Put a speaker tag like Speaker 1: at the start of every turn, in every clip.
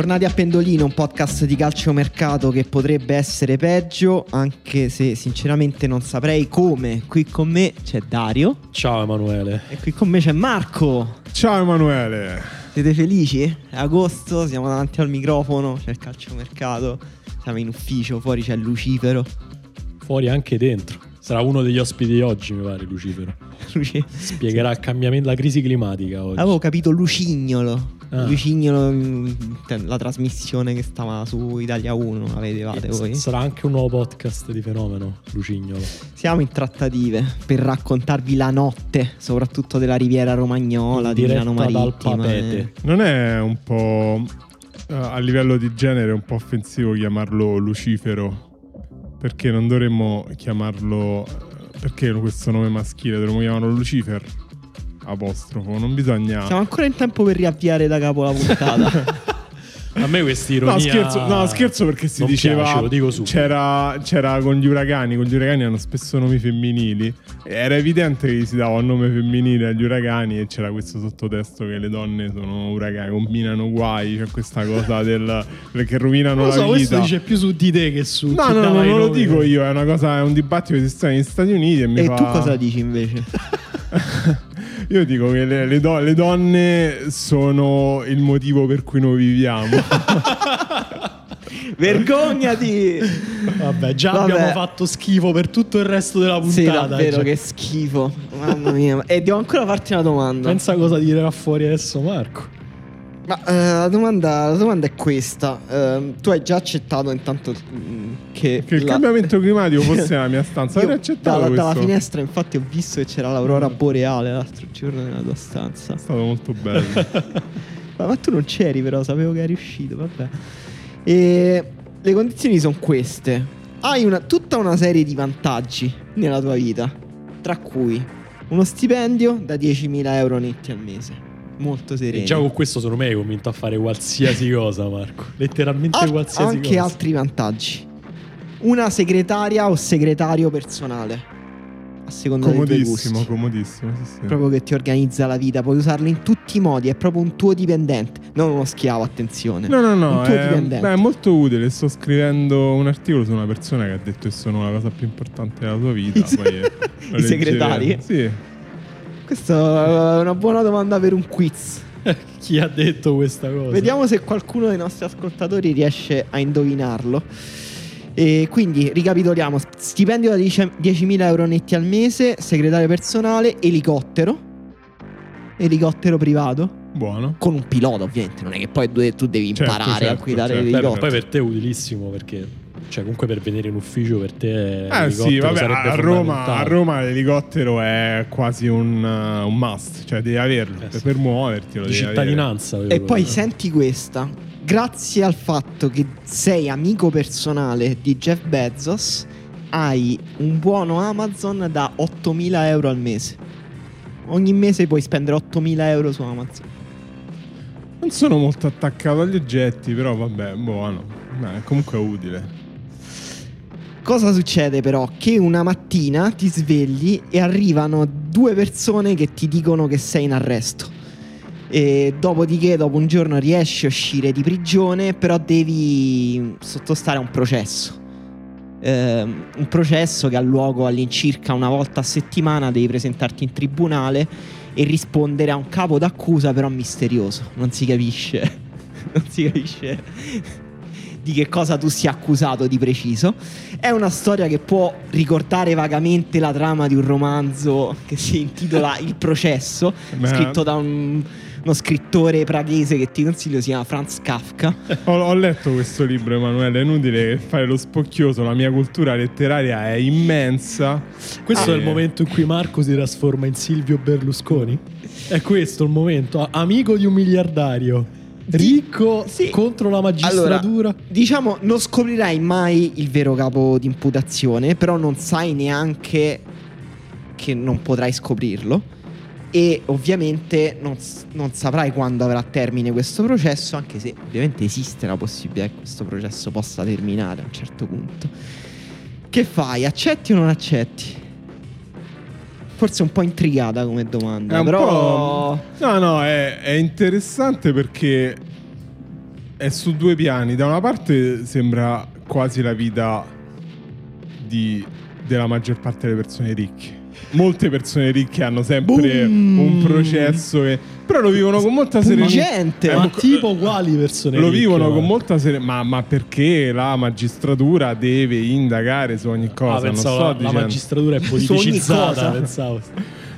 Speaker 1: Bentornati a Pendolino, un podcast di calciomercato che potrebbe essere peggio, anche se sinceramente non saprei come. Qui con me c'è Dario.
Speaker 2: Ciao Emanuele.
Speaker 1: E qui con me c'è Marco.
Speaker 3: Ciao Emanuele.
Speaker 1: Siete felici? È agosto, siamo davanti al microfono, c'è il calciomercato, siamo in ufficio, fuori c'è Lucifero.
Speaker 2: Fuori anche dentro. Sarà uno degli ospiti di oggi, mi pare, Lucifero.
Speaker 1: Luci-
Speaker 2: Spiegherà il cambiamento, la crisi climatica oggi.
Speaker 1: Avevo capito Lucignolo.
Speaker 2: Ah.
Speaker 1: Lucignolo, mm, la trasmissione che stava su Italia 1, la vedevate
Speaker 2: Eh,
Speaker 1: voi?
Speaker 2: s- Sarà anche un nuovo podcast di fenomeno, Lucignolo.
Speaker 1: Siamo in trattative per raccontarvi la notte, soprattutto della Riviera Romagnola, di Milano
Speaker 2: diretta dal
Speaker 1: Marittima.
Speaker 2: Papete.
Speaker 1: eh.
Speaker 3: Non è un po' eh, a livello di genere un po' offensivo chiamarlo Lucifero? Perché non dovremmo chiamarlo eh, perché questo nome maschile dovremmo chiamarlo Lucifer? Apostrofo, non bisogna
Speaker 1: Siamo ancora in tempo per riavviare da capo la puntata.
Speaker 2: A me questa ironia...
Speaker 3: No, scherzo, no, scherzo perché si diceva
Speaker 2: piace, lo dico subito.
Speaker 3: c'era, c'era con gli uragani, con gli uragani hanno spesso nomi femminili. Era evidente che si dava un nome femminile agli uragani e c'era questo sottotesto che le donne sono uragani, combinano guai, c'è questa cosa del che rovinano
Speaker 2: Non lo
Speaker 3: la
Speaker 2: so, questo
Speaker 3: vita.
Speaker 2: dice più su di te che su...
Speaker 3: No, no, no, non lo dico io, è una cosa, è un dibattito che esiste negli Stati Uniti e mi
Speaker 1: e
Speaker 3: fa...
Speaker 1: tu cosa dici invece?
Speaker 3: Io dico che le, le do- le donne sono il motivo per cui noi viviamo.
Speaker 1: Vergognati!
Speaker 2: Vabbè, già
Speaker 1: Vabbè.
Speaker 2: abbiamo fatto schifo per tutto il resto della
Speaker 1: Sì,
Speaker 2: puntata.
Speaker 1: davvero,
Speaker 2: cioè.
Speaker 1: che schifo. Mamma mia. E devo ancora farti una domanda.
Speaker 2: Pensa cosa dirà fuori adesso Marco.
Speaker 1: Ma eh, la, domanda, la domanda è questa. Ehm, tu hai già accettato intanto mm, che...
Speaker 3: che il
Speaker 1: la-
Speaker 3: cambiamento climatico fosse nella mia stanza.
Speaker 1: Io
Speaker 3: accettato
Speaker 1: dalla,
Speaker 3: questo.
Speaker 1: dalla finestra infatti ho visto che c'era l'aurora boreale l'altro giorno nella tua stanza.
Speaker 3: È stato molto bello.
Speaker 1: Ma, ma tu non c'eri però, sapevo che eri uscito, vabbè. E le condizioni sono queste. Hai una- tutta una serie di vantaggi nella tua vita, tra cui uno stipendio da 10.000 euro netti al mese. Molto sereno.
Speaker 2: E già con questo secondo me hai convinto a fare qualsiasi cosa Marco. Letteralmente
Speaker 1: Al-
Speaker 2: qualsiasi
Speaker 1: anche
Speaker 2: cosa.
Speaker 1: altri vantaggi. Una segretaria o segretario personale. A seconda
Speaker 3: comodissimo, comodissimo. Sì, sì.
Speaker 1: Proprio che ti organizza la vita, puoi usarlo in tutti i modi, è proprio un tuo dipendente, non uno schiavo, attenzione.
Speaker 3: No, no, no,
Speaker 1: Un tuo
Speaker 3: è,
Speaker 1: dipendente.
Speaker 3: beh, è molto utile. Sto scrivendo un articolo su una persona che ha detto che sono la cosa più importante della tua vita.
Speaker 1: I se- i segretari?
Speaker 3: Sì.
Speaker 1: Questa è una buona domanda per un quiz.
Speaker 2: Chi ha detto questa cosa?
Speaker 1: Vediamo se qualcuno dei nostri ascoltatori riesce a indovinarlo. E quindi ricapitoliamo: stipendio da 10 10.000 euro netti al mese, segretario personale, elicottero, elicottero privato,
Speaker 3: Buono.
Speaker 1: con un pilota ovviamente, non è che poi tu, devi
Speaker 3: Certo,
Speaker 1: imparare a
Speaker 3: certo,
Speaker 1: guidare
Speaker 3: certo.
Speaker 2: Beh,
Speaker 1: l'elicottero.
Speaker 2: poi per te è utilissimo perché cioè comunque per venire in ufficio per te
Speaker 3: Eh sì, vabbè, a Roma, a. Roma l'elicottero è quasi un, uh, un must, cioè devi averlo
Speaker 2: Eh
Speaker 3: per,
Speaker 2: sì.
Speaker 3: per muoverti. Lo
Speaker 2: di
Speaker 3: devi
Speaker 2: cittadinanza
Speaker 1: E
Speaker 2: volevo
Speaker 1: poi senti questa. Grazie al fatto che sei amico personale di Jeff Bezos, hai un buono Amazon da 8.000 euro al mese. Ogni mese puoi spendere 8.000 euro su Amazon.
Speaker 3: avere. Non sono molto attaccato agli oggetti, però vabbè, buono. Beh, comunque è utile.
Speaker 1: Cosa succede però? Che una mattina ti svegli e arrivano due persone che ti dicono che sei in arresto. E dopodiché, dopo un giorno, riesci a uscire di prigione, però devi sottostare a un processo. Ehm, un processo che ha luogo all'incirca una volta a settimana, devi presentarti in tribunale e rispondere a un capo d'accusa, però misterioso. Non si capisce. non si capisce di che cosa tu sia accusato di preciso. È una storia che può ricordare vagamente la trama di un romanzo che si intitola Il processo, scritto da un- uno scrittore praghese che ti consiglio, si chiama Franz Kafka.
Speaker 3: Ho, ho letto questo libro, Emanuele. È inutile fare lo spocchioso. La mia cultura letteraria è immensa.
Speaker 2: Questo
Speaker 3: Ah.
Speaker 2: è il momento in cui Marco si trasforma in Silvio Berlusconi? È questo il momento? Amico di un miliardario, ricco
Speaker 1: sì.
Speaker 2: contro la magistratura.
Speaker 1: Allora, diciamo, non scoprirai mai il vero capo di imputazione, però non sai neanche che non potrai scoprirlo. E ovviamente non, non saprai quando avrà termine questo processo, anche se ovviamente esiste la possibilità che questo processo possa terminare a un certo punto. Che fai? Accetti o non accetti? Forse un po' intrigata come domanda, però...
Speaker 3: No, no, è, è interessante perché è su due piani. Da una parte sembra quasi la vita di- della maggior parte delle persone ricche. Molte persone ricche hanno sempre
Speaker 1: Boom!
Speaker 3: un processo che... Però lo vivono con molta serenità.
Speaker 1: Pungente!
Speaker 3: Eh,
Speaker 2: Ma tipo quali persone
Speaker 3: Lo vivono con molta serenità. Ma, ma perché la magistratura deve indagare su ogni cosa?
Speaker 2: Ah,
Speaker 3: non sto
Speaker 2: la, la magistratura è politicizzata, pensavo.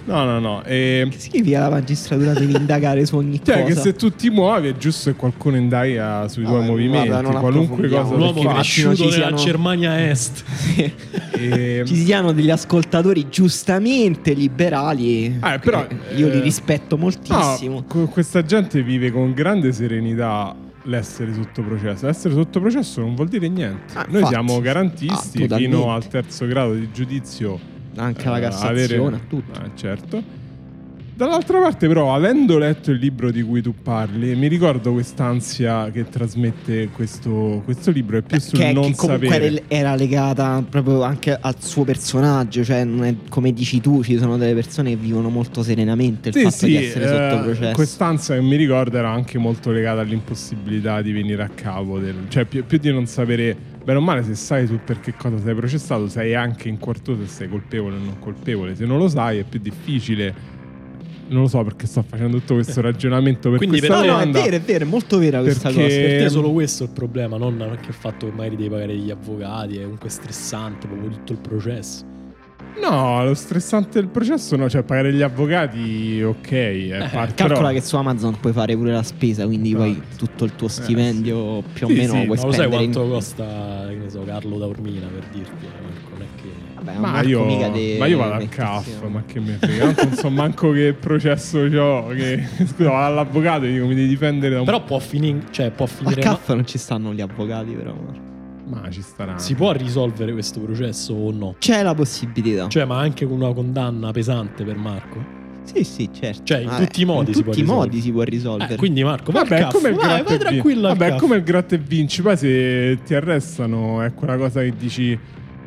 Speaker 3: No, no, no. E...
Speaker 1: Che significa la magistratura deve indagare su ogni
Speaker 3: Cioè,
Speaker 1: cosa?
Speaker 3: che se tu ti muovi è giusto che qualcuno indaga sui tuoi
Speaker 1: Vabbè,
Speaker 3: movimenti,
Speaker 1: guarda,
Speaker 3: qualunque cosa.
Speaker 1: Un
Speaker 2: L'uomo cresciuto
Speaker 1: ci
Speaker 2: nella
Speaker 1: siano-
Speaker 2: Germania Est.
Speaker 3: E-
Speaker 1: ci siano degli ascoltatori giustamente liberali.
Speaker 3: Eh, però,
Speaker 1: che io li
Speaker 3: eh,
Speaker 1: rispetto moltissimo.
Speaker 3: No, questa gente vive con grande serenità l'essere sotto processo. Essere sotto processo non vuol dire niente.
Speaker 1: Ah,
Speaker 3: Noi
Speaker 1: infatti.
Speaker 3: siamo garantisti
Speaker 1: Ah,
Speaker 3: fino al terzo grado di giudizio.
Speaker 1: Anche la
Speaker 3: eh,
Speaker 1: Cassazione,
Speaker 3: avere-
Speaker 1: tutto.
Speaker 3: Eh, certo. Dall'altra parte, però, avendo letto il libro di cui tu parli, mi ricordo quest'ansia che trasmette questo, questo libro. È più sul
Speaker 1: che,
Speaker 3: non
Speaker 1: che comunque
Speaker 3: sapere.
Speaker 1: era, legata proprio anche al suo personaggio, cioè non è come dici tu, ci sono delle persone che vivono molto serenamente il
Speaker 3: Sì,
Speaker 1: fatto
Speaker 3: sì,
Speaker 1: di essere sotto
Speaker 3: eh,
Speaker 1: processo.
Speaker 3: Quest'ansia che mi ricordo era anche molto legata all'impossibilità di venire a capo, del, cioè più, più di non sapere, bene o male, se sai tu per che cosa sei processato, sai anche in quarto se sei colpevole o non colpevole. Se non lo sai è più difficile. Non lo so perché sto facendo tutto questo ragionamento per
Speaker 2: Quindi
Speaker 3: questa
Speaker 1: no, no, è
Speaker 3: domanda.
Speaker 1: vero, è vero, è molto vera questa
Speaker 3: Perché-
Speaker 1: cosa.
Speaker 2: Per te è solo questo il problema, non anche il fatto che magari devi pagare gli avvocati, è comunque stressante proprio tutto il processo.
Speaker 3: No, lo stressante del processo no, cioè pagare gli avvocati, ok. È parte,
Speaker 1: Calcola
Speaker 3: però-
Speaker 1: che su Amazon puoi fare pure la spesa, quindi poi
Speaker 3: Esatto.
Speaker 1: tutto il tuo stipendio più o
Speaker 3: Sì,
Speaker 1: meno
Speaker 3: sì,
Speaker 1: puoi
Speaker 2: Ma lo sai
Speaker 1: spendere. in-
Speaker 2: quanto costa, che ne so, Carlo Taormina per dirti? eh, Marco, Non è che...
Speaker 1: Vabbè,
Speaker 3: Ma
Speaker 1: Marco
Speaker 3: io,
Speaker 1: mica de-
Speaker 3: ma io vado al CAF, ma che mi frega. Non so manco che processo ho. Che, scusa, vado all'avvocato e dico mi devi difendere da un
Speaker 2: Però può, fini- cioè, può
Speaker 1: Al
Speaker 2: finire...
Speaker 1: CAF non ci stanno gli avvocati, però.
Speaker 3: Ma ci starà.
Speaker 2: Si può risolvere questo processo o no?
Speaker 1: C'è la possibilità.
Speaker 2: Cioè, ma anche con una condanna pesante per Marco?
Speaker 1: sì, sì, certo.
Speaker 2: Cioè, in
Speaker 1: Vabbè,
Speaker 2: tutti i modi
Speaker 1: in
Speaker 2: si può
Speaker 1: tutti i
Speaker 2: risolvere.
Speaker 1: modi si può risolvere.
Speaker 2: Eh, quindi Marco, vai
Speaker 3: Vabbè, come il
Speaker 2: vai, vai
Speaker 3: e
Speaker 2: al
Speaker 3: Vabbè, come il gratta e vinci. Poi se ti arrestano è quella cosa che dici.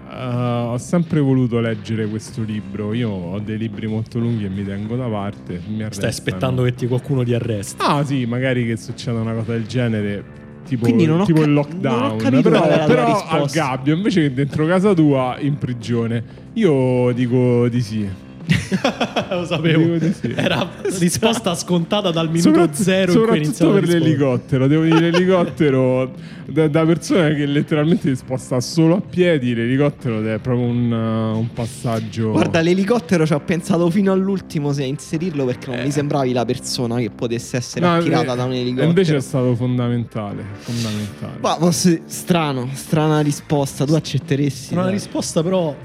Speaker 3: "Ah, ho sempre voluto leggere questo libro. Io ho dei libri molto lunghi e mi tengo da parte.
Speaker 2: Stai aspettando che ti, qualcuno ti arresti.
Speaker 3: Ah, sì, magari che succeda una cosa del genere. Tipo,
Speaker 1: Quindi non ho
Speaker 3: tipo
Speaker 1: ca-
Speaker 3: il
Speaker 1: non ho
Speaker 3: lockdown.
Speaker 1: capito
Speaker 3: però però al
Speaker 1: risposta.
Speaker 3: gabbio invece che dentro casa tua in prigione. Io dico di sì.
Speaker 2: Lo sapevo.
Speaker 3: Di sì.
Speaker 2: Era risposta scontata dal minuto zero in cui
Speaker 3: soprattutto per l'elicottero. Devo dire l'elicottero da, da persona che letteralmente si sposta solo a piedi. L'elicottero è proprio un, uh, un passaggio.
Speaker 1: Guarda, l'elicottero ci ho pensato fino all'ultimo se inserirlo perché non mi sembravi la persona che potesse essere
Speaker 3: Eh. No,
Speaker 1: attirata
Speaker 3: eh,
Speaker 1: da un elicottero.
Speaker 3: Invece è stato fondamentale. Fondamentale.
Speaker 1: Ma posso- strano, strana risposta. Tu accetteresti?
Speaker 2: Una
Speaker 1: dai?
Speaker 2: risposta però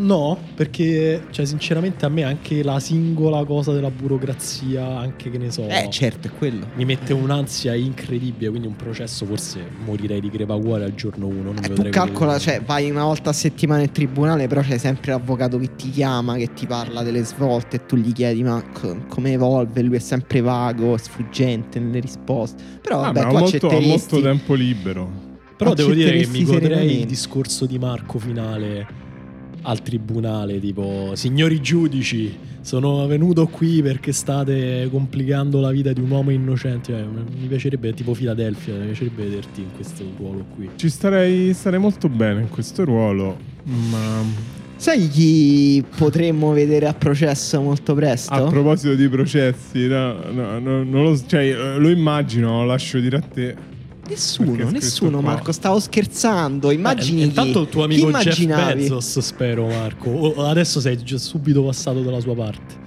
Speaker 2: no, perché cioè sinceramente a me anche la singola cosa della burocrazia, anche che ne so,
Speaker 1: Eh, certo, è quello.
Speaker 2: mi mette un'ansia incredibile, quindi un processo forse morirei di crepacuore al giorno uno. Non
Speaker 1: Eh, tu
Speaker 2: vedrei
Speaker 1: calcola,
Speaker 2: quello-
Speaker 1: cioè, vai una volta a settimana in tribunale, però c'è sempre l'avvocato che ti chiama, che ti parla delle svolte e tu gli chiedi ma co- come evolve, lui è sempre vago, sfuggente nelle risposte. Però
Speaker 3: Vabbè,
Speaker 1: vabbè,
Speaker 3: ho
Speaker 1: tu
Speaker 3: molto, ho
Speaker 1: accetteresti...
Speaker 3: molto tempo libero.
Speaker 2: Però devo dire che mi godrei il discorso di Marco finale al tribunale, tipo, signori giudici, sono venuto qui perché state complicando la vita di un uomo innocente. Cioè, mi piacerebbe, tipo Filadelfia, mi piacerebbe vederti in questo ruolo qui.
Speaker 3: Ci starei, starei molto bene in questo ruolo. Ma
Speaker 1: Sai chi potremmo vedere a processo molto presto?
Speaker 3: a proposito di processi, no, no, no, non lo, cioè, eh, lo immagino, lo lascio dire a te.
Speaker 1: Nessuno,
Speaker 3: Perché
Speaker 1: nessuno,
Speaker 3: qua.
Speaker 1: Marco. Stavo scherzando. Immagini
Speaker 2: Eh,
Speaker 1: chi?
Speaker 2: intanto il tuo amico Jeff? Bezos, spero Marco. O- adesso sei già subito passato dalla sua parte.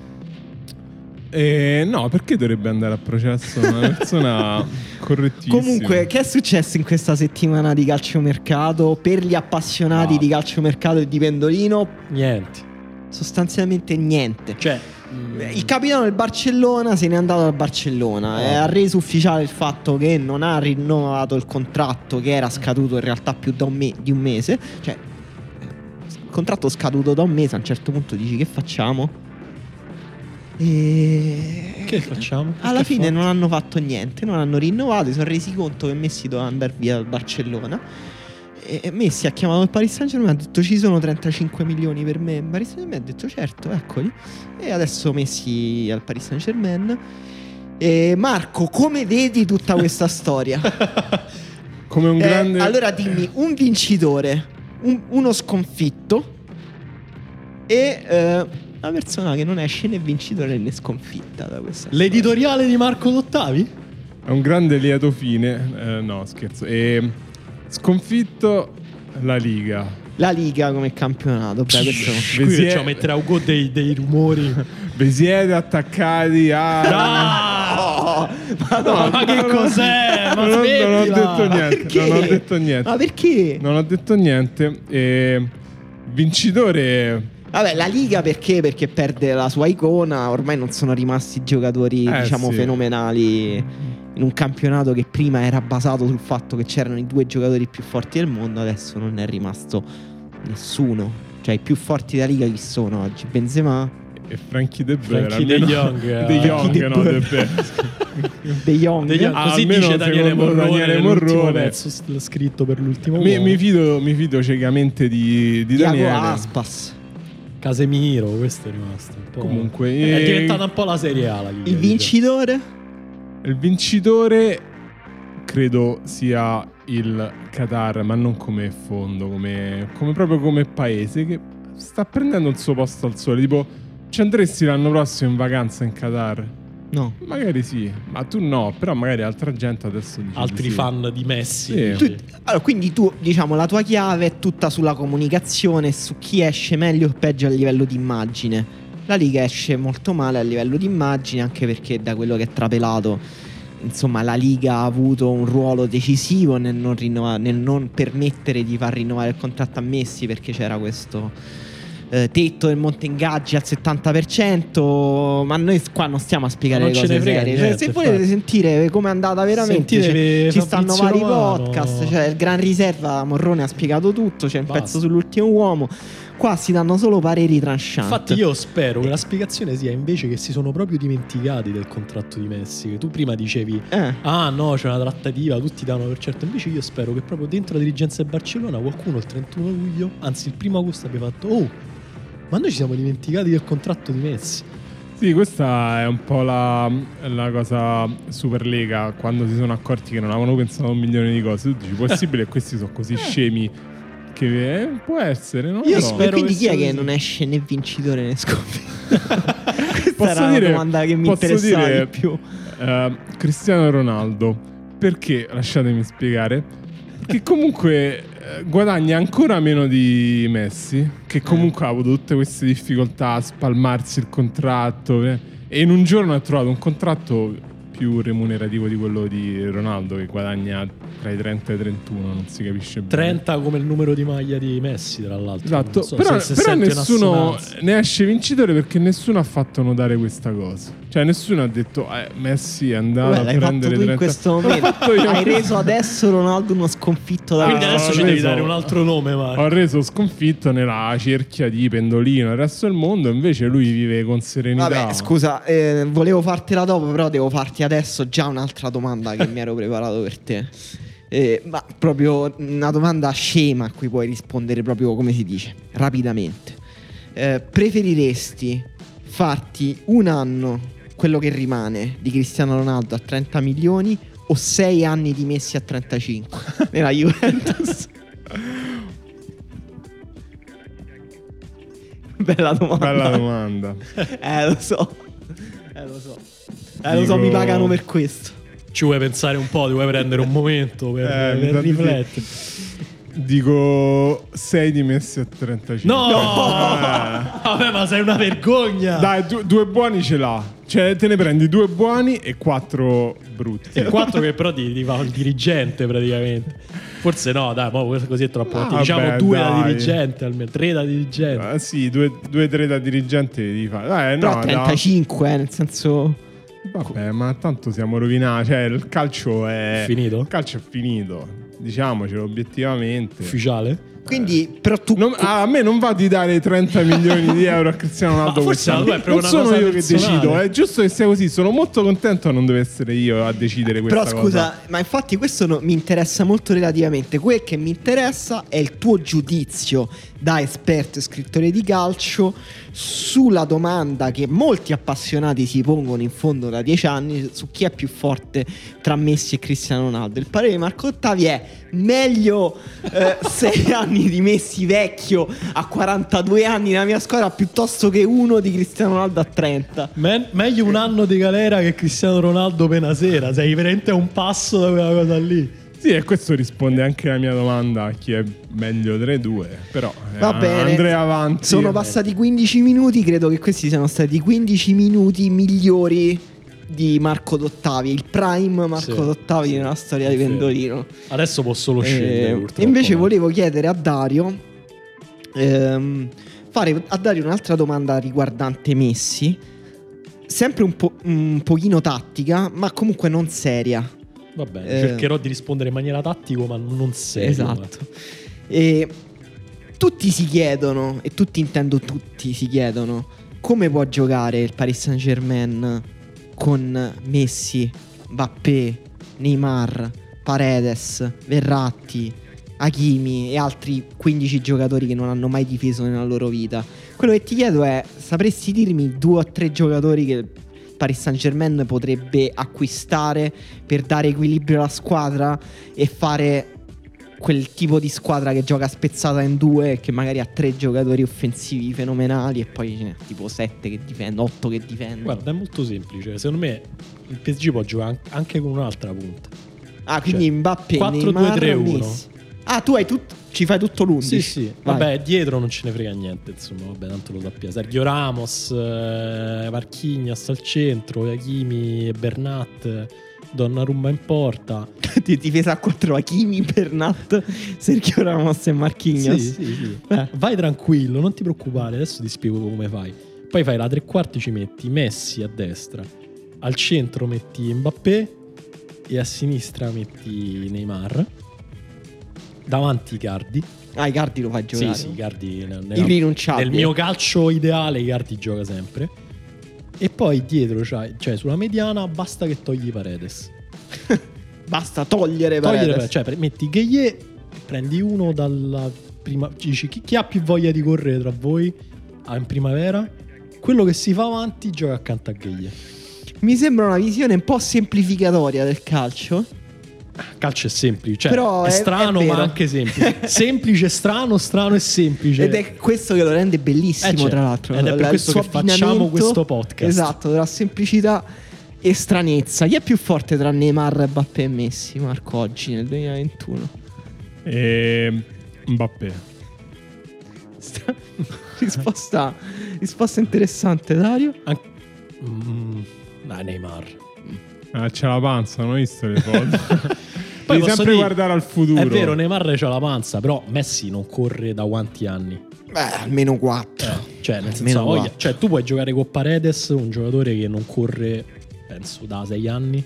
Speaker 3: Eh, no, perché dovrebbe andare a processo una persona correttissima?
Speaker 1: Comunque, che è successo in questa settimana di calciomercato per gli appassionati
Speaker 3: No.
Speaker 1: di calciomercato e di pendolino?
Speaker 2: Niente.
Speaker 1: Sostanzialmente niente.
Speaker 2: Cioè,
Speaker 1: Il capitano del Barcellona se n'è andato dal Barcellona e ha reso ufficiale il fatto che non ha rinnovato il contratto che era scaduto in realtà più da un me- di un mese. Cioè, il contratto scaduto da un mese, a un certo punto dici che facciamo? E...
Speaker 2: che facciamo?
Speaker 1: Alla
Speaker 2: Che
Speaker 1: fine
Speaker 2: fa?
Speaker 1: non hanno fatto niente, non hanno rinnovato, si sono resi conto che Messi doveva andare via dal Barcellona. E Messi ha chiamato il Paris Saint Germain e ha detto ci sono 35 milioni per me. Il Paris Saint Germain ha detto certo, eccoli. E adesso Messi al Paris Saint Germain. E Marco, come vedi tutta questa storia?
Speaker 3: Come un
Speaker 1: Eh,
Speaker 3: grande...
Speaker 1: allora dimmi un vincitore, un- uno sconfitto e eh, una persona che non esce né vincitore né sconfitta da questa storia.
Speaker 2: L'editoriale di Marco Dottavi?
Speaker 3: È un grande lieto fine. Eh, no, scherzo. E sconfitto la Liga.
Speaker 1: La Liga come campionato. Beh, questo...
Speaker 2: Qui
Speaker 3: Vesi-
Speaker 2: facciamo mettere a Ugo dei, dei rumori.
Speaker 3: Vi siete attaccati a...
Speaker 2: Ah!
Speaker 1: Madonna,
Speaker 2: ma che cos'è? Ma
Speaker 3: non, ho, non ho detto niente. Non ho detto niente.
Speaker 1: Ma perché?
Speaker 3: Non ho detto niente. E vincitore...
Speaker 1: Vabbè, la Liga perché? Perché perde la sua icona. Ormai non sono rimasti giocatori,
Speaker 3: Eh,
Speaker 1: diciamo,
Speaker 3: sì.
Speaker 1: fenomenali in un campionato che prima era basato sul fatto che c'erano i due giocatori più forti del mondo. Adesso non è rimasto nessuno. Cioè, i più forti della Liga chi sono oggi? Benzema,
Speaker 3: E Frankie De Boer.
Speaker 2: Frankie De Jong,
Speaker 3: De. Jong,
Speaker 1: De
Speaker 3: no. De Boer.
Speaker 1: De Jong.
Speaker 2: De Jong,
Speaker 3: Ah,
Speaker 2: così
Speaker 3: almeno
Speaker 2: dice Daniele Morrone
Speaker 3: Daniele Morrone.
Speaker 2: pezzo s- scritto per l'ultimo
Speaker 3: mi, mi fido, mi fido ciecamente di, di
Speaker 1: Diago
Speaker 3: Daniele.
Speaker 1: Aspas.
Speaker 2: Casemiro, questo è rimasto un po'.
Speaker 3: Comunque,
Speaker 2: è
Speaker 3: eh,
Speaker 2: diventata un po' la Serie A la Liga.
Speaker 1: Il vincitore?
Speaker 3: Il vincitore credo sia il Qatar, ma non come fondo, come, come proprio come paese che sta prendendo il suo posto al sole. Tipo, ci andresti l'anno prossimo in vacanza in Qatar?
Speaker 1: No.
Speaker 3: Magari sì, ma tu no, però magari altra gente adesso dice
Speaker 2: Altri
Speaker 3: di sì.
Speaker 2: fan di Messi.
Speaker 3: Sì.
Speaker 1: Tu- allora, quindi tu, diciamo, la tua chiave è tutta sulla comunicazione, su chi esce meglio o peggio a livello di immagine. La Liga esce molto male a livello di immagine, anche perché da quello che è trapelato, insomma, la Liga ha avuto un ruolo decisivo nel non, rinnova- nel non permettere di far rinnovare il contratto a Messi, perché c'era questo eh, tetto del monte ingaggi al 70%. Ma noi qua non stiamo a spiegare le
Speaker 2: non ce
Speaker 1: cose
Speaker 2: frega
Speaker 1: serie. Cioè, se volete
Speaker 2: infatti.
Speaker 1: sentire come è andata veramente, cioè, ci stanno vari
Speaker 2: Romano.
Speaker 1: podcast. Cioè, il Gran Riserva Morrone ha spiegato tutto. C'è un
Speaker 2: Basta.
Speaker 1: pezzo sull'ultimo uomo. Qua si danno solo pareri trancianti.
Speaker 2: Infatti, io spero che la spiegazione sia invece che si sono proprio dimenticati del contratto di Messi. Che tu prima dicevi.
Speaker 1: Eh.
Speaker 2: Ah no, c'è una trattativa, tutti danno per certo. Invece io spero che proprio dentro la dirigenza del Barcellona qualcuno il 31 luglio, anzi il primo agosto abbia fatto Oh, ma noi ci siamo dimenticati del contratto di Messi.
Speaker 3: Sì, questa è un po' la, la cosa Superlega, quando si sono accorti che non avevano pensato a un milione di cose. Tu dici, possibile che questi sono così scemi che eh, può essere, no?
Speaker 2: Io
Speaker 1: E-
Speaker 2: spero
Speaker 1: quindi chi è che non esce né vincitore né sconfitto? Questa
Speaker 3: Posso
Speaker 1: era
Speaker 3: dire-
Speaker 1: la domanda che mi interessava
Speaker 3: dire-
Speaker 1: di più.
Speaker 3: Eh, Cristiano Ronaldo, perché, lasciatemi spiegare, che comunque eh, guadagna ancora meno di Messi, che comunque ha avuto tutte queste difficoltà a spalmarsi il contratto eh, e in un giorno ha trovato un contratto più remunerativo di quello di Ronaldo che guadagna tra i 30 e i 31, non si capisce bene.
Speaker 2: 30 come il numero di maglia di Messi, tra l'altro.
Speaker 3: Esatto,
Speaker 2: so
Speaker 3: però,
Speaker 2: se- se
Speaker 3: però nessuno ne esce vincitore perché nessuno ha fatto notare questa cosa. Cioè nessuno ha detto eh, Messi è andato
Speaker 1: Vabbè,
Speaker 3: a prendere
Speaker 1: tu in
Speaker 3: 30
Speaker 1: questo momento. Hai reso adesso Ronaldo uno sconfitto da
Speaker 2: Quindi adesso ci devi
Speaker 3: reso-
Speaker 2: dare un altro nome, Marco.
Speaker 3: Ho reso sconfitto nella cerchia di Pendolino il resto del mondo, invece lui vive con serenità.
Speaker 1: Vabbè, scusa, eh, volevo fartela dopo, però devo farti adesso già un'altra domanda che mi ero preparato per te. Eh, ma proprio una domanda scema a cui puoi rispondere proprio come si dice, rapidamente. Eh, preferiresti farti un anno, quello che rimane, di Cristiano Ronaldo a 30 milioni o 6 anni di Messi a 35 nella Juventus? Bella domanda.
Speaker 3: Bella domanda.
Speaker 1: Eh, lo so. Eh, lo so. Eh, lo so, mi pagano per questo.
Speaker 2: Ci vuoi pensare un po', ti vuoi prendere un momento per,
Speaker 3: Eh,
Speaker 2: per riflettere.
Speaker 3: Dico 6 di Messi a 35.
Speaker 2: No!
Speaker 3: Eh.
Speaker 2: Vabbè, ma sei una vergogna!
Speaker 3: Dai, du- due buoni ce l'ha. Cioè, te ne prendi due buoni e quattro brutti.
Speaker 2: E quattro che però ti, ti fa il dirigente praticamente. Forse no, dai, mo così è troppo.
Speaker 3: Ah,
Speaker 2: diciamo
Speaker 3: vabbè,
Speaker 2: due da
Speaker 3: dai.
Speaker 2: dirigente almeno, tre da dirigente.
Speaker 3: Ah, sì, due, due tre da dirigente di fa. Dai,
Speaker 1: Però
Speaker 3: no, da-
Speaker 1: 35, eh, nel senso...
Speaker 3: Vabbè, ma tanto siamo rovinati. Cioè, il calcio è.
Speaker 2: Finito?
Speaker 3: Il calcio è finito. Diciamocelo obiettivamente.
Speaker 2: Ufficiale?
Speaker 1: Quindi, però tu...
Speaker 3: Non- a me non va di dare 30 milioni di euro a Cristiano Ronaldo
Speaker 2: Ma forse
Speaker 3: quest'anno.
Speaker 2: la tua è proprio
Speaker 3: Non
Speaker 2: una
Speaker 3: sono
Speaker 2: cosa
Speaker 3: io che
Speaker 2: personale.
Speaker 3: decido, è giusto che sia così. Sono molto contento a non dover essere io a decidere questa
Speaker 1: Però
Speaker 3: cosa.
Speaker 1: scusa, ma infatti questo no- mi interessa molto relativamente. Quel che mi interessa è il tuo giudizio da esperto e scrittore di calcio sulla domanda che molti appassionati si pongono in fondo da dieci anni su chi è più forte tra Messi e Cristiano Ronaldo. Il parere di Marco Ottavi è meglio eh, sei anni di Messi vecchio a 42 anni nella mia squadra piuttosto che uno di Cristiano Ronaldo a 30.
Speaker 2: Men- meglio un anno di galera che Cristiano Ronaldo pena sera. Sei veramente a un passo da quella cosa lì.
Speaker 3: Sì, e questo risponde anche alla mia domanda: chi è meglio 3-2? Però eh,
Speaker 1: Va bene.
Speaker 3: andrei avanti.
Speaker 1: Sono passati 15 minuti, credo che questi siano stati i 15 minuti migliori di Marco Dottavi, il prime Marco
Speaker 2: Sì,
Speaker 1: Dottavi
Speaker 2: sì,
Speaker 1: nella storia di
Speaker 2: confermo.
Speaker 1: Pendolino.
Speaker 2: Adesso può solo scegliere.
Speaker 1: Eh, invece volevo chiedere a Dario ehm, fare a Dario un'altra domanda riguardante Messi, sempre un, po- un pochino tattica, ma comunque non seria.
Speaker 2: Va bene,
Speaker 1: eh,
Speaker 2: cercherò di rispondere in maniera tattica, ma non serio.
Speaker 1: Esatto. E tutti si chiedono, e tutti intendo tutti si chiedono, come può giocare il Paris Saint Germain con Messi, Mbappé, Neymar, Paredes, Verratti, Hakimi e altri 15 giocatori che non hanno mai difeso nella loro vita. Quello che ti chiedo è, sapresti dirmi due o tre giocatori che Paris Saint Germain potrebbe acquistare per dare equilibrio alla squadra e fare quel tipo di squadra che gioca spezzata in due e che magari ha tre giocatori offensivi fenomenali e poi ce n'è tipo sette che difendono, otto che difendono.
Speaker 2: Guarda, è molto semplice. Secondo me il PSG può giocare an- anche con un'altra punta.
Speaker 1: ah, quindi
Speaker 2: cioè,
Speaker 1: Mbappé,
Speaker 2: 4,
Speaker 1: Neymar,
Speaker 2: 2, 3, 1.
Speaker 1: Messi. Ah, tu hai tutto, ci fai tutto l'11.
Speaker 2: Sì, sì.
Speaker 1: Vai.
Speaker 2: Vabbè, dietro non ce ne frega niente, insomma, vabbè, tanto lo sappiamo. Sergio Ramos, eh, Marquinhos al centro, Hakimi e Bernat, Donnarumma in porta.
Speaker 1: Di difesa a 4 Hakimi, Bernat, Sergio Ramos e Marquinhos.
Speaker 2: Sì, sì, sì.
Speaker 1: Eh.
Speaker 2: Vai tranquillo, non ti preoccupare, adesso ti spiego come fai. Poi fai la tre quarti, ci metti Messi a destra, al centro metti Mbappé e a sinistra metti Neymar. Davanti Icardi.
Speaker 1: Ah, Icardi lo fai
Speaker 2: Sì,
Speaker 1: giocare.
Speaker 2: sì, Icardi nel, nel-
Speaker 1: Irrinunciabile.
Speaker 2: nel mio calcio ideale Icardi gioca sempre. E poi dietro, c'hai- cioè sulla mediana, basta che togli Paredes.
Speaker 1: Basta togliere
Speaker 2: Togliere
Speaker 1: Paredes.
Speaker 2: Paredes, cioè metti Gheie, prendi uno dalla prima. Dici chi, chi ha più voglia di correre tra voi ah, in primavera? Quello che si fa avanti gioca accanto a Gheie.
Speaker 1: Mi sembra una visione un po' semplificatoria del calcio.
Speaker 2: Calcio è semplice, cioè
Speaker 1: Però
Speaker 2: è,
Speaker 1: è-
Speaker 2: strano
Speaker 1: è
Speaker 2: ma anche semplice. semplice, strano, strano e semplice.
Speaker 1: Ed è questo che lo rende bellissimo,
Speaker 2: Eh, certo.
Speaker 1: tra l'altro.
Speaker 2: Ed è per questo che facciamo questo podcast.
Speaker 1: Esatto, tra semplicità e stranezza. Chi è più forte tra Neymar, Mbappé e Messi, Marco, oggi nel 2021?
Speaker 3: E Mbappé.
Speaker 1: Stra- risposta, risposta interessante, Dario.
Speaker 2: An- Mm, dai, Neymar.
Speaker 3: Ah, c'è la panza, non ho visto le foto.
Speaker 2: Poi
Speaker 3: Devi sempre
Speaker 2: dire-
Speaker 3: guardare al futuro.
Speaker 2: È vero, Neymar c'ha la panza, però Messi non corre da quanti anni?
Speaker 1: Beh, almeno 4.
Speaker 2: Cioè, nel senso, voglia-
Speaker 1: quattro.
Speaker 2: cioè, tu puoi giocare con Paredes, un giocatore che non corre, penso, da sei anni.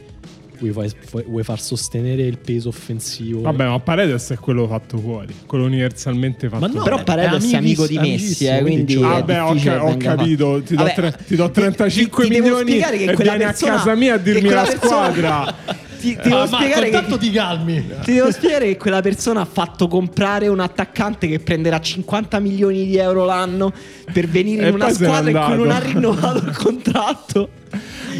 Speaker 2: Vuoi, fai- vuoi far sostenere il peso offensivo?
Speaker 3: Vabbè, ma Paredes è quello fatto fuori, quello universalmente fatto
Speaker 2: Ma no,
Speaker 3: fuori.
Speaker 1: Però Paredes è, amico di Messi, eh,
Speaker 2: quindi
Speaker 3: Vabbè, ho,
Speaker 1: che
Speaker 3: ho
Speaker 1: venga
Speaker 3: capito, ti do,
Speaker 1: Vabbè,
Speaker 3: tre- ti do
Speaker 1: ti-
Speaker 3: 35
Speaker 1: ti- ti devo
Speaker 3: milioni
Speaker 1: spiegare che
Speaker 3: e vieni
Speaker 1: persona-
Speaker 3: a casa mia a dirmi la
Speaker 1: persona-
Speaker 3: squadra.
Speaker 1: Ti, ti devo
Speaker 2: Ah, Marco,
Speaker 1: spiegare
Speaker 2: intanto
Speaker 1: che
Speaker 2: ti calmi.
Speaker 1: Ti devo spiegare che quella persona ha fatto comprare un attaccante che prenderà 50 milioni di euro l'anno per venire
Speaker 3: E
Speaker 1: in una squadra in cui non ha rinnovato il contratto.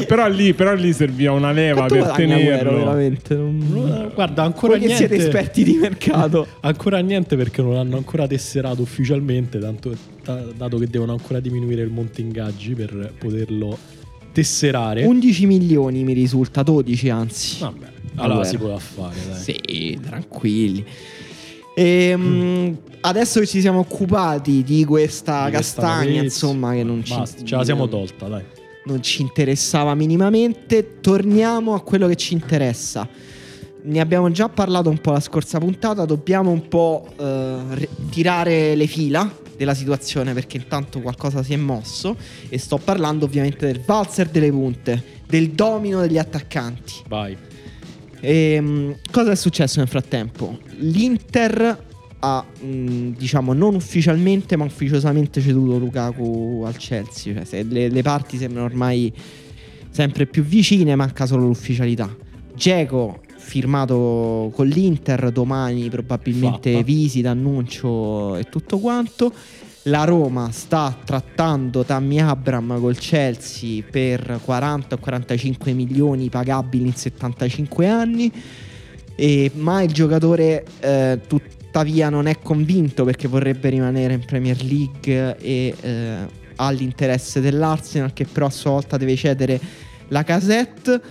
Speaker 3: però, lì, però lì serviva una leva
Speaker 1: Quanto
Speaker 3: per tenerlo.
Speaker 1: veramente? Non-
Speaker 2: Guarda, ancora
Speaker 1: Voi che
Speaker 2: niente.
Speaker 1: siete esperti di mercato.
Speaker 2: Ancora niente perché non hanno ancora tesserato ufficialmente, tanto, ta- dato che devono ancora diminuire il monte ingaggi per poterlo tesserare.
Speaker 1: 11 milioni mi risulta, 12 anzi.
Speaker 2: Vabbè, allora,
Speaker 1: Allora.
Speaker 2: si può fare, dai.
Speaker 1: Sì, tranquilli. Ehm, Adesso che ci siamo occupati di questa
Speaker 2: Di questa
Speaker 1: castagna,
Speaker 2: notizia.
Speaker 1: insomma, che non ci,
Speaker 2: Basta, ce la siamo tolta, dai.
Speaker 1: non ci interessava minimamente, torniamo a quello che ci interessa. Ne abbiamo già parlato un po' la scorsa puntata, dobbiamo un po' eh, re- tirare le fila della situazione perché intanto qualcosa si è mosso e sto parlando ovviamente del valzer delle punte, del domino degli attaccanti.
Speaker 2: Vai.
Speaker 1: Ehm, cosa è successo nel frattempo? L'Inter ha, mh, diciamo, non ufficialmente ma ufficiosamente ceduto Lukaku al Chelsea. Cioè, le, le parti sembrano ormai sempre più vicine, manca solo l'ufficialità. Geco firmato con l'Inter, domani probabilmente
Speaker 2: Fatta.
Speaker 1: visita, annuncio e tutto quanto. La Roma sta trattando Tammy Abram col Chelsea per 40 o 45 milioni pagabili in 75 anni. E- ma il giocatore eh, tuttavia non è convinto perché vorrebbe rimanere in Premier League e eh, ha l'interesse dell'Arsenal che però a sua volta deve cedere la casette.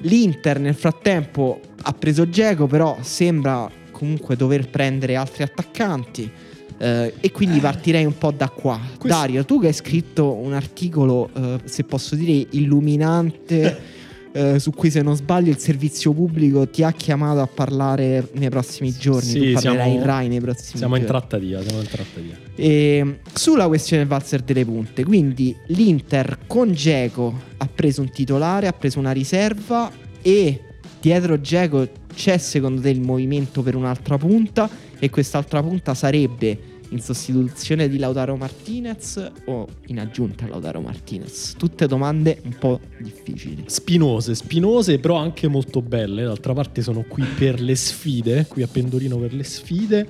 Speaker 1: L'Inter nel frattempo ha preso Geco però sembra comunque dover prendere altri attaccanti. eh, e quindi partirei un po' da qua.
Speaker 2: Questo-
Speaker 1: Dario, tu che hai scritto un articolo, eh, se posso dire, illuminante, eh, su cui se non sbaglio il servizio pubblico ti ha chiamato a parlare nei prossimi giorni.
Speaker 2: Sì,
Speaker 1: tu parlerai
Speaker 2: siamo-
Speaker 1: in Rai nei prossimi
Speaker 2: Siamo in
Speaker 1: giorni.
Speaker 2: trattativa, siamo in trattativa.
Speaker 1: E, sulla questione del valzer delle punte, quindi l'Inter con Geco ha preso un titolare, ha preso una riserva e dietro Geco c'è secondo te il movimento per un'altra punta e quest'altra punta sarebbe in sostituzione di Lautaro Martinez o in aggiunta a Lautaro Martinez? Tutte domande un po' difficili.
Speaker 2: Spinose, spinose, però anche molto belle. D'altra parte sono qui per le sfide, qui a Pendolino per le sfide.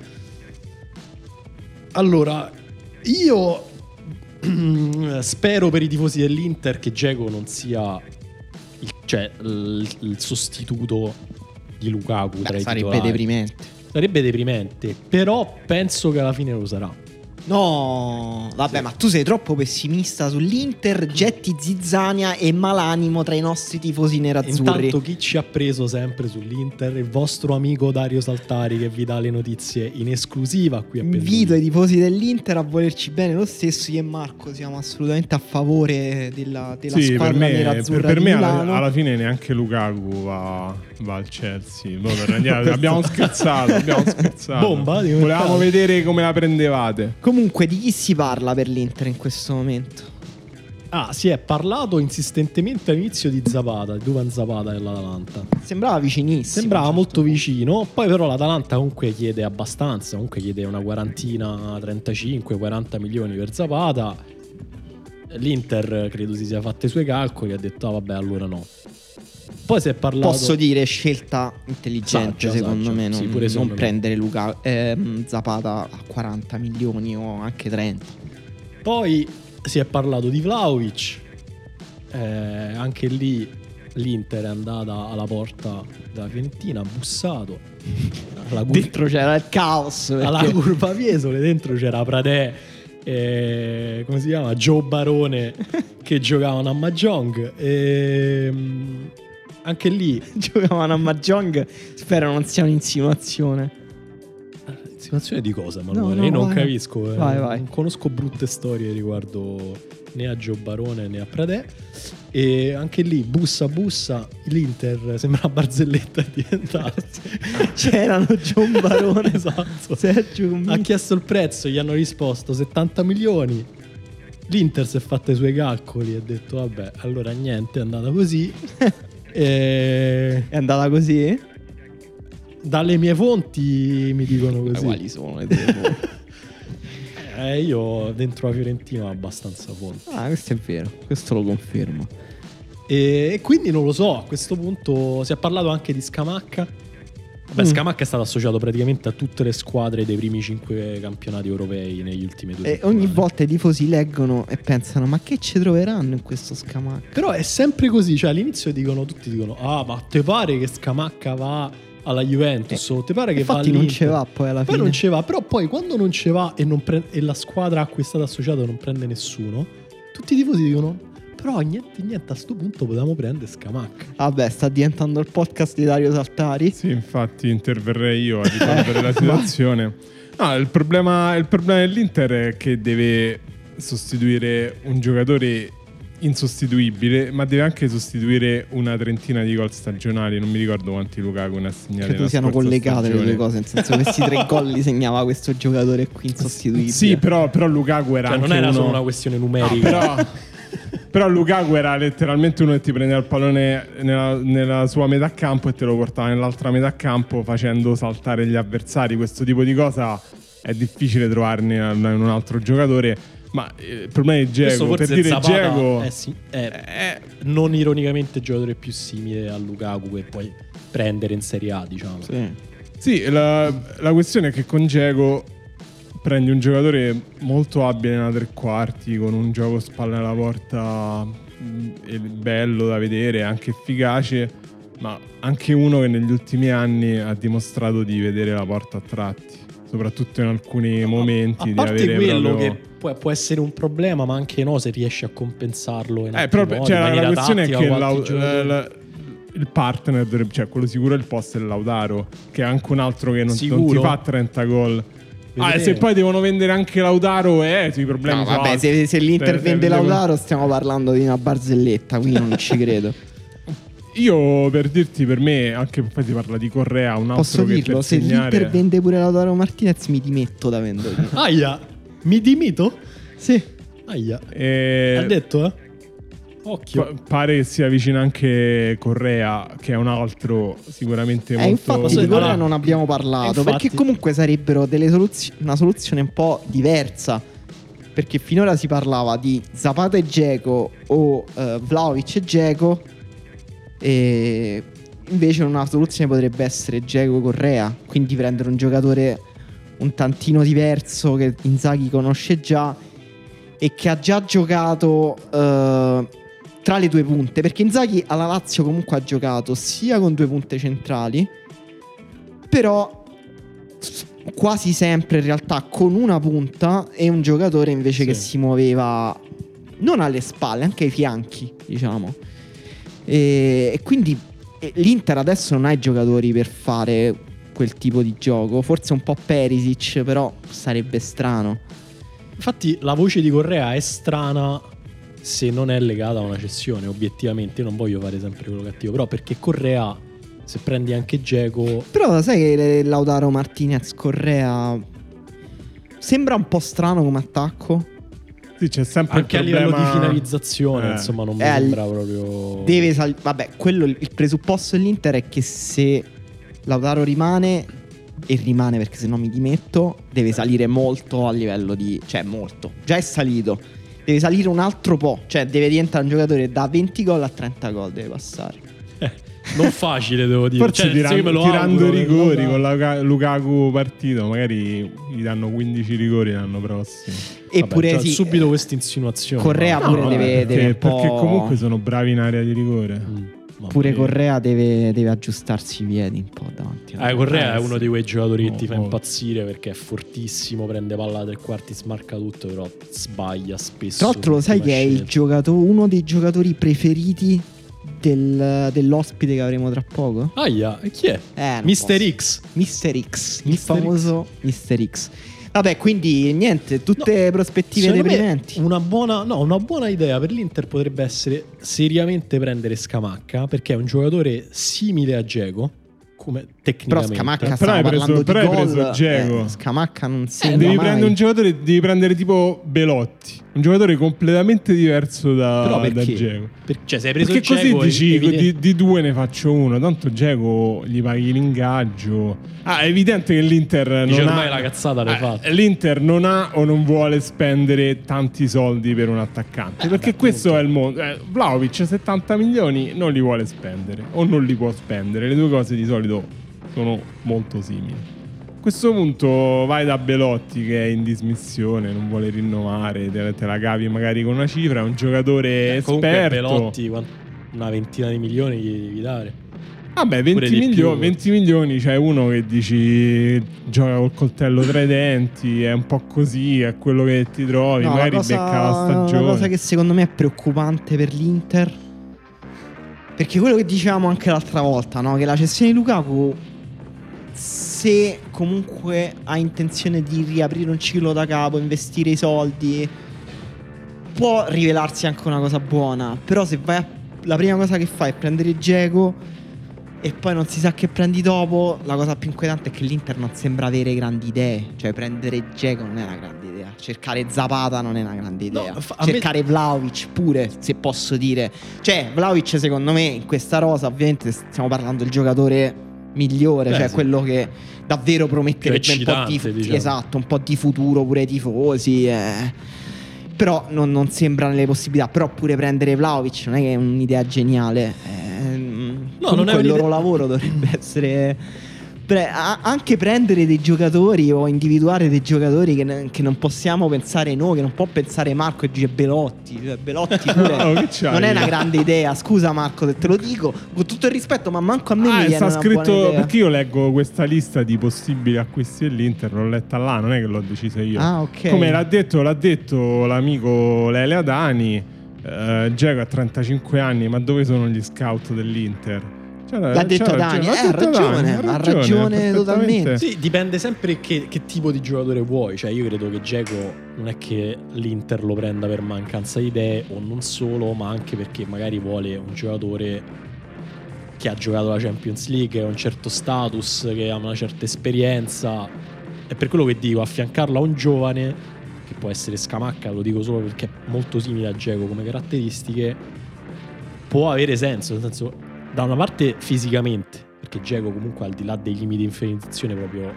Speaker 2: Allora, io spero per i tifosi dell'Inter che Geco non sia il, cioè, il, il sostituto di Lukaku
Speaker 1: Beh,
Speaker 2: i
Speaker 1: sarebbe
Speaker 2: titolari.
Speaker 1: deprimente.
Speaker 2: Sarebbe deprimente, però penso che alla fine lo sarà.
Speaker 1: No, vabbè, ma tu sei troppo pessimista sull'Inter, getti zizzania e malanimo tra i nostri tifosi nerazzurri.
Speaker 2: Intanto chi ci ha preso sempre sull'Inter? Il vostro amico Dario Saltari che vi dà le notizie in esclusiva qui a
Speaker 1: Invito
Speaker 2: Pendolino.
Speaker 1: i tifosi dell'Inter a volerci bene lo stesso. Io e Marco siamo assolutamente a favore della, della
Speaker 3: Sì, per
Speaker 1: squadra
Speaker 3: me, per,
Speaker 1: nerazzurra
Speaker 3: per
Speaker 1: di
Speaker 3: me alla, alla fine neanche Lukaku va, va al Chelsea. Per andiamo- abbiamo scherzato, abbiamo scherzato.
Speaker 2: Bomba
Speaker 3: Volevamo vedere come la prendevate.
Speaker 1: Comunque, di chi si parla per l'Inter in questo momento?
Speaker 2: Ah, si è parlato insistentemente all'inizio di Zapata, di Duvan Zapata dell'Atalanta.
Speaker 1: Sembrava vicinissimo.
Speaker 2: Sembrava
Speaker 1: un
Speaker 2: molto
Speaker 1: certo
Speaker 2: vicino, poi però l'Atalanta comunque chiede abbastanza, comunque chiede una quarantina, 35-40 milioni per Zapata. L'Inter credo si sia fatte i suoi calcoli e ha detto ah vabbè allora no. Poi si è parlato...
Speaker 1: Posso dire scelta intelligente,
Speaker 2: Saggia,
Speaker 1: secondo
Speaker 2: saggia.
Speaker 1: me. Non,
Speaker 2: Sì, pure
Speaker 1: non
Speaker 2: me.
Speaker 1: prendere Luca, ehm, Zapata a 40 milioni o anche 30.
Speaker 2: Poi si è parlato di Vlaovic, eh, anche lì l'Inter è andata alla porta della Fiorentina, ha bussato. Alla, cur-
Speaker 1: Dentro c'era il caos.
Speaker 2: alla
Speaker 1: perché-
Speaker 2: curva Fiesole, dentro c'era Pradè, eh, come si chiama? Joe Barone che giocavano a Mahjong. E, mm, anche lì,
Speaker 1: giocavano a Mahjong. Spero non sia un'insinuazione.
Speaker 2: insinuazione di cosa, Manuele?
Speaker 1: no,
Speaker 2: Io non
Speaker 1: vai.
Speaker 2: capisco, eh.
Speaker 1: Vai, vai.
Speaker 2: non conosco brutte storie riguardo né a Joe Barone né a Pradè. E anche lì, bussa bussa, l'Inter sembra barzelletta è diventato.
Speaker 1: C'erano John Barone,
Speaker 2: esatto.
Speaker 1: Sergio
Speaker 2: Ha chiesto il prezzo, gli hanno risposto 70 milioni. L'Inter si è fatta i suoi calcoli e ha detto vabbè, allora niente, è andata così. E
Speaker 1: È andata così?
Speaker 2: dalle mie fonti mi dicono
Speaker 1: Ma
Speaker 2: così.
Speaker 1: quali sono le tue fonti?
Speaker 2: Eh, io dentro la Fiorentina ho abbastanza fonti.
Speaker 1: Ah, questo è vero, questo lo confermo.
Speaker 2: E, e quindi non lo so, a questo punto si è parlato anche di Scamacca. Beh,
Speaker 1: Mm.
Speaker 2: Scamacca è stato associato praticamente a tutte le squadre dei primi cinque campionati europei negli ultimi due
Speaker 1: E
Speaker 2: settimane.
Speaker 1: ogni volta i tifosi leggono e pensano: ma che ci troveranno in questo scamacca?
Speaker 2: Però è sempre così, cioè all'inizio dicono tutti dicono "Ah, ma te pare che Scamacca va alla Juventus o te pare che va
Speaker 1: Infatti non
Speaker 2: all'Inter?"
Speaker 1: ce va poi alla
Speaker 2: Poi
Speaker 1: fine.
Speaker 2: non ce va, però poi quando non ce va e, non pre- e la squadra a cui è stato associato non prende nessuno, tutti i tifosi dicono Però niente, niente, a sto punto potevamo prendere Scamacca.
Speaker 1: Vabbè, sta diventando il podcast di Dario Saltari.
Speaker 3: Sì, infatti interverrei io a risolvere la situazione. No, il problema, il problema dell'Inter è che deve sostituire un giocatore insostituibile, ma deve anche sostituire una trentina di gol stagionali. Non mi ricordo quanti Lukaku ne ha segnati.
Speaker 1: Credo siano collegate le
Speaker 3: stagione.
Speaker 1: due cose, nel senso che questi tre gol li segnava questo giocatore qui insostituibile.
Speaker 3: Sì, però, però Lukaku era
Speaker 2: Cioè,
Speaker 3: anche
Speaker 2: non era
Speaker 3: uno...
Speaker 2: solo una questione numerica.
Speaker 3: però, però Lukaku era letteralmente uno che ti prendeva il pallone nella, nella sua metà campo e te lo portava nell'altra metà campo facendo saltare gli avversari. Questo tipo di cosa è difficile trovarne in un altro giocatore. Ma eh, il problema
Speaker 2: Questo
Speaker 3: Diego, per dire
Speaker 2: Zapata
Speaker 3: Diego,
Speaker 2: è, sì- è non ironicamente il giocatore più simile a Lukaku che puoi prendere in Serie A, diciamo.
Speaker 1: Sì.
Speaker 3: Sì, la, la questione è che con Diego prendi un giocatore molto abile nei tre quarti, con un gioco spalle alla porta e bello da vedere, anche efficace, ma anche uno che negli ultimi anni ha dimostrato di vedere la porta a tratti, soprattutto in alcuni momenti.
Speaker 2: A parte
Speaker 3: di avere
Speaker 2: quello
Speaker 3: proprio...
Speaker 2: che può, può essere un problema, ma anche no se riesci a compensarlo in
Speaker 3: Eh, però
Speaker 2: modi,
Speaker 3: cioè,
Speaker 2: in
Speaker 3: la, questione è che la- il partner, cioè quello sicuro è il posto è Lautaro, che è anche un altro che non, non ti fa 30 gol. Ah, e se poi devono vendere anche Lautaro, eh, sui problemi
Speaker 1: No,
Speaker 3: sono
Speaker 1: vabbè, se, se l'Inter
Speaker 3: Per-
Speaker 1: vende Lautaro stiamo parlando di una barzelletta, quindi non ci credo.
Speaker 3: Io per dirti, per me, anche poi si parla di Correa, un altro
Speaker 1: Posso dirlo,
Speaker 3: per
Speaker 1: se
Speaker 3: segnare...
Speaker 1: l'Inter vende pure Lautaro Martinez mi dimetto da vendere.
Speaker 2: Aia, mi dimito?
Speaker 1: sì.
Speaker 2: Aia.
Speaker 3: Eh,
Speaker 2: Ha detto, eh? Occhio.
Speaker 3: pa- pare che sia vicino anche Correa, che è un altro sicuramente
Speaker 1: Eh,
Speaker 3: molto...
Speaker 1: infatti di Correa
Speaker 2: no.
Speaker 1: non abbiamo parlato,
Speaker 2: Infatti-
Speaker 1: perché comunque sarebbero delle soluzio- una soluzione un po' diversa. Perché finora si parlava di Zapata e Geco o eh, Vlaovic e Geco. E invece una soluzione potrebbe essere Geco Correa. Quindi prendere un giocatore un tantino diverso che Inzaghi conosce già e che ha già giocato eh, tra le due punte. Perché Inzaghi alla Lazio comunque ha giocato sia con due punte centrali, però quasi sempre in realtà con una punta e un giocatore invece
Speaker 2: Sì.
Speaker 1: che si muoveva non alle spalle, anche ai fianchi, diciamo. E, e quindi eh, l'Inter adesso non ha i giocatori per fare quel tipo di gioco. Forse un po' Perisic, però sarebbe strano.
Speaker 2: Infatti la voce di Correa è strana se non è legata a una cessione, obiettivamente. Io non voglio fare sempre quello cattivo, però perché Correa, se prendi anche Geco...
Speaker 1: Però sai che Lautaro Martinez Correa sembra un po' strano come attacco.
Speaker 3: Sì, c'è sempre
Speaker 2: Anche a
Speaker 3: il
Speaker 2: livello
Speaker 3: problema...
Speaker 2: di finalizzazione,
Speaker 3: Eh.
Speaker 2: insomma, non mi
Speaker 1: Eh,
Speaker 2: sembra proprio...
Speaker 1: Deve sal- Vabbè, quello il presupposto dell'Inter è che se Lautaro rimane e rimane perché se no mi dimetto, deve salire molto a livello di cioè molto. Già è salito. Deve salire un altro po', cioè deve diventare un giocatore da 20 gol a 30 gol deve passare.
Speaker 2: Eh, non facile, devo dire.
Speaker 3: Forse
Speaker 2: Cioè,
Speaker 3: tirando
Speaker 2: auguro,
Speaker 3: rigori con la Lukaku partito, magari gli danno 15 rigori l'anno prossimo.
Speaker 1: Eppure
Speaker 2: Vabbè,
Speaker 1: sì,
Speaker 2: subito queste insinuazioni.
Speaker 1: Correa
Speaker 2: ma-
Speaker 1: pure
Speaker 2: no,
Speaker 1: deve-
Speaker 2: eh.
Speaker 3: perché,
Speaker 1: un po'-
Speaker 3: perché comunque sono bravi in area di rigore.
Speaker 2: Mm, mamma
Speaker 1: pure
Speaker 2: mia.
Speaker 1: Correa deve, deve aggiustarsi i piedi un po' davanti.
Speaker 2: Eh, Correa è
Speaker 3: Eh,
Speaker 2: uno
Speaker 3: sì.
Speaker 2: di quei giocatori che ti fa
Speaker 3: Oh, oh.
Speaker 2: impazzire perché è fortissimo, prende palla da tre quarti, smarca tutto, però sbaglia spesso.
Speaker 1: Tra l'altro lo sai che è il
Speaker 2: L'ultima
Speaker 1: giocato- uno dei giocatori preferiti del- dell'ospite che avremo tra poco?
Speaker 2: scelta. Aia, e chi è?
Speaker 1: Eh,
Speaker 2: Mister
Speaker 1: posso.
Speaker 2: X.
Speaker 1: Mister X, il
Speaker 2: Mr.
Speaker 1: famoso Mister X. Vabbè, quindi niente, tutte prospettive
Speaker 2: Secondo me
Speaker 1: deprimenti.
Speaker 2: Una buona, no, una buona idea per l'Inter potrebbe essere seriamente prendere Scamacca perché è un giocatore simile a Geco come
Speaker 1: Però. Scamacca
Speaker 3: Però
Speaker 1: stiamo
Speaker 3: hai preso-
Speaker 1: parlando
Speaker 3: però hai
Speaker 1: di
Speaker 3: preso
Speaker 1: gol.
Speaker 3: Dzeko.
Speaker 1: eh, Scamacca non sembra
Speaker 3: devi
Speaker 1: mai.
Speaker 3: prendere un giocatore, devi prendere tipo Belotti, un giocatore completamente diverso da,
Speaker 2: Però
Speaker 3: da.
Speaker 2: Per- cioè, se hai preso
Speaker 3: Perché così
Speaker 2: Dzeko, è
Speaker 3: dici di, di due ne faccio uno, tanto Dzeko gli paghi l'ingaggio. Ah, è evidente che l'Inter
Speaker 2: Dice,
Speaker 3: non
Speaker 2: ormai
Speaker 3: ha
Speaker 2: la cazzata l'hai
Speaker 3: eh,
Speaker 2: fatta.
Speaker 3: L'Inter non ha o non vuole spendere tanti soldi per un attaccante,
Speaker 2: Eh,
Speaker 3: perché questo
Speaker 2: appunto.
Speaker 3: è il mondo. Eh, Vlaovic 70 milioni non li vuole spendere o non li può spendere. Le due cose di solito sono molto simili. A questo punto vai da Belotti che è in dismissione, non vuole rinnovare, te, la cavi magari con una cifra, è un giocatore
Speaker 2: Eh,
Speaker 3: esperto.
Speaker 2: Belotti una ventina di milioni gli devi dare.
Speaker 3: Vabbè, 20,
Speaker 2: Pure di
Speaker 3: milio-
Speaker 2: più.
Speaker 3: 20 milioni c'è uno che dici gioca col coltello tra i denti, è un po' così, è quello che ti trovi,
Speaker 1: No, la
Speaker 3: magari
Speaker 1: cosa,
Speaker 3: becca la stagione.
Speaker 1: una cosa che secondo me è preoccupante per l'Inter. Perché quello che dicevamo anche l'altra volta, no? Che la cessione di Lukaku, se comunque ha intenzione di riaprire un ciclo da capo, investire i soldi, può rivelarsi anche una cosa buona. Però se vai a, la prima cosa che fai è prendere Geco e poi non si sa che prendi dopo, la cosa più inquietante è che l'Inter non sembra avere grandi idee. Cioè prendere Geco non è una grande idea. Cercare Zapata non è una grande
Speaker 2: No,
Speaker 1: idea.
Speaker 2: fa- a me-
Speaker 1: Cercare Vlaovic pure, se posso dire. Cioè, Vlaovic secondo me in questa rosa, ovviamente stiamo parlando del giocatore migliore,
Speaker 2: Beh,
Speaker 1: cioè
Speaker 2: sì.
Speaker 1: quello che davvero prometterebbe un po' di
Speaker 2: diciamo.
Speaker 1: esatto, un po' di futuro pure ai tifosi. eh. Però non, non sembra nelle possibilità. Però pure prendere Vlaovic non è che è un'idea geniale. Eh,
Speaker 2: No, non è
Speaker 1: il loro lavoro dovrebbe essere. Pre- anche prendere dei giocatori o individuare dei giocatori che, ne- che non possiamo pensare noi, che non può pensare Marco e dice Belotti. Cioè, Belotti pure
Speaker 3: Oh, che c'hai?
Speaker 1: non è una grande idea. Scusa, Marco, se te lo dico con tutto il rispetto, ma manco a me mi
Speaker 3: Ah,
Speaker 1: viene
Speaker 3: sta scritto perché io leggo questa lista di possibili acquisti dell'Inter, l'ho letta là, non è che l'ho decisa io.
Speaker 1: Ah, ok.
Speaker 3: Come l'ha detto, l'ha detto l'amico Lele Adani, eh, Dzeko ha 35 anni, ma dove sono gli scout dell'Inter? Cioè,
Speaker 1: L'ha detto
Speaker 3: c'ha
Speaker 1: Dani,
Speaker 3: l'ha
Speaker 1: eh, ha
Speaker 3: detto
Speaker 1: ragione,
Speaker 3: Dani,
Speaker 1: ha ragione
Speaker 3: perfettamente.
Speaker 1: totalmente.
Speaker 2: Sì, dipende sempre che, che tipo di giocatore vuoi. Cioè, io credo che Geco non è che l'Inter lo prenda per mancanza di idee, o non solo, ma anche perché magari vuole un giocatore che ha giocato la Champions League, che ha un certo status, che ha una certa esperienza. E per quello che dico, affiancarlo a un giovane, che può essere Scamacca, lo dico solo perché è molto simile a Geco come caratteristiche, può avere senso. Nel senso, da una parte fisicamente, perché Geco comunque al di là dei limiti di inferizzazione proprio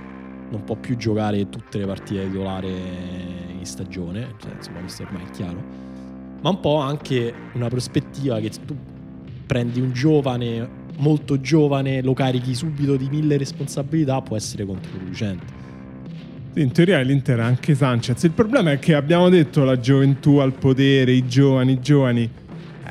Speaker 2: non può più giocare tutte le partite titolare in stagione, cioè, insomma questo ormai è chiaro, ma un po' anche una prospettiva che tu prendi un giovane, molto giovane, lo carichi subito di mille responsabilità, può essere controproducente.
Speaker 3: In teoria l'Inter ha anche Sanchez. Il problema è che abbiamo detto la gioventù al potere, i giovani, i giovani.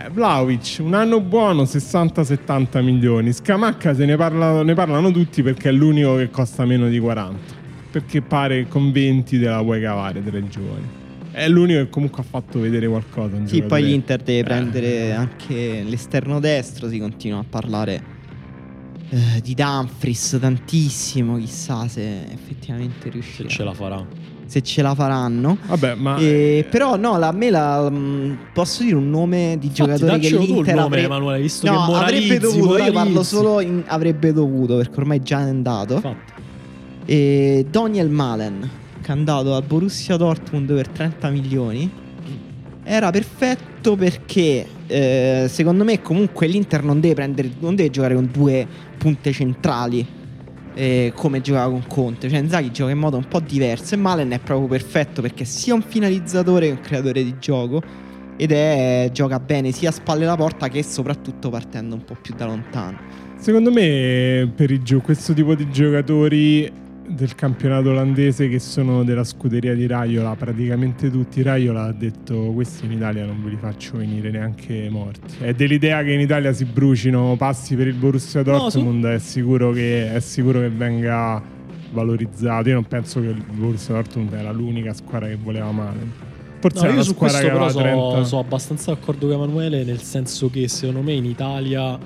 Speaker 3: Eh, Vlaovic, un anno buono, 60-70 milioni. Scamacca se ne, parla- ne parlano tutti perché è l'unico che costa meno di 40. Perché pare che con 20 te la puoi cavare tra i giovani. È l'unico che comunque ha fatto vedere qualcosa.
Speaker 1: Sì,
Speaker 3: giocatore.
Speaker 1: poi l'Inter deve
Speaker 3: Eh.
Speaker 1: prendere anche l'esterno destro. Si continua a parlare eh, di Dumfries tantissimo. Chissà se effettivamente
Speaker 2: Se
Speaker 1: riuscirà.
Speaker 2: ce la farà.
Speaker 1: Se ce la faranno.
Speaker 3: Vabbè, ma...
Speaker 1: E-
Speaker 3: eh,
Speaker 1: però no, la, a me la, mh, posso dire un nome di
Speaker 2: Infatti,
Speaker 1: giocatore che l'Inter
Speaker 2: nome,
Speaker 1: avrebbe...
Speaker 2: Emanuele, visto
Speaker 1: no,
Speaker 2: che moralizzi,
Speaker 1: avrebbe dovuto, io parlo
Speaker 2: moralizzi.
Speaker 1: solo in avrebbe dovuto perché ormai già è andato.
Speaker 2: Infatti.
Speaker 1: E Daniel Malen, che è andato al Borussia Dortmund per 30 milioni, era perfetto perché eh, secondo me comunque l'Inter non deve prendere, non deve giocare con due punte centrali eh, come giocava con Conte. Cioè Inzaghi gioca in modo un po' diverso e Malen è proprio perfetto perché è sia un finalizzatore che un creatore di gioco ed è gioca bene sia a spalle alla porta che soprattutto partendo un po' più da lontano.
Speaker 3: Secondo me per gio- questo tipo di giocatori del campionato olandese che sono della scuderia di Raiola, praticamente tutti Raiola ha detto questi in Italia non ve li faccio venire neanche morti. È dell'idea che in Italia si brucino passi per il Borussia
Speaker 2: No, su-
Speaker 3: Dortmund, è, sicuro che, è sicuro che venga valorizzato. Io non penso che il Borussia Dortmund era l'unica squadra che voleva male. Forse
Speaker 2: No, io su questo però
Speaker 3: aveva
Speaker 2: so,
Speaker 3: 30
Speaker 2: so abbastanza d'accordo con Emanuele, nel senso che secondo me in Italia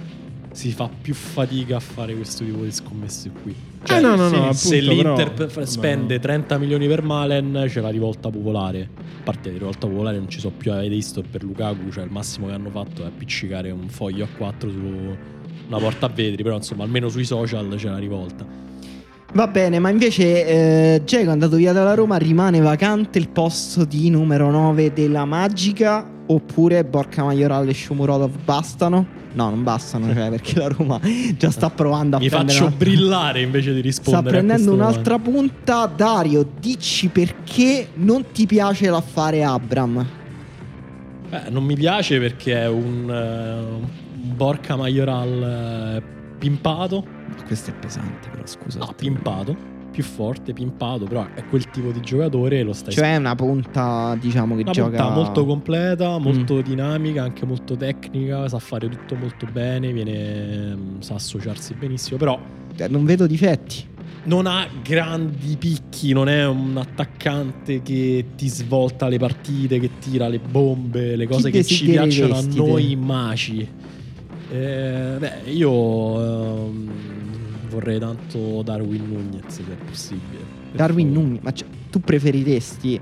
Speaker 2: si fa più fatica a fare questo tipo di scommesse qui. Cioè,
Speaker 3: Eh, no, no,
Speaker 2: se-
Speaker 3: no,
Speaker 2: se
Speaker 3: appunto,
Speaker 2: l'Inter
Speaker 3: però-
Speaker 2: spende
Speaker 3: no.
Speaker 2: 30 milioni per Malen, c'è la rivolta popolare. A parte la rivolta popolare non ci so più avete visto per Lukaku, cioè il massimo che hanno fatto è appiccicare un foglio a 4 su una porta a vetri, però insomma almeno sui social c'è la rivolta.
Speaker 1: Va bene, ma invece eh, Dzeko è andato via dalla Roma, rimane vacante il posto di numero 9 della Magica oppure Borca Majoral e Shomurodov bastano? No, non bastano, cioè, perché la Roma già sta provando a
Speaker 2: Mi
Speaker 1: prendere
Speaker 2: faccio
Speaker 1: una-
Speaker 2: brillare invece di
Speaker 1: Sta
Speaker 2: rispondere. a
Speaker 1: prendendo un'altra punta. Dario, dici perché non ti piace l'affare Abram?
Speaker 2: Beh, non mi piace perché è un, eh, un Borca Majoral eh, pimpato.
Speaker 1: Questo è pesante, però scusa.
Speaker 2: No, pimpato. Più forte, pimpato, però è quel tipo di giocatore, lo stai
Speaker 1: Cioè è una punta, diciamo, che
Speaker 2: una
Speaker 1: gioca...
Speaker 2: punta molto completa, molto
Speaker 1: Mm.
Speaker 2: dinamica, anche molto tecnica, sa fare tutto molto bene, viene, mm, sa associarsi benissimo, però
Speaker 1: Eh, Non vedo difetti.
Speaker 2: non ha grandi picchi, non è un attaccante che ti svolta le partite, che tira le bombe, le cose che ci piacciono a noi maci. Eh, beh, io ehm, vorrei tanto Darwin Nunez se è possibile.
Speaker 1: Darwin. Nunez, ma cioè, tu preferiresti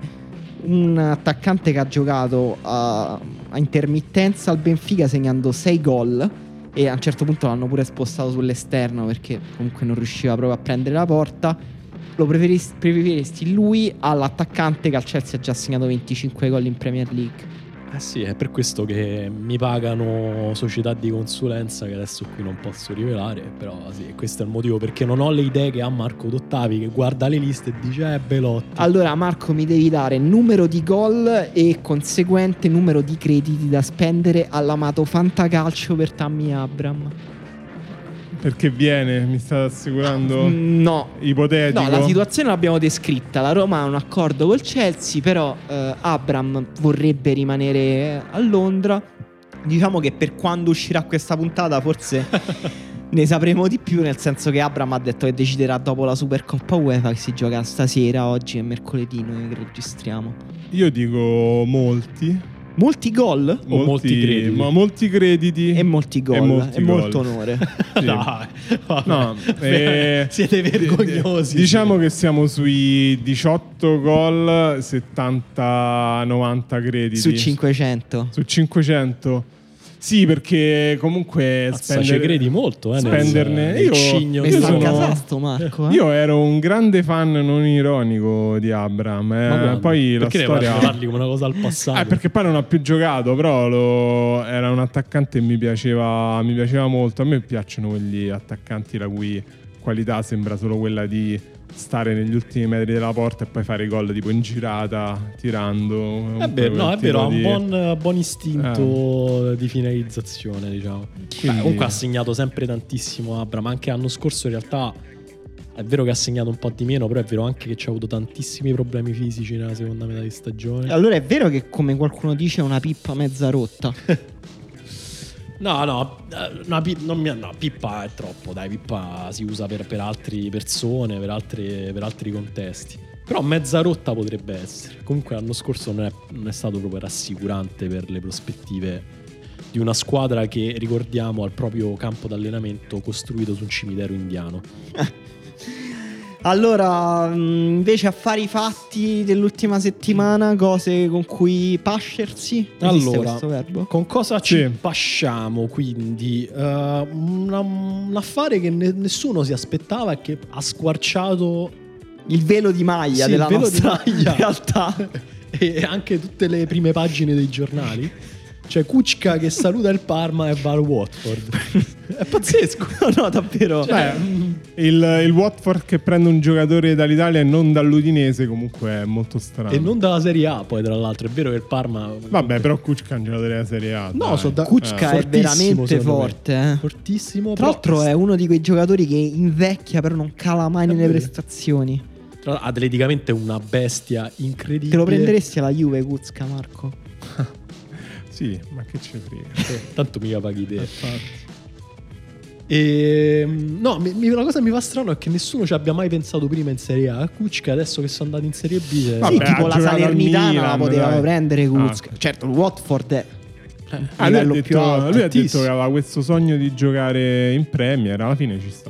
Speaker 1: un attaccante che ha giocato a, a intermittenza al Benfica segnando 6 gol e a un certo punto l'hanno pure spostato sull'esterno perché comunque non riusciva proprio a prendere la porta. Lo preferis- preferiresti lui all'attaccante che al Chelsea ha già segnato 25 gol in Premier League?
Speaker 2: Eh sì, è per questo che mi pagano società di consulenza che adesso qui non posso rivelare, però sì, questo è il motivo perché non ho le idee che ha Marco Dottavi che guarda le liste e dice eh Belotti.
Speaker 1: Allora Marco mi devi dare numero di gol e conseguente numero di crediti da spendere all'amato fantacalcio per Tammy Abram.
Speaker 3: Perché viene, mi state assicurando?
Speaker 1: Mm, No.
Speaker 3: Ipotetico.
Speaker 1: No, la situazione l'abbiamo descritta. La Roma ha un accordo col Chelsea, però eh, Abram vorrebbe rimanere a Londra. Diciamo che per quando uscirà questa puntata forse ne sapremo di più, nel senso che Abram ha detto che deciderà dopo la Supercoppa UEFA che si gioca stasera, oggi è mercoledì noi registriamo.
Speaker 3: Io dico molti.
Speaker 1: Molti gol
Speaker 2: O molti crediti.
Speaker 3: Ma molti crediti.
Speaker 1: e molti gol.
Speaker 3: E molti
Speaker 1: e molto onore.
Speaker 3: Sì.
Speaker 2: Dai.
Speaker 3: No, eh,
Speaker 2: siete vergognosi.
Speaker 3: Diciamo che siamo sui 18 gol, 70-90 crediti.
Speaker 1: Su 500.
Speaker 3: Su 500. Sì, perché comunque
Speaker 2: Mazza,
Speaker 3: spendere-
Speaker 2: ci credi molto, eh,
Speaker 3: spenderne.
Speaker 2: nel
Speaker 3: io,
Speaker 2: cigno
Speaker 3: io sono-
Speaker 1: casasto Marco. eh?
Speaker 3: io ero un grande fan non ironico di Abram. eh. Poi la
Speaker 2: perché ne
Speaker 3: storia.
Speaker 2: parli- parli come una cosa al passato?
Speaker 3: Ah, perché poi non ha più giocato, però lo- era un attaccante che mi piaceva, mi piaceva molto. A me piacciono quegli attaccanti la cui qualità sembra solo quella di stare negli ultimi metri della porta e poi fare i gol tipo in girata, tirando.
Speaker 2: È vero, no, è vero, ha un buon, buon istinto di finalizzazione, diciamo.
Speaker 3: Quindi-
Speaker 2: Beh, comunque ha segnato sempre tantissimo Abram, anche l'anno scorso in realtà è vero che ha segnato un po' di meno, però è vero anche che ci ha avuto tantissimi problemi fisici nella seconda metà di stagione.
Speaker 1: Allora è vero che come qualcuno dice è una pippa mezza rotta.
Speaker 2: No, no, eh, una non mi- no, Pippa è troppo, dai, Pippa si usa per, per altre persone, per, altre- per altri contesti. Però mezza rotta potrebbe essere. Comunque l'anno scorso non è, non è stato proprio rassicurante per le prospettive di una squadra che, ricordiamo, ha il proprio campo d'allenamento costruito su un cimitero indiano.
Speaker 1: Allora, mh, invece affari fatti dell'ultima settimana, cose con cui pascersi. Esiste
Speaker 2: Allora,
Speaker 1: questo verbo?
Speaker 2: Con cosa
Speaker 3: Sì.
Speaker 2: ci pasciamo quindi? Eh, una- un affare che ne- nessuno si aspettava e che ha squarciato
Speaker 1: Il velo di maglia
Speaker 2: Sì,
Speaker 1: della
Speaker 2: velo di
Speaker 1: nostra
Speaker 2: maglia.
Speaker 1: realtà.
Speaker 2: e anche tutte le prime pagine dei giornali. C'è Kuczka che saluta il Parma e va al Watford. È pazzesco.
Speaker 1: no, no, davvero.
Speaker 3: Cioè, il, il Watford che prende un giocatore dall'Italia e non dall'Udinese comunque è molto strano.
Speaker 2: E non dalla Serie A, poi, tra l'altro. È vero che il Parma.
Speaker 3: Vabbè, però Kuczka è un giocatore della Serie A.
Speaker 2: No, so da-
Speaker 1: Kuczka
Speaker 2: eh,
Speaker 1: è
Speaker 2: fortissimo,
Speaker 1: veramente
Speaker 2: me.
Speaker 1: forte. eh.
Speaker 2: Fortissimo.
Speaker 1: Tra
Speaker 2: però-
Speaker 1: l'altro è uno di quei giocatori che invecchia però non cala mai
Speaker 2: È
Speaker 1: nelle prestazioni.
Speaker 2: tra- atleticamente è una bestia incredibile.
Speaker 1: Te lo prenderesti alla Juve, Kuzka, Marco?
Speaker 3: Sì, ma che ci frega.
Speaker 2: Tanto mica paghi te. E, no, mi- mi- una cosa che mi fa strano è che nessuno ci abbia mai pensato prima in Serie A. Kuczka adesso che sono andati in Serie B. se-
Speaker 3: Vabbè,
Speaker 1: sì, tipo la Salernitana la
Speaker 3: Milan,
Speaker 1: potevano
Speaker 3: dai.
Speaker 1: prendere Kuzka.
Speaker 3: Ah.
Speaker 1: Certo, il Watford è
Speaker 2: Eh,
Speaker 3: Ah, lui, ha detto, lui ha detto che aveva questo sogno di giocare in Premier. Alla fine ci sta.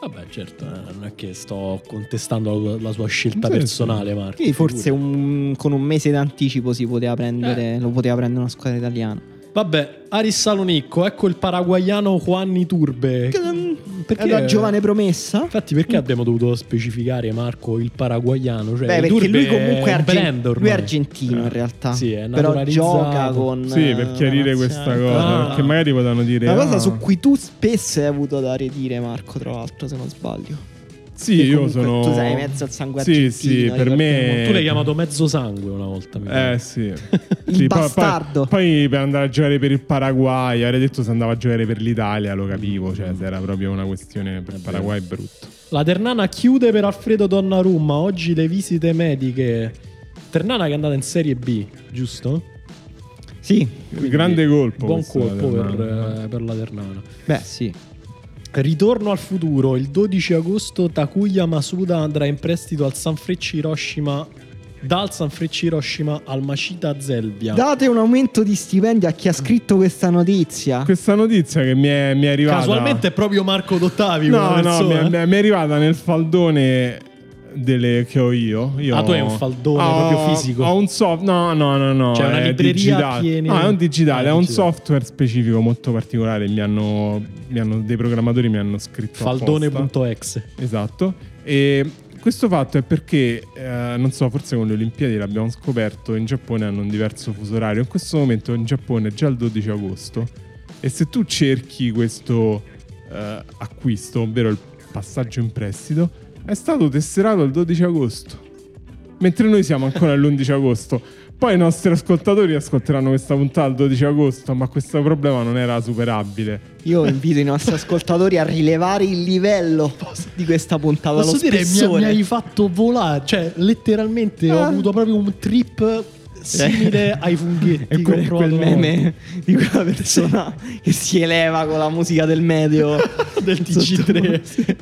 Speaker 2: Vabbè, certo, eh, non è che sto contestando la, la sua scelta
Speaker 3: Sì,
Speaker 2: personale, Marco.
Speaker 1: Quindi forse un- con un mese d'anticipo si poteva
Speaker 2: Eh.
Speaker 1: prendere, lo poteva prendere una squadra italiana.
Speaker 2: Vabbè, Aris Salonicco, ecco il paraguayano Juan Iturbe.
Speaker 1: È una giovane promessa.
Speaker 2: Infatti, perché abbiamo dovuto specificare, Marco, il paraguayano? Cioè,
Speaker 1: Beh, perché lui comunque è,
Speaker 2: un
Speaker 1: argen- lui è argentino in realtà.
Speaker 2: Sì, è
Speaker 1: Però gioca con.
Speaker 3: Sì, per
Speaker 1: eh,
Speaker 3: chiarire questa
Speaker 1: nazionale.
Speaker 3: cosa.
Speaker 2: Ah.
Speaker 3: Perché magari potevano dire.
Speaker 1: Una cosa
Speaker 3: ah,
Speaker 1: su cui tu spesso hai avuto da ridire, Marco, tra l'altro, se non sbaglio.
Speaker 3: Sì, io sono.
Speaker 1: Tu sei mezzo al sangue
Speaker 3: Sì,
Speaker 1: argentino.
Speaker 3: sì, per me-
Speaker 2: Tu l'hai chiamato mezzo sangue una volta.
Speaker 3: Eh sì.
Speaker 1: Il
Speaker 3: Sì, poi-
Speaker 1: bastardo.
Speaker 3: Poi, poi per andare a giocare per il Paraguay, avrei detto se andava a giocare per l'Italia, lo capivo, cioè se era proprio una questione per il Paraguay brutto.
Speaker 2: La Ternana chiude per Alfredo Donnarumma. Oggi le visite mediche. Ternana che è andata in Serie B, giusto?
Speaker 1: Sì,
Speaker 2: Quindi,
Speaker 3: Grande colpo.
Speaker 2: Buon colpo per, eh, per la Ternana.
Speaker 1: beh sì.
Speaker 2: Ritorno al futuro. Il 12 agosto Takuya Masuda andrà in prestito al Sanfrecce Hiroshima. Dal Sanfrecce Hiroshima al Machita Zelvia.
Speaker 1: Date un aumento di stipendio a chi ha scritto questa notizia.
Speaker 3: Questa notizia che mi è, mi è arrivata.
Speaker 2: Casualmente è proprio Marco Dottavi.
Speaker 3: No, no, mi è- mi è arrivata nel faldone delle che ho io. io
Speaker 2: Ah, tu hai un faldone proprio fisico?
Speaker 3: Ho un soft, no, no, no, no.
Speaker 2: Cioè, una libreria
Speaker 3: digitale.
Speaker 2: piena-
Speaker 3: No, è un digitale,
Speaker 2: Ah,
Speaker 3: è un
Speaker 2: digitale.
Speaker 3: software specifico molto particolare. Mi hanno, mi hanno- dei programmatori mi hanno scritto.
Speaker 2: Faldone.exe.
Speaker 3: Esatto. E questo fatto è perché, eh, non so, forse con le Olimpiadi l'abbiamo scoperto, in Giappone hanno un diverso fuso orario. In questo momento in Giappone è già il 12 agosto e se tu cerchi questo eh, acquisto, ovvero il passaggio in prestito, è stato tesserato il 12 agosto. Mentre noi siamo ancora all'11 agosto. Poi i nostri ascoltatori ascolteranno questa puntata il 12 agosto, ma questo problema non era superabile.
Speaker 1: Io invito i nostri ascoltatori a rilevare il livello di questa puntata.
Speaker 2: Posso
Speaker 1: lo
Speaker 2: dire, mi,
Speaker 1: spessore.
Speaker 2: mi hai fatto volare. Cioè, letteralmente ho
Speaker 1: Ah.
Speaker 2: avuto proprio un trip simile ai funghetti.
Speaker 1: E quel,
Speaker 2: ho
Speaker 1: quel meme di quella persona che si eleva con la musica del medio
Speaker 2: del TG3.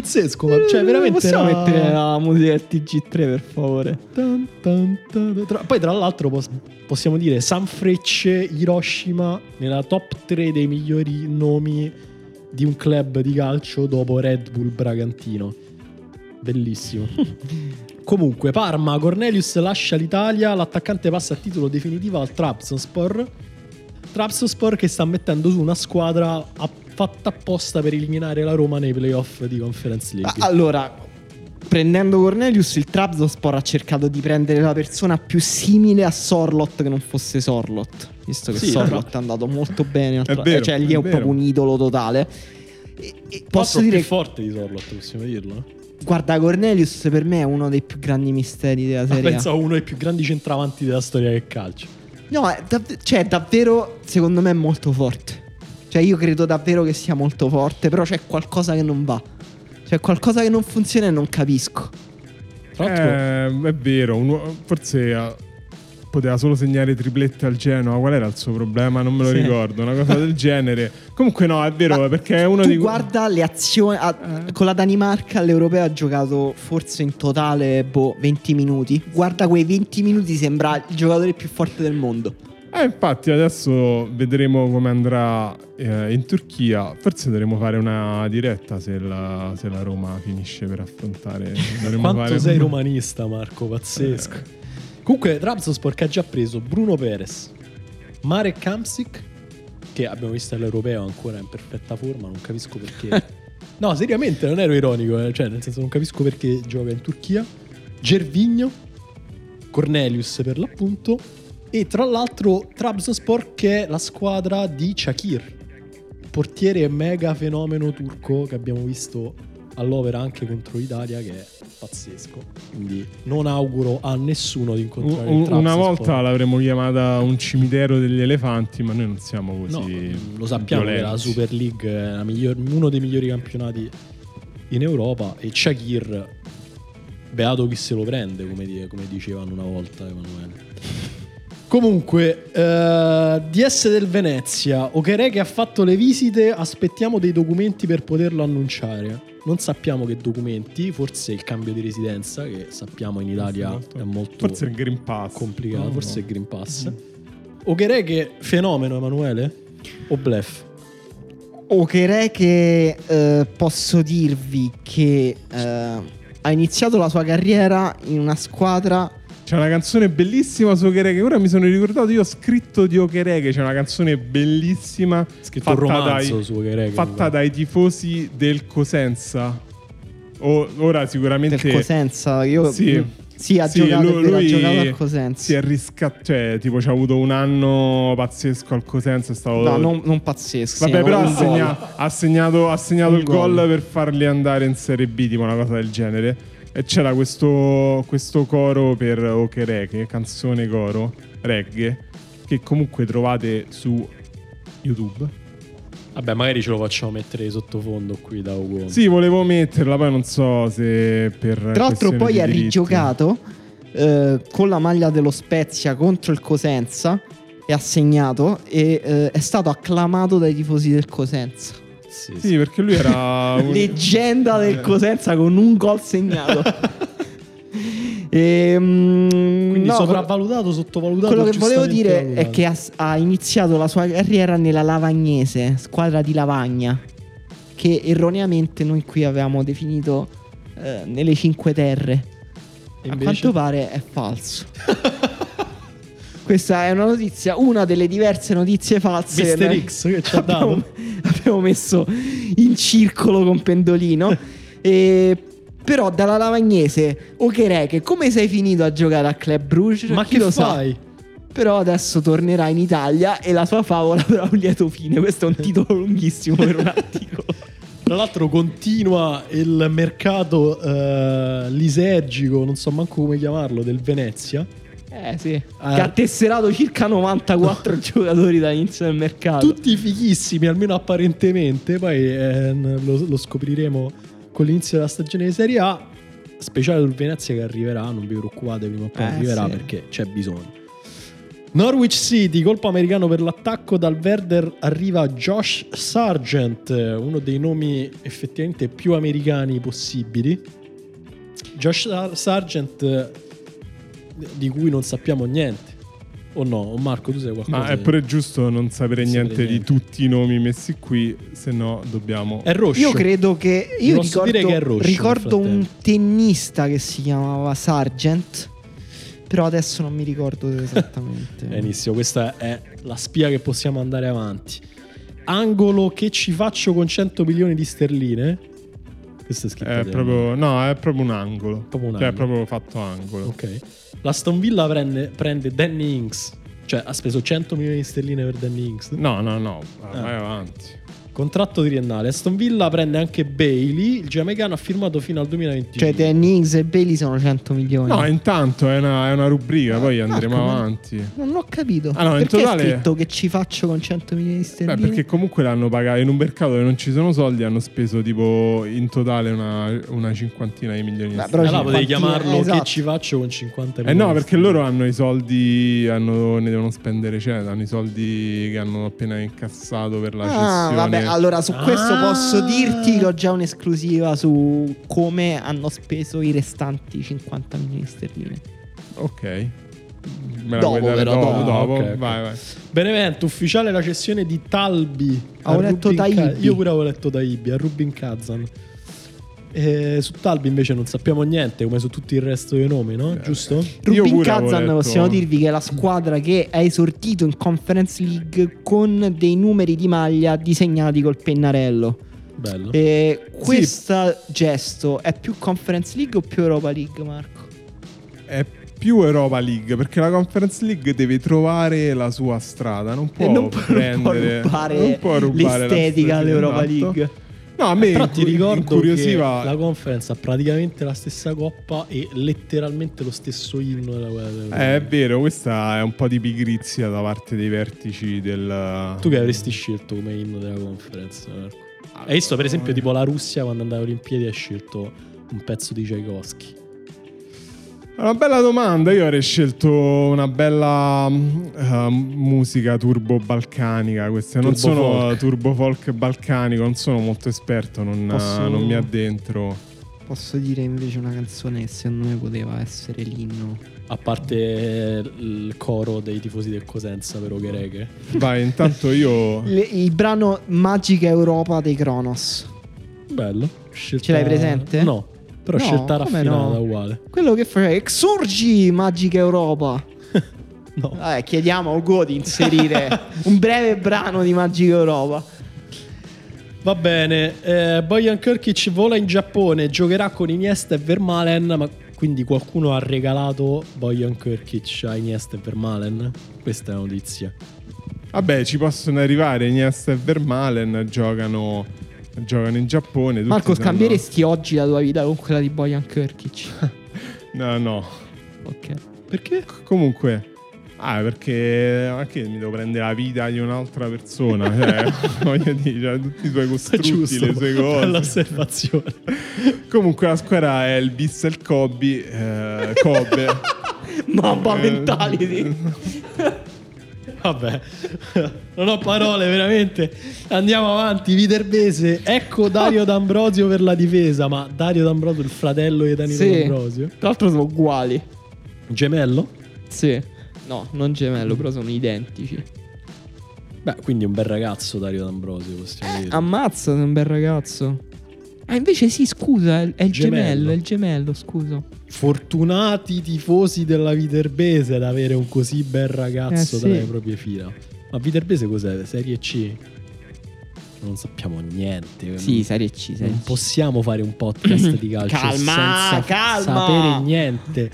Speaker 2: Pazzesco, ma cioè, veramente.
Speaker 1: Possiamo
Speaker 2: era-
Speaker 1: mettere la musica del TG3 per favore?
Speaker 2: Tan, tan, tan. Tra- poi, tra l'altro, pos- possiamo dire Sanfrecce Hiroshima nella top 3 dei migliori nomi di un club di calcio dopo Red Bull Bragantino. Bellissimo. Comunque, Parma, Cornelius lascia l'Italia, l'attaccante passa a titolo definitivo al Trabzonspor. Trabzonspor che sta mettendo su una squadra a- fatta apposta per eliminare la Roma nei playoff di Conference League.
Speaker 1: Ah, Allora, prendendo Cornelius, il Trabzonspor ha cercato di prendere la persona più simile a Sorlot che non fosse Sorlot. Visto che
Speaker 2: Sì,
Speaker 1: Sorlot è andato molto bene. Tra-
Speaker 3: vero,
Speaker 1: cioè, lì è,
Speaker 3: è
Speaker 1: proprio un idolo totale. E- e posso dire,
Speaker 2: più forte di Sorlot, possiamo dirlo?
Speaker 1: guarda, Cornelius per me è uno dei più grandi misteri della
Speaker 2: Ma
Speaker 1: serie.
Speaker 2: Penso a uno dei più grandi centravanti della storia del calcio.
Speaker 1: No, dav- cioè, davvero, secondo me è molto forte. Cioè, io credo davvero che sia molto forte, però c'è qualcosa che non va. C'è qualcosa che non funziona e non capisco.
Speaker 2: Tra l'altro,
Speaker 3: Eh, è vero, un uo- forse eh, poteva solo segnare triplette al Genoa. Qual era il suo problema? Non me lo
Speaker 1: Sì.
Speaker 3: ricordo. Una cosa del genere. Comunque, no, è vero,
Speaker 1: Ma
Speaker 3: perché è uno
Speaker 1: tu
Speaker 3: di.
Speaker 1: guarda le azioni. ha-
Speaker 3: Eh.
Speaker 1: Con la Danimarca all'Europeo ha giocato forse in totale boh, 20 minuti. Guarda quei 20 minuti, sembra il giocatore più forte del mondo.
Speaker 3: Eh, infatti, adesso vedremo come andrà eh, in Turchia. Forse dovremo fare una diretta se la, se la Roma finisce per affrontare.
Speaker 2: Quanto
Speaker 3: fare-
Speaker 2: sei romanista, Marco, pazzesco. Comunque, Trabzonspor che ha già preso Bruno Perez, Marek Kamsik, che abbiamo visto all'Europeo ancora in perfetta forma, non capisco perché. no, seriamente, non ero ironico, eh, cioè, nel senso, non capisco perché gioca in Turchia. Gervigno, Cornelius per l'appunto, e tra l'altro Trabzonspor che è la squadra di Shakir, portiere mega fenomeno turco che abbiamo visto all'over anche contro l'Italia che è pazzesco. Quindi non auguro a nessuno di
Speaker 3: Un-
Speaker 2: incontrare il
Speaker 3: un- una
Speaker 2: Trabzonspor.
Speaker 3: volta l'avremmo chiamata un cimitero degli elefanti, ma noi non siamo
Speaker 2: No,
Speaker 3: così.
Speaker 2: lo sappiamo che la
Speaker 3: violenti.
Speaker 2: Super League è miglior- uno dei migliori campionati in Europa e Shakir beato chi se lo prende come, come dicevano una volta Emanuele comunque eh, DS del Venezia Okere che ha fatto le visite aspettiamo dei documenti per poterlo annunciare. Non sappiamo che documenti forse il cambio di residenza che sappiamo in Italia
Speaker 3: Molto-
Speaker 2: è molto
Speaker 3: Forse il Green Pass.
Speaker 2: complicato.
Speaker 3: No,
Speaker 2: forse
Speaker 3: no.
Speaker 2: il Green Pass. Okere che fenomeno Emanuele? O blef?
Speaker 1: Okere che eh, posso dirvi che eh, ha iniziato la sua carriera in una squadra
Speaker 3: C'è una canzone bellissima su Okere che ora mi sono ricordato. Io ho scritto di Okere che c'è una canzone bellissima
Speaker 2: scritto un romanzo
Speaker 3: dai,
Speaker 2: su Okere
Speaker 3: fatta dai tifosi del Cosenza. O- ora sicuramente
Speaker 1: del Cosenza. Io
Speaker 3: Sì.
Speaker 1: Sì, ha
Speaker 3: Sì,
Speaker 1: giocato,
Speaker 3: lui, lui
Speaker 1: giocato al Cosenza.
Speaker 3: si è riscattato, cioè tipo ci ha avuto un anno pazzesco al Cosenza, è stato...
Speaker 1: No, non, non pazzesco.
Speaker 3: Vabbè,
Speaker 1: sì,
Speaker 3: però ha, segna- ha segnato, ha segnato il gol
Speaker 1: gol.
Speaker 3: per farli andare in Serie B, tipo una cosa del genere. E c'era questo, questo coro per Okereke, canzone coro, reggae, che comunque trovate su YouTube.
Speaker 2: Vabbè, magari ce lo facciamo mettere sottofondo qui da Ugo.
Speaker 3: Sì, volevo metterla, poi non so se per...
Speaker 1: Tra l'altro poi ha rigiocato eh, con la maglia dello Spezia contro il Cosenza e ha segnato e eh, è stato acclamato dai tifosi del Cosenza.
Speaker 2: Sì, sì.
Speaker 3: Perché lui era... un-
Speaker 1: Leggenda del
Speaker 3: Eh.
Speaker 1: Cosenza con un gol segnato. Ehm,
Speaker 2: Quindi
Speaker 1: no,
Speaker 2: sopravvalutato, sottovalutato.
Speaker 1: quello che volevo dire è
Speaker 2: valutato.
Speaker 1: che ha, ha iniziato la sua carriera nella Lavagnese, squadra di Lavagna, che erroneamente noi qui avevamo definito eh, nelle Cinque Terre.
Speaker 2: E
Speaker 1: A quanto pare è falso. Questa è una notizia, una delle diverse notizie false
Speaker 2: Mister X che ci ha
Speaker 1: abbiamo,
Speaker 2: dato.
Speaker 1: abbiamo messo in circolo con Pendolino. e, però dalla Lavagnese, Okereke, come sei finito a giocare a Club Bruges?
Speaker 2: Ma
Speaker 1: Chi
Speaker 2: che
Speaker 1: lo sa?
Speaker 2: fai?
Speaker 1: Però adesso tornerà in Italia e la sua favola avrà un lieto fine. Questo è un titolo lunghissimo per un articolo.
Speaker 2: Tra l'altro continua il mercato eh, lisergico, non so manco come chiamarlo, del Venezia.
Speaker 1: Eh sì. Che ha tesserato circa 94 giocatori dall'inizio del mercato.
Speaker 2: Tutti fighissimi, almeno apparentemente. Poi eh, lo, lo scopriremo con l'inizio della stagione di Serie A. Speciale sul Venezia che arriverà, non vi preoccupate, prima o poi
Speaker 1: Eh,
Speaker 2: arriverà
Speaker 1: sì.
Speaker 2: perché c'è bisogno. Norwich City, colpo americano per l'attacco. Dal Werder arriva Josh Sargent, uno dei nomi effettivamente più americani possibili. Josh Sar- Sargent, di cui non sappiamo niente. O no? O Marco, tu sai qualcosa?
Speaker 3: Ma è pure giusto non sapere
Speaker 2: Non
Speaker 3: niente
Speaker 2: sapere
Speaker 3: di
Speaker 2: niente.
Speaker 3: tutti i nomi messi qui, se no dobbiamo...
Speaker 2: È Roscio.
Speaker 1: Io credo che. Io
Speaker 2: posso
Speaker 1: ricordo,
Speaker 2: dire che è Roscio,
Speaker 1: ricordo un tennista che si chiamava Sargent. Però adesso non mi ricordo esattamente.
Speaker 2: Benissimo, questa è la spia che possiamo andare avanti. Angolo che ci faccio con 100 milioni di sterline. Questo è scritto
Speaker 3: È proprio, no, è proprio un angolo.
Speaker 2: Proprio un
Speaker 3: Cioè, è
Speaker 2: angolo.
Speaker 3: proprio fatto angolo.
Speaker 2: Ok. La Aston Villa prende, prende Danny Ings. Cioè, ha speso 100 milioni di sterline per Danny Ings.
Speaker 3: No, no, no,
Speaker 2: Ah.
Speaker 3: vai avanti.
Speaker 2: Contratto triennale. Aston Villa prende anche Bailey. Il giamaicano ha firmato fino al 2025.
Speaker 1: Cioè, Danny Ings e Bailey sono 100 milioni.
Speaker 3: No, intanto è una, è una rubrica, poi andremo
Speaker 1: come?
Speaker 3: avanti.
Speaker 1: Non ho capito.
Speaker 3: Ah, no, in
Speaker 1: Perché
Speaker 3: totale-
Speaker 1: è scritto che ci faccio con 100 milioni di
Speaker 3: Beh,
Speaker 1: sterline?
Speaker 3: perché comunque l'hanno pagato in un mercato dove non ci sono soldi, hanno speso tipo in totale una, una cinquantina di milioni di
Speaker 1: Beh,
Speaker 3: sterline.
Speaker 2: Allora potevi chiamarlo
Speaker 1: esatto.
Speaker 2: che ci faccio con 50
Speaker 3: Eh
Speaker 2: milioni.
Speaker 3: no,
Speaker 2: di
Speaker 3: perché loro hanno i soldi, hanno- ne devono spendere, cioè hanno i soldi che hanno appena incassato per la
Speaker 1: Ah,
Speaker 3: cessione.
Speaker 1: vabbè, allora su questo
Speaker 2: Ah.
Speaker 1: posso dirti che ho già un'esclusiva su come hanno speso i restanti 50 milioni di sterline.
Speaker 3: Ok. Me la
Speaker 1: Dopo, però,
Speaker 3: dopo,
Speaker 1: dopo.
Speaker 3: dopo?
Speaker 2: Ok, ok.
Speaker 3: Vai, vai.
Speaker 2: Benevento, ufficiale la cessione di Talbi.
Speaker 1: Avevo letto
Speaker 2: Rubin
Speaker 1: Taibbi.
Speaker 2: Io pure avevo letto Taibbi a Rubin Kazan. Eh, su Talbi invece non sappiamo niente, come su tutto il resto dei nomi, no?
Speaker 3: Eh,
Speaker 2: Giusto?
Speaker 1: Rubin Kazan possiamo dirvi che è la squadra che è esordito in Conference League con dei numeri di maglia disegnati col pennarello.
Speaker 2: Bello.
Speaker 1: E questo gesto è più Conference League o più Europa League, Marco?
Speaker 3: È più Europa League perché la Conference League deve trovare la sua strada, non può
Speaker 1: non può, non può
Speaker 3: prendere
Speaker 1: rubare,
Speaker 3: non può rubare
Speaker 1: l'estetica
Speaker 3: la
Speaker 1: all'Europa
Speaker 3: esatto.
Speaker 1: League.
Speaker 3: No, a me
Speaker 2: Però ti ricordo
Speaker 3: incuriosiva
Speaker 2: che la conference ha praticamente la stessa coppa e letteralmente lo stesso inno della guerra.
Speaker 3: Eh, è vero, questa è un po' di pigrizia da parte dei vertici del
Speaker 2: Tu che avresti scelto come inno della conference? Marco? Hai visto per esempio tipo la Russia quando andava alle Olimpiadi ha scelto un pezzo di Tchaikovsky.
Speaker 3: Una bella domanda, io avrei scelto una bella eh, musica turbo balcanica, queste non
Speaker 2: Turbo
Speaker 3: sono
Speaker 2: folk.
Speaker 3: turbo folk balcanico, non sono molto esperto, non,
Speaker 1: Posso-
Speaker 3: non mi addentro.
Speaker 1: Posso dire invece una canzone che secondo me poteva essere l'inno.
Speaker 2: A parte il coro dei tifosi del Cosenza per Okereke.
Speaker 3: Vai, intanto io
Speaker 1: Le- il brano Magica Europa dei Kronos.
Speaker 2: Bello. Scelta...
Speaker 1: Ce l'hai presente?
Speaker 2: No, però
Speaker 1: No,
Speaker 2: scelta raffinata
Speaker 1: no?
Speaker 2: uguale.
Speaker 1: Quello che faceva Exurgi Magica Europa.
Speaker 2: No.
Speaker 1: Vabbè, chiediamo a Ugo di inserire un breve brano di Magica Europa.
Speaker 2: Va bene, eh, Bojan Kirkic vola in Giappone, giocherà con Iniesta e Vermalen, ma Quindi qualcuno ha regalato Bojan Kirkic a Iniesta e Vermalen? Questa è la notizia.
Speaker 3: Vabbè, ci possono arrivare Iniesta e Vermalen, giocano, giocano in Giappone. tutti
Speaker 1: Marco,
Speaker 3: sanno-
Speaker 1: scambieresti oggi la tua vita con quella di Bojan Kirkic?
Speaker 3: No, no.
Speaker 1: ok.
Speaker 2: Perché?
Speaker 3: Comunque... Ah, perché anche mi devo prendere la vita di un'altra persona. Cioè, voglio dire, cioè, tutti i suoi costrutti,
Speaker 2: Giusto,
Speaker 3: le sue cose.
Speaker 2: osservazione.
Speaker 3: Comunque la squadra è il Bis e il Kobe. Eh, Kobe.
Speaker 1: Mamma
Speaker 3: Eh,
Speaker 1: mentality.
Speaker 2: Vabbè, non ho parole veramente. Andiamo avanti. Viterbese, ecco Dario D'Ambrosio per la difesa. Ma Dario D'Ambrosio, il fratello di Danilo
Speaker 1: Sì.
Speaker 2: D'Ambrosio,
Speaker 1: Tra l'altro sono uguali.
Speaker 2: gemello?
Speaker 1: Sì. No, non gemello, però sono identici.
Speaker 2: Beh, quindi un bel ragazzo Dario D'Ambrosio, possiamo dire.
Speaker 1: Ammazza, sei un bel ragazzo. Ah, invece sì, scusa, è, è il
Speaker 2: Gemello.
Speaker 1: gemello, è il gemello, scusa.
Speaker 2: Fortunati tifosi della Viterbese ad avere un così bel ragazzo
Speaker 1: Eh, sì.
Speaker 2: dalle proprie fila. Ma Viterbese cos'è? Serie C? Non sappiamo niente.
Speaker 1: Sì, Serie C, Serie
Speaker 2: Non
Speaker 1: C.
Speaker 2: possiamo fare un podcast di calcio
Speaker 1: Calma,
Speaker 2: senza
Speaker 1: calma.
Speaker 2: sapere niente.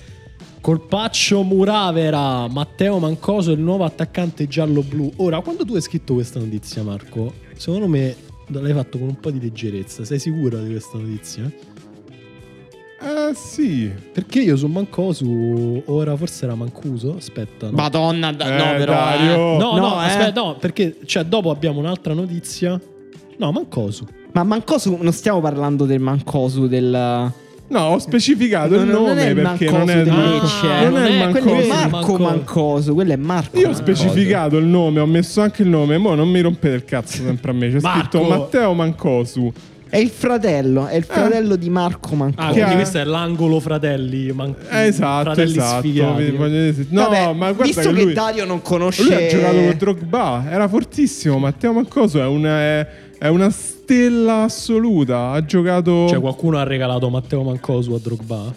Speaker 2: Colpaccio Muravera, Matteo Mancoso, il nuovo attaccante giallo-blu. Ora, quando tu hai scritto questa notizia, Marco, secondo me l'hai fatto con un po' di leggerezza. Sei sicuro di questa notizia?
Speaker 3: Eh sì.
Speaker 2: Perché io su Mancosu, ora forse era Mancuso, aspetta. No,
Speaker 1: Madonna, da-
Speaker 3: Eh,
Speaker 1: no, però.
Speaker 3: Dario.
Speaker 1: eh.
Speaker 2: no, no,
Speaker 1: no, eh.
Speaker 2: aspetta, no, perché cioè, dopo abbiamo un'altra notizia. No, Mancosu.
Speaker 1: Ma Mancosu, non stiamo parlando del Mancosu del.
Speaker 3: No, ho specificato il nome
Speaker 1: il
Speaker 3: perché non è
Speaker 1: del
Speaker 3: non
Speaker 1: Lecce,
Speaker 3: è
Speaker 1: eh.
Speaker 3: il
Speaker 2: Non è
Speaker 3: Mancosu.
Speaker 1: quello è
Speaker 2: Mancosu.
Speaker 1: Marco
Speaker 2: Mancosu.
Speaker 1: Mancosu, quello è Marco.
Speaker 3: Io ho specificato il nome, ho messo anche il nome, mo non mi rompete il cazzo sempre a me. C'è
Speaker 2: Marco.
Speaker 3: scritto Matteo Mancosu.
Speaker 1: È il fratello, è il fratello di Marco.
Speaker 2: Ah,
Speaker 3: Che
Speaker 2: quindi
Speaker 3: ha-
Speaker 2: questo è l'angolo fratelli. Man-
Speaker 3: Eh, esatto,
Speaker 2: fratelli
Speaker 3: esatto.
Speaker 2: sfigati.
Speaker 3: No,
Speaker 1: Vabbè,
Speaker 3: ma guarda
Speaker 1: visto
Speaker 3: che
Speaker 1: che,
Speaker 3: lui,
Speaker 1: Dario non conosce.
Speaker 3: lui ha giocato con Drogba, era fortissimo. Matteo Mancosu è una, è, è una stella assoluta. Ha giocato
Speaker 2: Cioè, qualcuno ha regalato Matteo Mancosu a Drogba?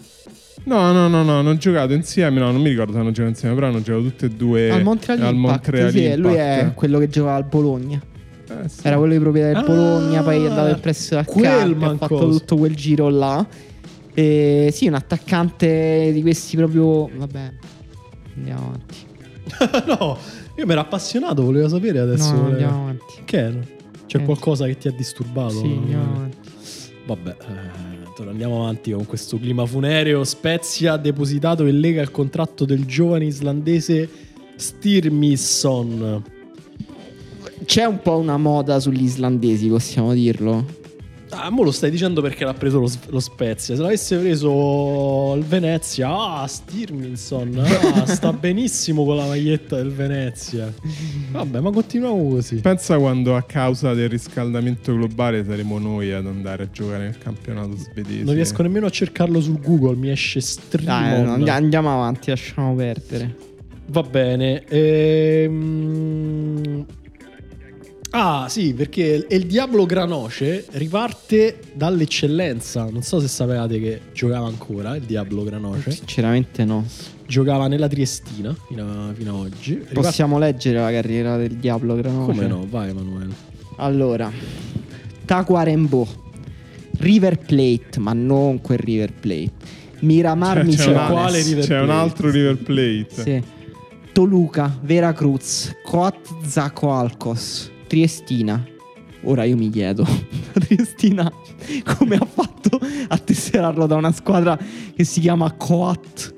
Speaker 3: No, no, no, no, hanno giocato insieme, no, non mi ricordo se hanno giocato insieme, però hanno giocato tutte e due
Speaker 1: al Montreal
Speaker 3: al
Speaker 1: Impact,
Speaker 3: Montreal
Speaker 1: sì, lui è
Speaker 3: Impact.
Speaker 1: quello che giocava al Bologna.
Speaker 3: Eh, sì.
Speaker 1: Era quello di proprietà del
Speaker 2: Ah,
Speaker 1: Bologna, poi è andato in prestito a Carpi, ha fatto tutto quel giro là. E sì, un attaccante di questi proprio. Vabbè, andiamo avanti.
Speaker 2: no, io mi ero appassionato, volevo sapere adesso.
Speaker 1: no,
Speaker 2: eh,
Speaker 1: andiamo avanti.
Speaker 2: Che era? C'è
Speaker 1: Eh.
Speaker 2: qualcosa che ti ha disturbato?
Speaker 1: Sì, andiamo avanti.
Speaker 2: Vabbè, eh, andiamo avanti con questo clima funereo. Spezia ha depositato in lega il contratto del giovane islandese Stirmisson.
Speaker 1: C'è un po' una moda sugli islandesi, possiamo dirlo.
Speaker 2: Ah, mo lo stai dicendo perché l'ha preso lo, lo Spezia. Se l'avesse preso il Venezia, ah, Stirminson, ah, sta benissimo con la maglietta del Venezia. Vabbè, ma continuiamo così.
Speaker 3: Pensa quando a causa del riscaldamento globale saremo noi ad andare a giocare nel campionato svedese.
Speaker 2: Non riesco nemmeno a cercarlo su Google, mi esce
Speaker 1: Dai,
Speaker 2: Strimon.
Speaker 1: no, andi- andiamo avanti, lasciamo perdere.
Speaker 2: Va bene. Ehm... Ah, sì, perché il Diablo Granoce riparte dall'eccellenza. Non so se sapevate che giocava ancora il Diablo Granoce.
Speaker 1: Sinceramente no.
Speaker 2: Giocava nella Triestina fino a, fino a oggi. Riparte-
Speaker 1: Possiamo leggere la carriera del Diablo Granoce?
Speaker 2: Come no? Vai, Emanuele.
Speaker 1: Allora, Tacuarembó, River Plate, ma non quel River Plate. Miramar
Speaker 3: Cioè, c'è, una-
Speaker 2: Quale River
Speaker 3: c'è un altro River Plate.
Speaker 1: sì. Toluca, Veracruz, Coatzacoalcos, Triestina. Ora io mi chiedo, Triestina come ha fatto a tesserarlo da una squadra che si chiama Coat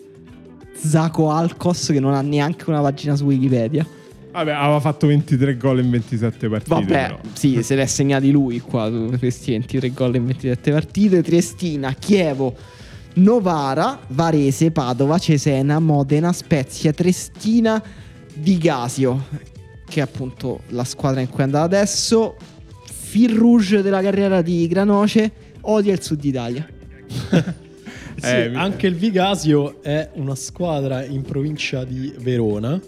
Speaker 1: Zacoalcos che non ha neanche una pagina su Wikipedia.
Speaker 3: Vabbè, aveva fatto 23 gol in 27 partite.
Speaker 1: Vabbè,
Speaker 3: però.
Speaker 1: sì, se ha segnati lui qua, questi 23 gol in 27 partite. Triestina, Chievo, Novara, Varese, Padova, Cesena, Modena, Spezia, Triestina, Vigasio, che è appunto la squadra in cui è andata adesso. Fil rouge della carriera di Granoce, odia il sud Italia.
Speaker 2: Sì,
Speaker 3: Eh,
Speaker 2: anche il Vigasio è una squadra in provincia di Verona,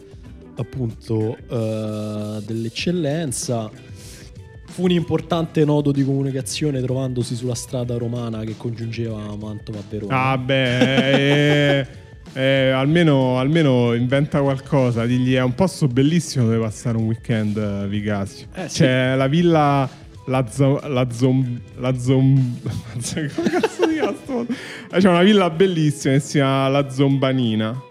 Speaker 2: appunto eh, dell'eccellenza. Fu un importante nodo di comunicazione trovandosi sulla strada romana che congiungeva Mantova a Verona.
Speaker 3: Ah, beh, eh, eh, almeno, almeno inventa qualcosa. Digli è un posto bellissimo dove passare un weekend, eh, Vigasio.
Speaker 2: Eh, sì.
Speaker 3: C'è la villa. La, zo- la zom. La zom. Come cazzo si chiama sto C'è una villa bellissima che si chiama La Zombanina.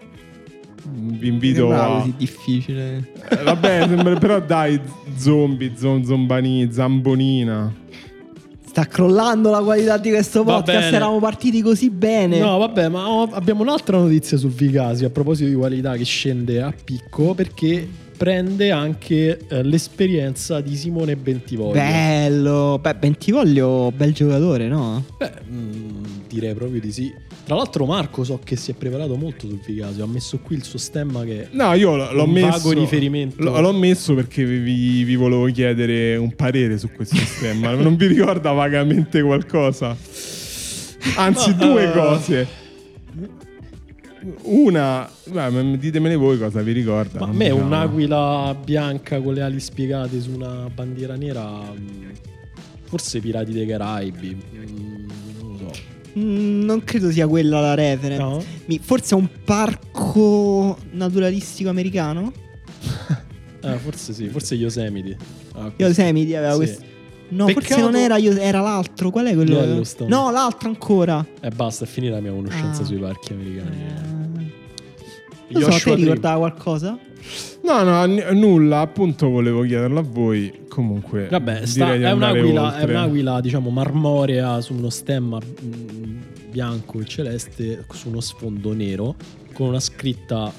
Speaker 3: Vi invito a...
Speaker 1: così difficile.
Speaker 3: Eh, vabbè, sembra- però dai, zombie, zom, zombani, zambonina.
Speaker 1: Sta crollando la qualità di questo podcast. Eravamo partiti così bene.
Speaker 2: No, vabbè, ma ho- abbiamo un'altra notizia su Vigasi a proposito di qualità che scende a picco perché prende anche eh, l'esperienza di Simone Bentivoglio.
Speaker 1: Bello. Beh, Bentivoglio, bel giocatore, no?
Speaker 2: Beh, mm, direi proprio di sì. Tra l'altro Marco so che si è preparato molto sul Vigasio, ha messo qui il suo stemma che
Speaker 3: No, io l- l'ho
Speaker 2: Un
Speaker 3: messo.
Speaker 2: vago riferimento.
Speaker 3: l- L'ho messo perché vi, vi volevo chiedere un parere su questo sistema. non vi ricorda vagamente qualcosa? Anzi,
Speaker 2: Ma,
Speaker 3: due
Speaker 2: eh,
Speaker 3: cose. Una, beh, ma ditemene voi cosa vi ricorda.
Speaker 2: Ma a me
Speaker 3: diciamo.
Speaker 2: un'aquila bianca con le ali spiegate su una bandiera nera. Forse Pirati dei Caraibi. mm, Non lo so.
Speaker 1: Mm, non credo sia quella la reference.
Speaker 2: No?
Speaker 1: Mi- Forse è un parco naturalistico americano?
Speaker 2: Eh, forse sì, forse Yosemite. Ah,
Speaker 1: Yosemite aveva
Speaker 2: Sì.
Speaker 1: questo. No,
Speaker 2: Peccato-
Speaker 1: forse non era Yos- era l'altro. Qual è quello?
Speaker 2: Yellowstone.
Speaker 1: No, l'altro ancora.
Speaker 2: E Eh, basta, è finita la mia conoscenza
Speaker 1: Ah.
Speaker 2: sui parchi americani.
Speaker 1: Eh, Non so,
Speaker 2: Tree.
Speaker 1: ricordava qualcosa?
Speaker 3: No, no, n- nulla. Appunto, volevo chiederlo a voi. Comunque,
Speaker 2: Vabbè, sta-
Speaker 3: direi di
Speaker 2: è, un'aquila, è un'aquila, diciamo, marmorea su uno stemma mm, bianco e celeste su uno sfondo nero con una scritta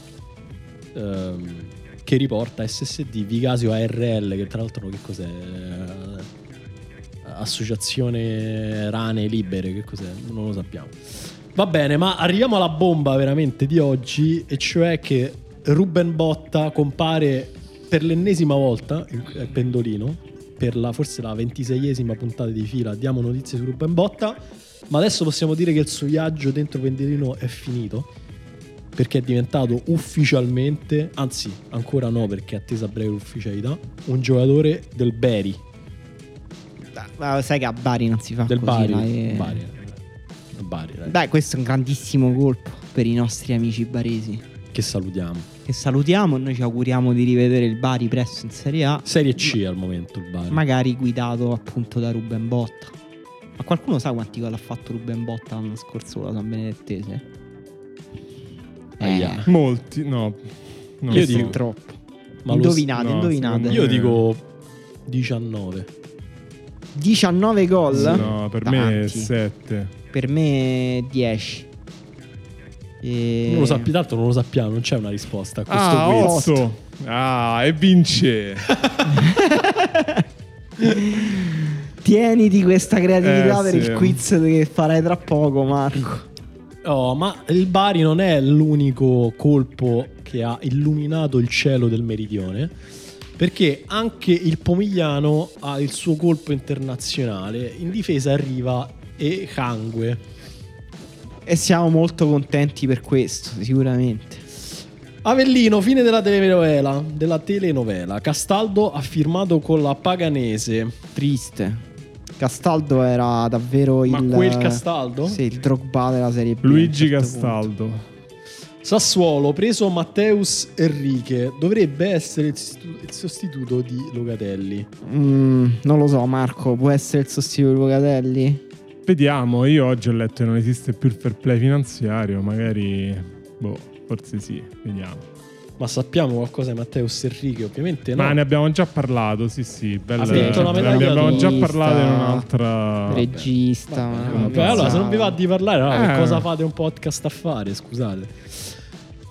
Speaker 2: ehm, che riporta SSD Vigasio ARL, che tra l'altro che cos'è? Eh, Associazione Rane Libere, che cos'è? Non lo sappiamo. Va bene, ma arriviamo alla bomba veramente di oggi, e cioè che Ruben Botta compare per l'ennesima volta, il il pendolino, per la, forse la ventiseiesima puntata di fila, diamo notizie su Ruben Botta, ma adesso possiamo dire che il suo viaggio dentro pendolino è finito, perché è diventato ufficialmente, anzi ancora no perché è attesa a breve l'ufficialità, un giocatore del Bari,
Speaker 1: Ma sai che a Bari non si fa
Speaker 2: del
Speaker 1: così.
Speaker 2: Bari,
Speaker 1: dai, eh.
Speaker 2: Bari, eh. Bari, dai.
Speaker 1: Dai, questo è un grandissimo colpo per i nostri amici baresi.
Speaker 2: che salutiamo.
Speaker 1: Che salutiamo e noi ci auguriamo di rivedere il Bari presto in Serie A.
Speaker 2: Serie C al momento il Bari.
Speaker 1: Magari guidato appunto da Ruben Botta. Ma qualcuno sa quanti gol ha fatto Ruben Botta l'anno scorso con la San Benedettese?
Speaker 2: Aia.
Speaker 3: Molti, no. non
Speaker 2: Io
Speaker 3: so.
Speaker 2: dico-
Speaker 1: troppo.
Speaker 2: Ma lo-
Speaker 1: indovinate,
Speaker 3: no,
Speaker 1: indovinate.
Speaker 2: Io dico 19.
Speaker 1: 19 gol?
Speaker 3: No, per me
Speaker 1: Tanti.
Speaker 3: 7.
Speaker 1: Per me 10. E...
Speaker 2: Non lo sappi, tanto non lo sappiamo, non c'è una risposta a questo
Speaker 3: Ah,
Speaker 2: quiz.
Speaker 3: 8. Ah, e vince.
Speaker 1: Tieniti questa creatività
Speaker 3: Eh,
Speaker 1: per
Speaker 3: sì.
Speaker 1: il quiz che farai tra poco, Marco.
Speaker 2: Oh, ma il Bari non è l'unico colpo che ha illuminato il cielo del meridione, perché anche il Pomigliano ha il suo colpo internazionale. In difesa arriva E Cangue.
Speaker 1: E siamo molto contenti per questo, sicuramente.
Speaker 2: Avellino, fine della telenovela, della telenovela. Castaldo ha firmato con la Paganese.
Speaker 1: Triste. Castaldo era davvero
Speaker 2: Ma
Speaker 1: il...
Speaker 2: quel Castaldo?
Speaker 1: Sì, il Drogba della Serie B.
Speaker 3: Luigi
Speaker 1: certo
Speaker 3: Castaldo.
Speaker 2: Sassuolo, preso Matteus Enrique, dovrebbe essere il sostitu- il sostituto di Locatelli.
Speaker 1: Mm, non lo so, Marco, può essere il sostituto di Locatelli?
Speaker 3: Vediamo, io oggi ho letto che non esiste più il fair play finanziario, magari boh, forse sì, vediamo.
Speaker 2: Ma sappiamo qualcosa di Matteus Enrique? Ovviamente no.
Speaker 3: Ma ne abbiamo già parlato, sì, sì, bella.
Speaker 2: Ha vinto
Speaker 3: ne
Speaker 2: medaglia
Speaker 3: abbiamo già parlato in un'altra
Speaker 1: Regista.
Speaker 2: Vabbè, vabbè, allora, se non vi va di parlare, allora, che
Speaker 3: Eh.
Speaker 2: cosa fate un podcast a fare? Scusate.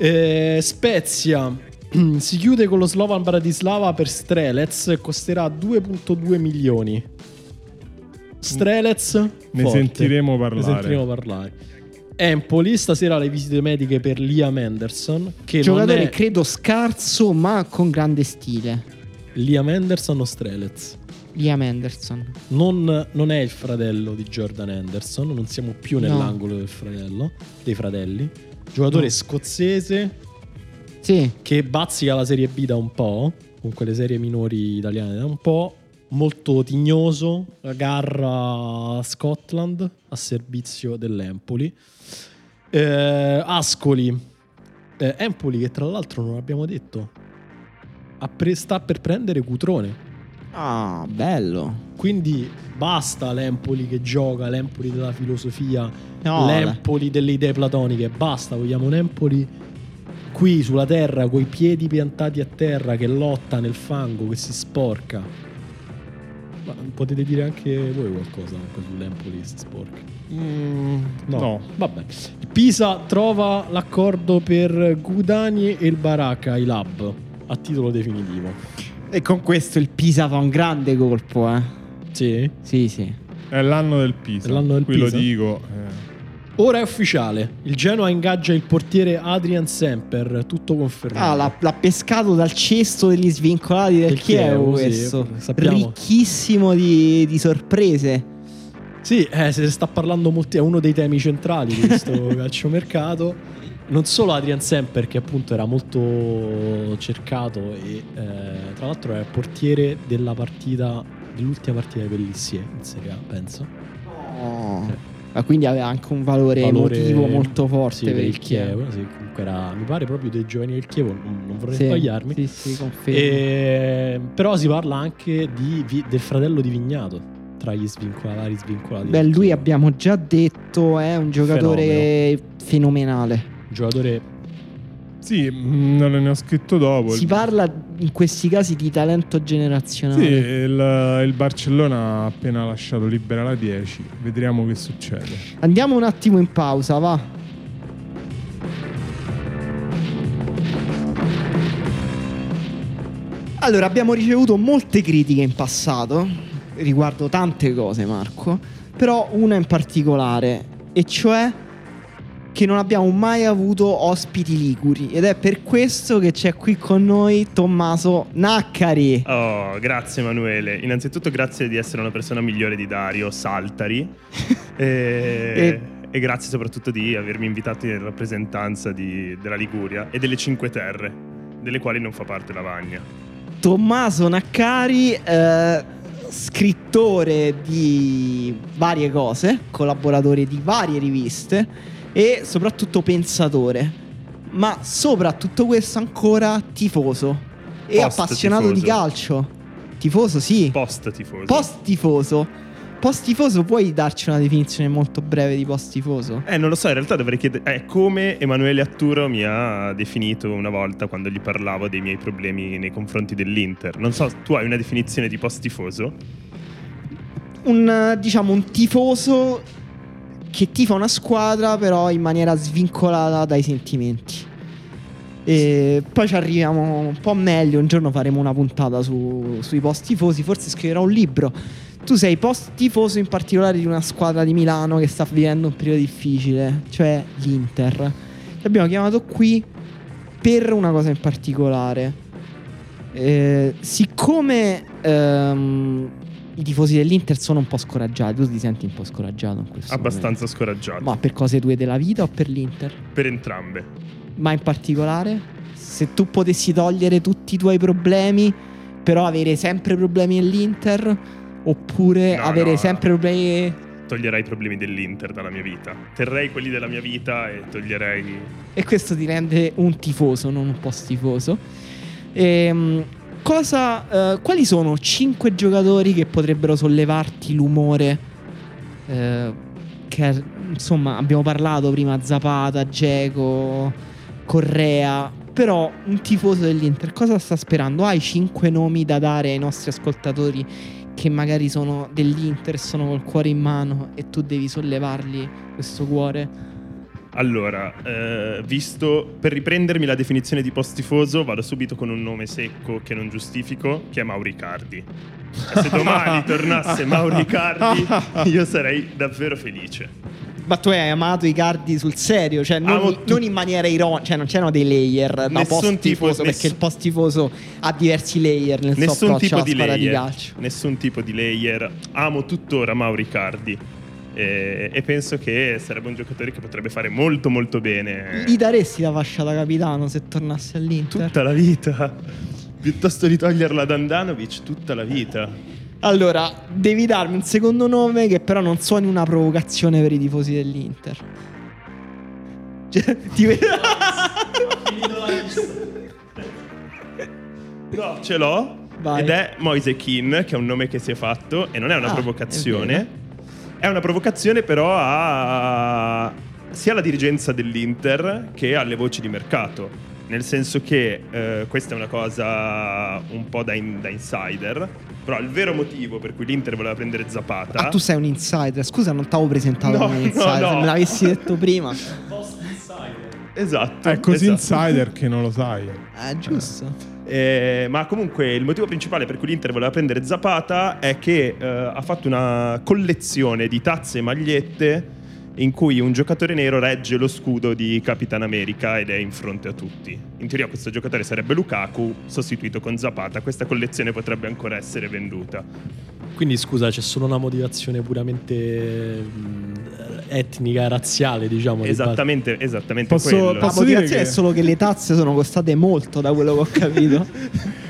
Speaker 2: Eh, Spezia si chiude con lo Slovan Bratislava per Strelez, costerà 2.2 milioni. Strelez,
Speaker 3: Ne
Speaker 2: forte.
Speaker 3: sentiremo
Speaker 2: Ne
Speaker 3: parlare.
Speaker 2: sentiremo parlare. Empoli, stasera le visite mediche per Liam Anderson. Che
Speaker 1: Giocatore
Speaker 2: non è
Speaker 1: credo scarso, ma con grande stile.
Speaker 2: Liam Anderson o Strelez.
Speaker 1: Liam Anderson.
Speaker 2: Non, non è il fratello di Jordan Anderson, non siamo più
Speaker 1: No.
Speaker 2: nell'angolo del fratello, dei fratelli. Giocatore
Speaker 1: No.
Speaker 2: scozzese
Speaker 1: Sì,
Speaker 2: che bazzica la Serie B da un po', con quelle serie minori italiane da un po', molto tignoso, garra Scotland a servizio dell'Empoli. Eh, Ascoli, eh, Empoli che tra l'altro non abbiamo detto, pre- sta per prendere Cutrone.
Speaker 1: Ah, bello.
Speaker 2: Quindi basta l'Empoli che gioca, l'Empoli della filosofia,
Speaker 1: No,
Speaker 2: l'Empoli delle idee platoniche. Basta, vogliamo un Empoli qui sulla terra, coi piedi piantati a terra, che lotta nel fango, che si sporca. Ma potete dire anche voi qualcosa sull'Empoli che si sporca?
Speaker 3: Mm, no.
Speaker 2: Vabbè. Il Pisa trova l'accordo per Gudani e il Baracca, i lab, a titolo definitivo.
Speaker 1: E con questo il Pisa fa un grande colpo, eh.
Speaker 2: Sì.
Speaker 1: Sì, sì.
Speaker 3: È l'anno del Pisa.
Speaker 2: È l'anno del
Speaker 3: Qui
Speaker 2: Pisa?
Speaker 3: lo dico. eh.
Speaker 2: Ora è ufficiale. Il Genoa ingaggia il portiere Adrian Semper, tutto confermato.
Speaker 1: Ah, l'ha, l'ha pescato dal cesto degli svincolati del,
Speaker 2: Del
Speaker 1: Chievo,
Speaker 2: Chievo, sì,
Speaker 1: questo.
Speaker 2: sappiamo.
Speaker 1: Ricchissimo di, di sorprese.
Speaker 2: Sì, eh, se ne sta parlando molti, è uno dei temi centrali di questo calciomercato. Non solo Adrian Semper, che appunto era molto cercato e eh, tra l'altro è portiere della partita, dell'ultima partita di Pellissier in Serie A, penso.
Speaker 1: Oh.
Speaker 2: Sì.
Speaker 1: Ma quindi aveva anche un valore,
Speaker 2: Valore-
Speaker 1: emotivo molto forte
Speaker 2: sì,
Speaker 1: per il Chievo.
Speaker 2: Sì, comunque era, mi pare proprio dei giovani del Chievo, non, non vorrei
Speaker 1: Sì,
Speaker 2: sbagliarmi.
Speaker 1: Sì, sì, confermo.
Speaker 2: E- però si parla anche di- del fratello di Vignato tra gli svincolati, svincolati.
Speaker 1: Beh, lui
Speaker 2: Chievo.
Speaker 1: abbiamo già detto è un giocatore fenomenale.
Speaker 2: giocatore
Speaker 3: Sì, mm, non ne ho scritto dopo.
Speaker 1: Si parla in questi casi di talento
Speaker 3: Sì,
Speaker 1: generazionale.
Speaker 3: il, il Barcellona ha appena lasciato libera la 10. Vedremo che succede.
Speaker 1: Andiamo un attimo in pausa, va. Allora, abbiamo ricevuto molte critiche in passato riguardo tante cose, Marco, però una in particolare, e cioè che non abbiamo mai avuto ospiti liguri ed è per questo che c'è qui con noi Tommaso Naccari.
Speaker 4: Oh, grazie Emanuele. Innanzitutto grazie di essere una persona migliore di Dario Saltari. e,
Speaker 1: E-
Speaker 4: e grazie soprattutto di avermi invitato in rappresentanza di- della Liguria e delle Cinque Terre, delle quali non fa parte Lavagna.
Speaker 1: Tommaso Naccari, eh, scrittore di varie cose, collaboratore di varie riviste e soprattutto pensatore. Ma soprattutto questo ancora tifoso e
Speaker 4: Post
Speaker 1: appassionato di
Speaker 4: tifoso.
Speaker 1: calcio. Tifoso, sì.
Speaker 4: Post tifoso.
Speaker 1: Post tifoso. Post tifoso, puoi darci una definizione molto breve di post tifoso?
Speaker 4: Eh, non lo so, in realtà dovrei chiedere. È come Emanuele Atturo mi ha definito una volta quando gli parlavo dei miei problemi nei confronti dell'Inter. Non so, tu hai una definizione di post tifoso?
Speaker 1: un eh, diciamo un tifoso che tifa una squadra però in maniera svincolata dai sentimenti. E poi ci arriviamo un po' meglio, un giorno faremo una puntata su- sui post tifosi, forse scriverò un libro. Tu sei post tifoso in particolare di una squadra di Milano che sta vivendo un periodo difficile, cioè l'Inter. Ti abbiamo chiamato qui per una cosa in particolare. Eh, siccome ehm, i tifosi dell'Inter sono un po' scoraggiati, tu ti senti un po' scoraggiato in questo
Speaker 4: Abbastanza scoraggiato.
Speaker 1: momento. Ma per cose tue della vita o per l'Inter?
Speaker 4: Per entrambe.
Speaker 1: Ma in particolare, se tu potessi togliere tutti i tuoi problemi, però avere sempre problemi nell'Inter, oppure
Speaker 4: No,
Speaker 1: avere
Speaker 4: no.
Speaker 1: sempre problemi.
Speaker 4: Toglierei i problemi dell'Inter dalla mia vita. Terrei quelli della mia vita e toglierei.
Speaker 1: E questo ti rende un tifoso, non un post tifoso. Ehm, cosa, eh, quali sono cinque giocatori che potrebbero sollevarti l'umore? eh, che insomma abbiamo parlato prima Zapata, Geco, Correa. Però un tifoso dell'Inter cosa sta sperando? Hai cinque nomi da dare ai nostri ascoltatori che magari sono dell'Inter, sono col cuore in mano e tu devi sollevargli questo cuore?
Speaker 4: Allora, eh, visto per riprendermi la definizione di post tifoso, vado subito con un nome secco che non giustifico, che è Mauricardi. E se domani tornasse Mauricardi, io sarei davvero felice.
Speaker 1: Ma tu hai amato i cardi sul serio, cioè non,
Speaker 4: tu-
Speaker 1: non in maniera ironica, cioè non c'erano dei layer da
Speaker 4: Nessun
Speaker 1: post
Speaker 4: tipo-
Speaker 1: tifoso, perché
Speaker 4: nessun-
Speaker 1: il post tifoso ha diversi layer nel suo
Speaker 4: Nessun
Speaker 1: approccio
Speaker 4: tipo
Speaker 1: alla
Speaker 4: di
Speaker 1: squadra di
Speaker 4: layer.
Speaker 1: calcio.
Speaker 4: Nessun tipo di layer. Amo tuttora Mauricardi. E, e penso che sarebbe un giocatore che potrebbe fare molto molto bene
Speaker 1: Gli daresti la fascia da capitano se tornasse all'Inter?
Speaker 4: tutta la vita. Piuttosto di toglierla da Andanovic tutta la vita.
Speaker 1: Allora, devi darmi un secondo nome che però non suoni una provocazione per i tifosi dell'Inter. Cioè, ti vedo...
Speaker 4: No, ce l'ho.
Speaker 1: Vai.
Speaker 4: ed è Moise Keane, che è un nome che si è fatto e non è una
Speaker 1: Ah, è
Speaker 4: provocazione.
Speaker 1: vero.
Speaker 4: È, una provocazione però a sia alla dirigenza dell'Inter che alle voci di mercato. Nel senso che eh, questa è una cosa un po' da, in- da insider, però il vero motivo per cui l'Inter voleva prendere Zapata...
Speaker 1: Ah, tu sei un insider. Scusa, non t'avevo presentato
Speaker 4: No,
Speaker 1: come
Speaker 4: no,
Speaker 1: insider.
Speaker 4: no.
Speaker 1: Se me l'avessi detto prima.
Speaker 4: Esatto.
Speaker 3: È così
Speaker 4: esatto.
Speaker 3: insider che non lo sai.
Speaker 1: Eh, giusto.
Speaker 4: Eh, ma comunque il motivo principale per cui l'Inter voleva prendere Zapata è che eh, ha fatto una collezione di tazze e magliette in cui un giocatore nero regge lo scudo di Capitan America ed è in fronte a tutti. In teoria questo giocatore sarebbe Lukaku, sostituito con Zapata. Questa collezione potrebbe ancora essere venduta.
Speaker 2: Quindi scusa, c'è solo una motivazione puramente mh, etnica, razziale, diciamo. di
Speaker 4: Esattamente, esattamente
Speaker 3: Posso-
Speaker 4: quello.
Speaker 1: La
Speaker 3: Posso dire che-
Speaker 1: è solo che le tazze sono costate molto, da quello che ho capito.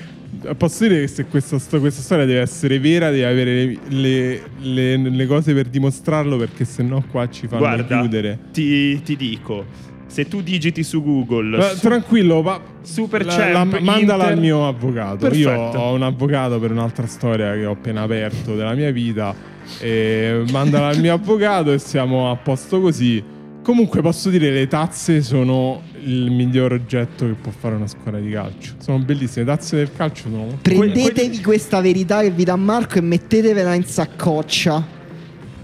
Speaker 3: Posso dire che se questa, questa storia deve essere vera, deve avere le, le- le cose per dimostrarlo, perché sennò qua ci fanno
Speaker 4: Guarda,
Speaker 3: chiudere.
Speaker 4: ti, ti dico, se tu digiti su Google...
Speaker 3: Ma
Speaker 4: su-
Speaker 3: tranquillo, ma
Speaker 4: Super
Speaker 3: la-
Speaker 4: Champ,
Speaker 3: la- mandala
Speaker 4: Inter.
Speaker 3: al mio avvocato. Io
Speaker 4: Perfetto.
Speaker 3: ho un avvocato per un'altra storia che ho appena aperto della mia vita. E mandala al mio avvocato e siamo a posto così. Comunque posso dire le tazze sono il miglior oggetto che può fare una squadra di calcio. Sono bellissime. Le tazze del calcio sono molto
Speaker 1: Prendetevi questa verità che vi dà Marco e mettetevela in saccoccia.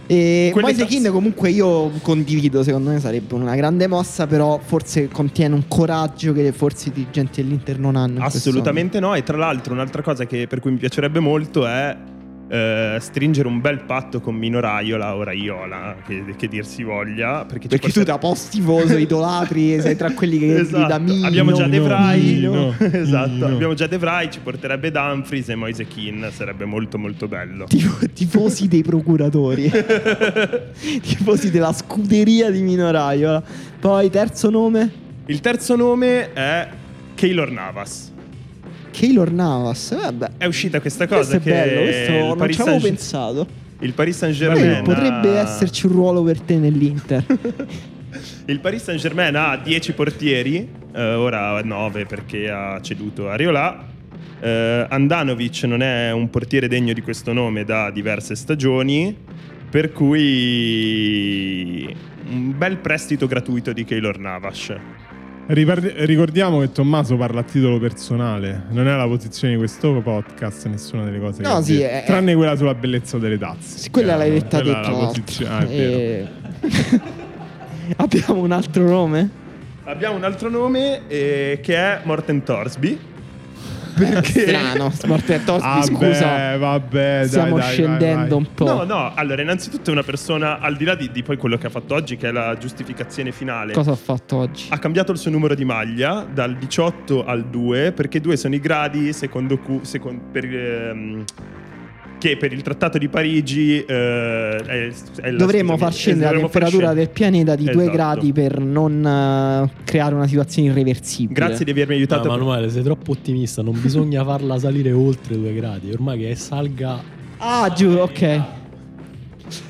Speaker 1: E
Speaker 4: Quelle
Speaker 1: Moise
Speaker 4: tazze-
Speaker 1: comunque io condivido, secondo me sarebbe una grande mossa, però forse contiene un coraggio che forse i dirigenti dell'Inter non hanno.
Speaker 4: Assolutamente no. E tra l'altro, un'altra cosa che- per cui mi piacerebbe molto è eh, stringere un bel patto con Mino Raiola o Raiola, che, che dir si voglia. Perché,
Speaker 1: Perché tu da post tifoso, idolatri, sei tra quelli che
Speaker 4: Esatto.
Speaker 1: da Mino,
Speaker 4: Abbiamo già De esatto.
Speaker 3: Mino.
Speaker 4: Abbiamo già De Vrij, ci porterebbe Dumfries e Moise Keane. Sarebbe molto molto bello.
Speaker 1: Tif- tifosi dei procuratori, tifosi della scuderia di Mino Raiola. Poi terzo nome,
Speaker 4: Il terzo nome è Keylor Navas.
Speaker 1: Keylor Navas. Vabbè,
Speaker 4: È uscita questa
Speaker 1: questo
Speaker 4: cosa
Speaker 1: è
Speaker 4: che
Speaker 1: bello, questo non
Speaker 4: Paris
Speaker 1: ci avevo
Speaker 4: Saint-
Speaker 1: pensato.
Speaker 4: il Paris
Speaker 1: Eh,
Speaker 4: Saint-Germain
Speaker 1: potrebbe
Speaker 4: ha-
Speaker 1: esserci un ruolo per te nell'Inter.
Speaker 4: Il Paris Saint-Germain ha 10 portieri, eh, ora 9 perché ha ceduto Areola. Eh, Andanovic non è un portiere degno di questo nome da diverse stagioni, per cui un bel prestito gratuito di Keylor Navas.
Speaker 3: Ripar- ricordiamo che Tommaso parla a titolo personale, non è la posizione di questo podcast, nessuna delle cose
Speaker 1: No,
Speaker 3: che
Speaker 1: sì, è-
Speaker 3: tranne quella sulla bellezza delle tazze.
Speaker 1: Sì, quella l'hai detta te,
Speaker 3: la posizione- ah, è vero.
Speaker 1: E- Abbiamo un altro nome?
Speaker 4: Abbiamo un altro nome eh, che è Morten Torsby. Perché?
Speaker 1: Strano, e Torsby,
Speaker 3: Ah,
Speaker 1: scusa.
Speaker 3: beh, vabbè, dai,
Speaker 1: Stiamo
Speaker 3: dai, vai,
Speaker 1: scendendo
Speaker 3: vai.
Speaker 1: un po'.
Speaker 4: No, no, allora innanzitutto è una persona, al di là di, di poi quello che ha fatto oggi, che è la giustificazione finale,
Speaker 1: Cosa ha fatto oggi?
Speaker 4: ha cambiato il suo numero di maglia dal 18 al 2 perché 2 sono i gradi secondo cui secon- per, ehm, che per il trattato di Parigi eh, è, è la-
Speaker 1: Dovremmo
Speaker 4: scusami,
Speaker 1: far scendere la
Speaker 4: dovremmo far
Speaker 1: temperatura
Speaker 4: scendere.
Speaker 1: del pianeta di 2
Speaker 4: Esatto.
Speaker 1: gradi per non eh, creare una situazione irreversibile.
Speaker 4: Grazie di avermi aiutato.
Speaker 2: No, Manuele, sei troppo ottimista. Non bisogna farla salire oltre due gradi. Ormai che salga.
Speaker 1: Ah, giù, ok.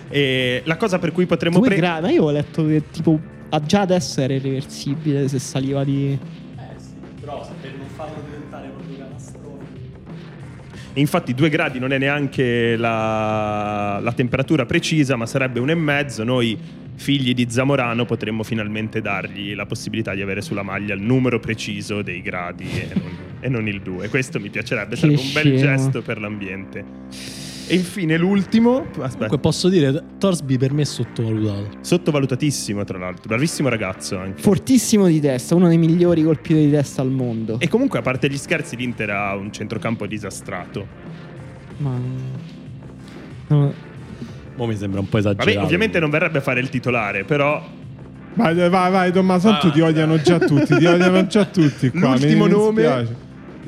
Speaker 4: E la cosa per cui potremmo
Speaker 1: 2
Speaker 4: pre-
Speaker 1: gradi, ma io ho letto che tipo già adesso era irreversibile se saliva di...
Speaker 2: Eh sì, però
Speaker 4: Infatti 2 gradi non è neanche la, la temperatura precisa, ma sarebbe un e mezzo. Noi, figli di Zamorano, potremmo finalmente dargli la possibilità di avere sulla maglia il numero preciso dei gradi e non, e non il 2. Questo mi piacerebbe,
Speaker 1: Che
Speaker 4: sarebbe un bel
Speaker 1: scemo.
Speaker 4: gesto per l'ambiente. E infine l'ultimo, aspetta,
Speaker 2: Comunque posso dire, Torsby per me è sottovalutato.
Speaker 4: sottovalutatissimo tra l'altro, bravissimo ragazzo anche.
Speaker 1: Fortissimo di testa, uno dei migliori colpitori di testa al mondo.
Speaker 4: E comunque, a parte gli scherzi, l'Inter ha un centrocampo disastrato.
Speaker 1: Ma... no,
Speaker 2: Mo mi sembra un po' esagerato.
Speaker 4: Vabbè, ovviamente non verrebbe a fare il titolare, però
Speaker 3: Vai, vai, vai, Tommaso, tanto
Speaker 2: Ah,
Speaker 3: ti odiano già tutti, ti odiano già tutti qua. mi-
Speaker 4: L'ultimo
Speaker 3: mi
Speaker 4: nome-
Speaker 3: dispiace.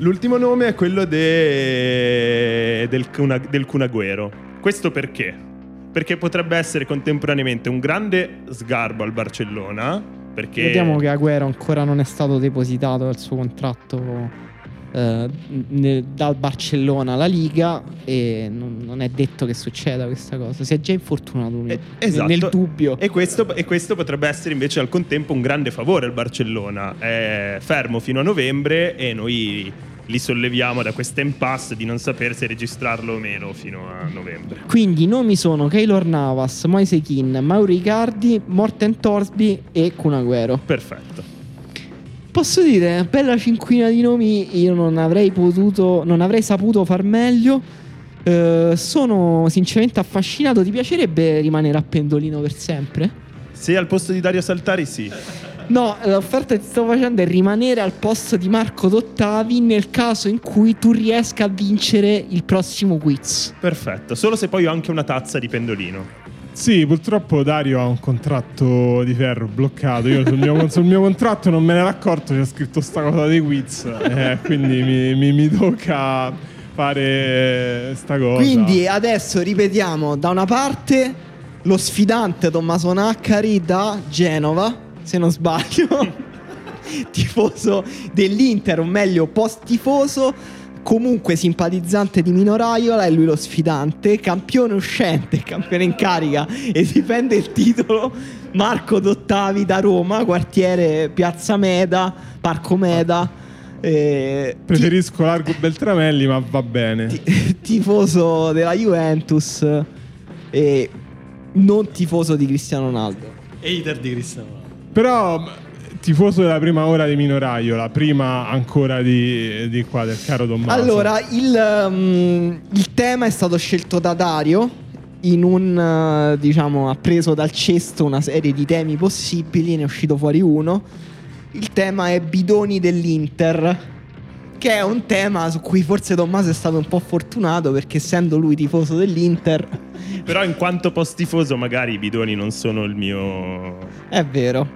Speaker 4: L'ultimo nome è quello de- del, Kun- del Kun Agüero. Questo perché? Perché potrebbe essere contemporaneamente un grande sgarbo al Barcellona. Perché
Speaker 1: Vediamo che Agüero ancora non è stato depositato dal suo contratto eh, nel- dal Barcellona alla Liga e non, non è detto che succeda questa cosa. Si è già infortunato lui,
Speaker 4: Eh, esatto.
Speaker 1: nel dubbio.
Speaker 4: E questo, e questo potrebbe essere invece al contempo un grande favore al Barcellona. È fermo fino a novembre e noi li solleviamo da questa impasse di non sapere se registrarlo o meno fino a novembre.
Speaker 1: Quindi i nomi sono Keylor Navas, Moise Kin, Mauri Icardi, Morten Torsby e Cunaguero.
Speaker 4: Perfetto.
Speaker 1: Posso dire, bella cinquina di nomi, io non avrei potuto, non avrei saputo far meglio. Eh, sono sinceramente affascinato. Ti piacerebbe rimanere a Pendolino per sempre?
Speaker 4: Se al posto di Dario Saltari, sì.
Speaker 1: No, l'offerta che ti sto facendo è rimanere al posto di Marco Dottavi nel caso in cui tu riesca a vincere il prossimo quiz.
Speaker 4: Perfetto. Solo se poi ho anche una tazza di pendolino.
Speaker 3: Sì, purtroppo Dario ha un contratto di ferro bloccato. Io sul mio, sul mio contratto non me ne ero accorto, c'è scritto sta cosa dei quiz. Eh, quindi mi, mi, mi tocca fare sta cosa.
Speaker 1: Quindi adesso ripetiamo da una parte lo sfidante Tommaso Naccari da Genova, se non sbaglio, tifoso dell'Inter, o meglio post tifoso, comunque simpatizzante di Mino Raiola e lui lo sfidante, campione uscente, campione in carica e difende il titolo Marco Dottavi da Roma, quartiere Piazza Meda, Parco Meda. Eh, ti-
Speaker 3: Preferisco Largo Beltramelli, ma va bene.
Speaker 1: ti- tifoso della Juventus e non tifoso di Cristiano Ronaldo.
Speaker 2: Hater di Cristiano Ronaldo.
Speaker 3: Però mh, tifoso della prima ora di Mino Raiola, prima ancora di, di qua del caro Tommaso.
Speaker 1: Allora, il, um, il tema è stato scelto da Dario. In un, uh, diciamo, ha preso dal cesto una serie di temi possibili, ne è uscito fuori uno. Il tema è bidoni dell'Inter, che è un tema su cui forse Tommaso è stato un po' fortunato perché essendo lui tifoso dell'Inter,
Speaker 4: Però in quanto post tifoso magari i bidoni non sono il mio...
Speaker 1: è vero.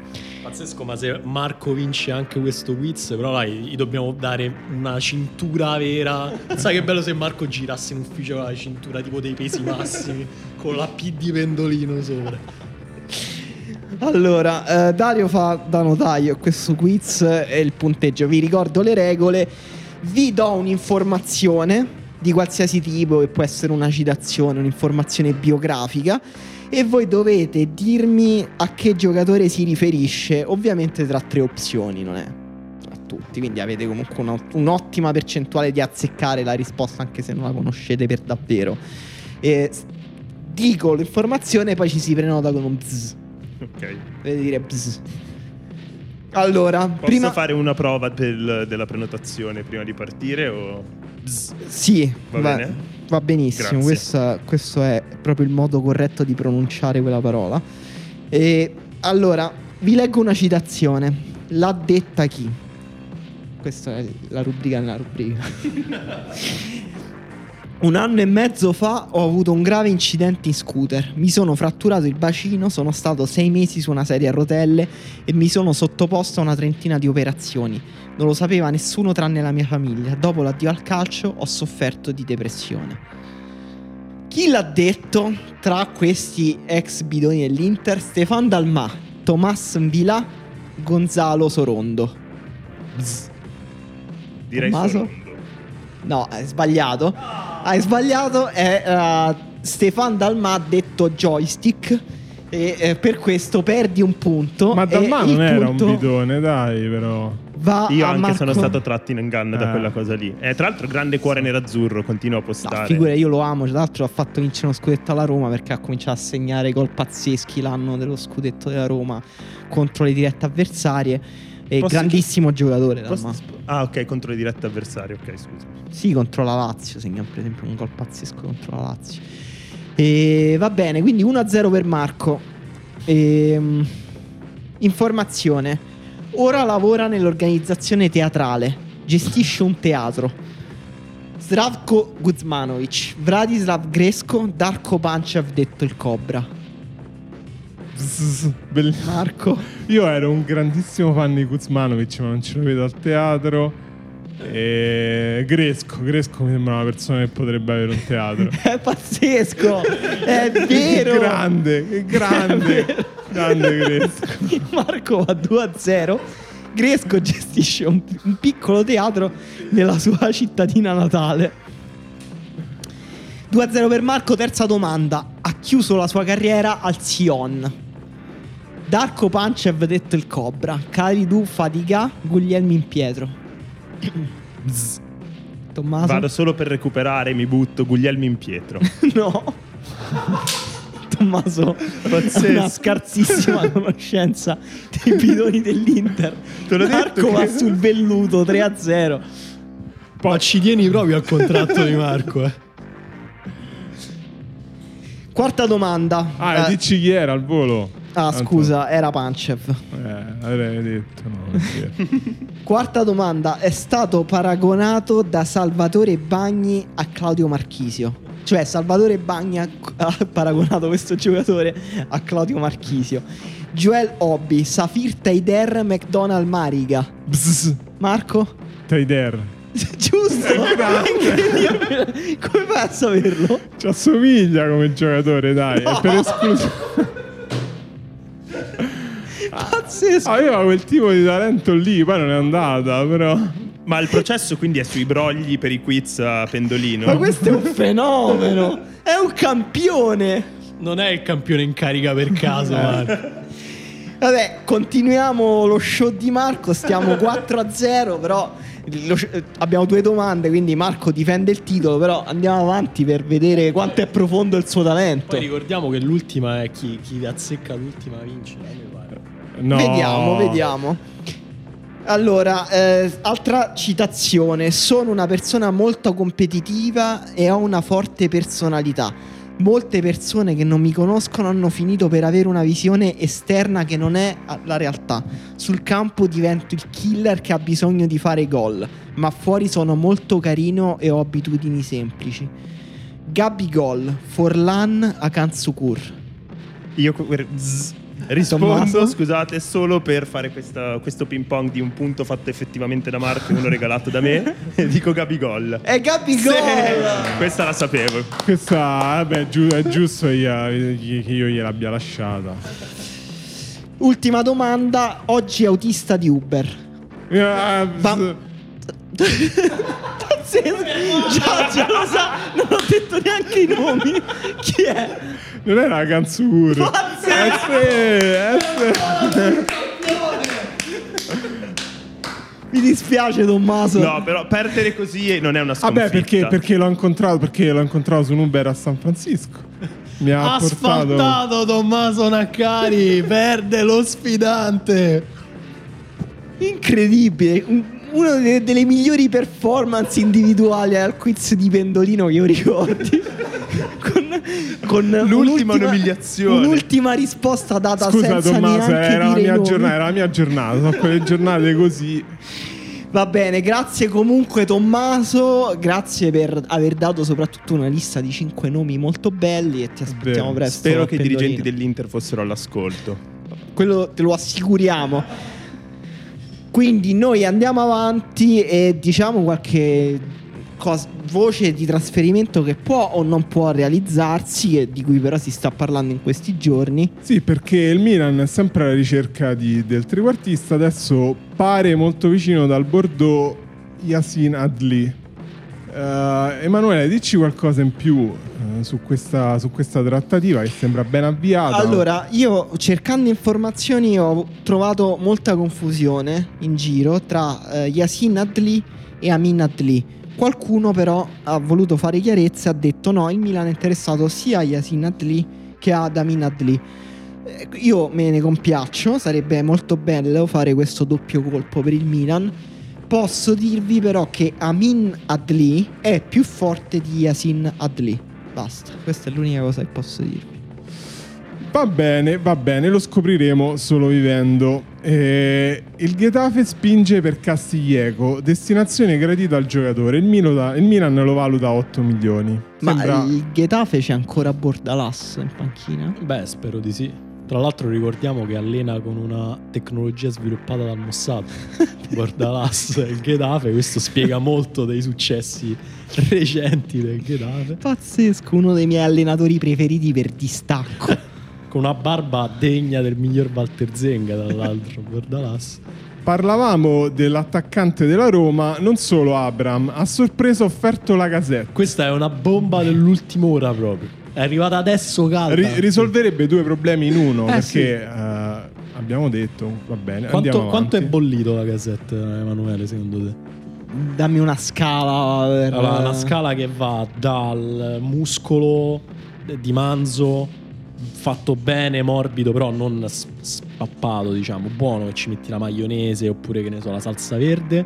Speaker 2: Pazzesco, ma se Marco vince anche questo quiz, però dai, gli dobbiamo dare una cintura vera. Sai che bello se Marco girasse in ufficio con la cintura tipo dei pesi massimi, con la P di pendolino sopra.
Speaker 1: Allora, eh, Dario fa da notaio questo quiz e il punteggio. Vi ricordo le regole. Vi do un'informazione di qualsiasi tipo, che può essere una citazione, un'informazione biografica, e voi dovete dirmi a che giocatore si riferisce, ovviamente tra tre opzioni, non è a tutti, quindi avete comunque una- un'ottima percentuale di azzeccare la risposta anche se non la conoscete per davvero. E dico l'informazione, poi ci si prenota con un bzz.
Speaker 4: Ok.
Speaker 1: Deve dire bzz. Allora,
Speaker 4: Posso
Speaker 1: prima
Speaker 4: fare una prova del- della prenotazione prima di partire o...
Speaker 1: Sì,
Speaker 4: Va
Speaker 1: va,
Speaker 4: bene?
Speaker 1: va benissimo. Questa- questo è proprio il modo corretto di pronunciare quella parola. E allora, vi leggo una citazione. L'ha detta chi? Questa è la rubrica nella rubrica. Un anno e mezzo fa ho avuto un grave incidente in scooter. Mi sono fratturato il bacino, sono stato sei mesi su una sedia a rotelle e mi sono sottoposto a una trentina di operazioni. Non lo sapeva nessuno tranne la mia famiglia. Dopo l'addio al calcio ho sofferto di depressione. Chi l'ha detto tra questi ex bidoni dell'Inter? Stefan Dalmà, Tomas Mvila, Gonzalo Sorondo. Bzz.
Speaker 4: Direi
Speaker 1: Tommaso?
Speaker 4: Sorondo.
Speaker 1: No, hai sbagliato. Hai sbagliato. È eh, Stefan Dalmà detto joystick. E eh, per questo perdi un punto.
Speaker 3: Ma Dalmà
Speaker 1: il
Speaker 3: non era un bidone, dai, però.
Speaker 1: Va
Speaker 4: Io anche
Speaker 1: Marco-
Speaker 4: sono stato tratto in inganno da
Speaker 3: Eh.
Speaker 4: quella cosa lì. E tra l'altro grande cuore nerazzurro, continua a
Speaker 1: No,
Speaker 4: postare.
Speaker 1: figura, io lo amo. Tra l'altro, ha fatto vincere uno scudetto alla Roma perché ha cominciato a segnare gol pazzeschi l'anno dello scudetto della Roma contro le dirette avversarie. E
Speaker 4: Posso-
Speaker 1: grandissimo giocatore.
Speaker 4: Posso-. Ah, ok, contro i diretti avversari, ok, scusa.
Speaker 1: Sì, contro la Lazio. Segna per esempio un gol pazzesco contro la Lazio. E va bene, quindi 1-0 per Marco. Ehm, informazione. Ora lavora nell'organizzazione teatrale. Gestisce un teatro. Zdravko Guzmanovic, Vratislav Gresco, Darko Panchev detto il Cobra.
Speaker 3: Zzz, bell-
Speaker 1: Marco.
Speaker 3: Io ero un grandissimo fan di Kuzmanovic, ma non ce lo vedo al teatro. E Gresco, Gresco mi sembra una persona che potrebbe avere un teatro.
Speaker 1: È pazzesco! È vero!
Speaker 3: Che grande, che grande, grande Gresco.
Speaker 1: Marco va 2-0. Gresco gestisce un, un piccolo teatro nella sua cittadina natale. 2-0 per Marco, terza domanda. Ha chiuso la sua carriera al Sion. Darko Panchev detto il Cobra. Kalidou Fadiga, Guglielmi in Pietro. Tommaso?
Speaker 4: Vado solo per recuperare, mi butto Guglielmi in Pietro.
Speaker 1: No. Tommaso
Speaker 4: Pazzesco.
Speaker 1: ha una scarsissima conoscenza dei bidoni dell'Inter.
Speaker 4: Te l'ho
Speaker 1: Marco
Speaker 4: detto
Speaker 1: va
Speaker 4: che-
Speaker 1: sul velluto 3-0.
Speaker 2: Ma ci tieni proprio al contratto di Marco, eh.
Speaker 1: Quarta domanda.
Speaker 3: Ah,
Speaker 1: Eh,
Speaker 3: dici chi era al volo?
Speaker 1: Ah,
Speaker 3: Tanto-
Speaker 1: scusa, era Pancev.
Speaker 3: Eh, avrei detto, no.
Speaker 1: Quarta domanda. È stato paragonato da Salvatore Bagni a Claudio Marchisio. Cioè, Salvatore Bagni ha, ha paragonato questo giocatore a Claudio Marchisio. Joel Hobby, Safir Taider, McDonald Mariga.
Speaker 3: Bzz,
Speaker 1: Marco?
Speaker 3: Taider.
Speaker 1: Giusto? Incredibile. Come fai a saperlo?
Speaker 3: Ci assomiglia come giocatore, dai. È per esclusione.
Speaker 1: Pazzesco.
Speaker 3: Aveva quel tipo di talento lì, poi non è andata, però.
Speaker 4: Ma il processo quindi è sui brogli per i quiz a pendolino?
Speaker 1: Ma questo è un fenomeno. È un campione.
Speaker 2: Non è il campione in carica per caso, Marco.
Speaker 1: Vabbè, continuiamo lo show di Marco. Stiamo 4-0, però lo- eh, abbiamo due domande, quindi Marco difende il titolo, però andiamo avanti per vedere quanto è profondo il suo talento.
Speaker 2: Poi ricordiamo che l'ultima è chi, chi azzecca l'ultima vince.
Speaker 3: No.
Speaker 1: Vediamo, vediamo. Allora, eh, altra citazione. Sono una persona molto competitiva e ho una forte personalità. Molte persone che non mi conoscono hanno finito per avere una visione esterna che non è la realtà. Sul campo divento il killer che ha bisogno di fare gol, ma fuori sono molto carino e ho abitudini semplici. Gabi Forlan Akansukur.
Speaker 4: Io zzz, rispondo,
Speaker 1: Tommaso?
Speaker 4: scusate, solo per fare questa- questo ping pong di un punto fatto effettivamente da Marco e uno regalato da me. e dico Gabigol.
Speaker 1: È Gabi
Speaker 4: Sì, Questa la sapevo.
Speaker 3: Questa, vabbè, giu- è giusto che io- che io gliel'abbia lasciata.
Speaker 1: Ultima domanda. Oggi autista di Uber.
Speaker 3: Ah,
Speaker 1: Ma-
Speaker 3: bzz.
Speaker 1: Pazzesco. Già, già lo sa. Non ho detto neanche i nomi. Chi è?
Speaker 3: Non era la Kanzur.
Speaker 1: Pazzesco.
Speaker 3: Eh eh.
Speaker 1: Mi dispiace, Tommaso.
Speaker 4: No, però perdere così non è una sconfitta.
Speaker 3: Vabbè, perché, perché l'ho incontrato? Perché l'ho incontrato su un Uber a San Francisco. Mi ha portato.
Speaker 2: Asfaltato Tommaso Naccari, perde lo sfidante.
Speaker 1: Incredibile. Un- Una delle, delle migliori performance individuali al quiz di Pendolino che io ricordi. Con,
Speaker 4: L'ultima umiliazione.
Speaker 1: Un'ultima risposta data
Speaker 3: Scusa
Speaker 1: senza
Speaker 3: Tommaso,
Speaker 1: neanche
Speaker 3: era la, mia giornata, era la mia giornata. Sono quelle giornate così.
Speaker 1: Va bene, grazie comunque Tommaso, grazie per aver dato soprattutto una lista di 5 nomi molto belli e ti aspettiamo
Speaker 3: Vero.
Speaker 1: presto.
Speaker 4: Spero che i dirigenti dell'Inter fossero all'ascolto.
Speaker 1: Quello te lo assicuriamo. Quindi noi andiamo avanti e diciamo qualche cos- voce di trasferimento che può o non può realizzarsi e di cui però si sta parlando in questi giorni.
Speaker 3: Sì, perché il Milan è sempre alla ricerca di- del trequartista. Adesso pare molto vicino dal Bordeaux Yasin Adli. Eh, Emanuele, dici qualcosa in più eh, su, questa, su questa trattativa che sembra ben avviata.
Speaker 1: Allora, io cercando informazioni ho trovato molta confusione in giro tra eh, Yasin Adli e Amin Adli. Qualcuno però ha voluto fare chiarezza e ha detto no, il Milan è interessato sia a Yasin Adli che ad Amin Adli. Eh, Io me ne compiaccio, sarebbe molto bello fare questo doppio colpo per il Milan. Posso dirvi però che Amin Adli è più forte di Yasin Adli. Basta, questa è l'unica cosa che posso dirvi.
Speaker 3: Va bene, va bene, lo scopriremo solo vivendo. Eh, il Getafe spinge per Castiglieco, destinazione gradita al giocatore. Il, Milo- il Milan lo valuta a 8 milioni.
Speaker 1: Ma
Speaker 3: Sembra-
Speaker 1: il Getafe c'è ancora Bordalas in panchina?
Speaker 2: Beh, spero di sì. Tra l'altro ricordiamo che allena con una tecnologia sviluppata dal Mossad. Bordalas e il Getafe, questo spiega molto dei successi recenti del Getafe.
Speaker 1: Pazzesco, uno dei miei allenatori preferiti per distacco.
Speaker 2: Con una barba degna del miglior Walter Zenga, tra l'altro, Bordalas.
Speaker 3: Parlavamo dell'attaccante della Roma, non solo Abram, ha sorpreso offerto la casetta.
Speaker 2: Questa è una bomba dell'ultima ora proprio. È arrivata adesso calda.
Speaker 3: Ri- risolverebbe due problemi in uno,
Speaker 2: Eh,
Speaker 3: perché
Speaker 2: sì.
Speaker 3: eh, abbiamo detto, va bene,
Speaker 2: Quanto,
Speaker 3: andiamo
Speaker 2: quanto è bollito la casetta, Emanuele, secondo te?
Speaker 1: dammi una scala. per-
Speaker 2: Allora, una scala che va dal muscolo di manzo fatto bene, morbido, però non spappato, diciamo, buono che ci metti la maionese oppure che ne so, la salsa verde,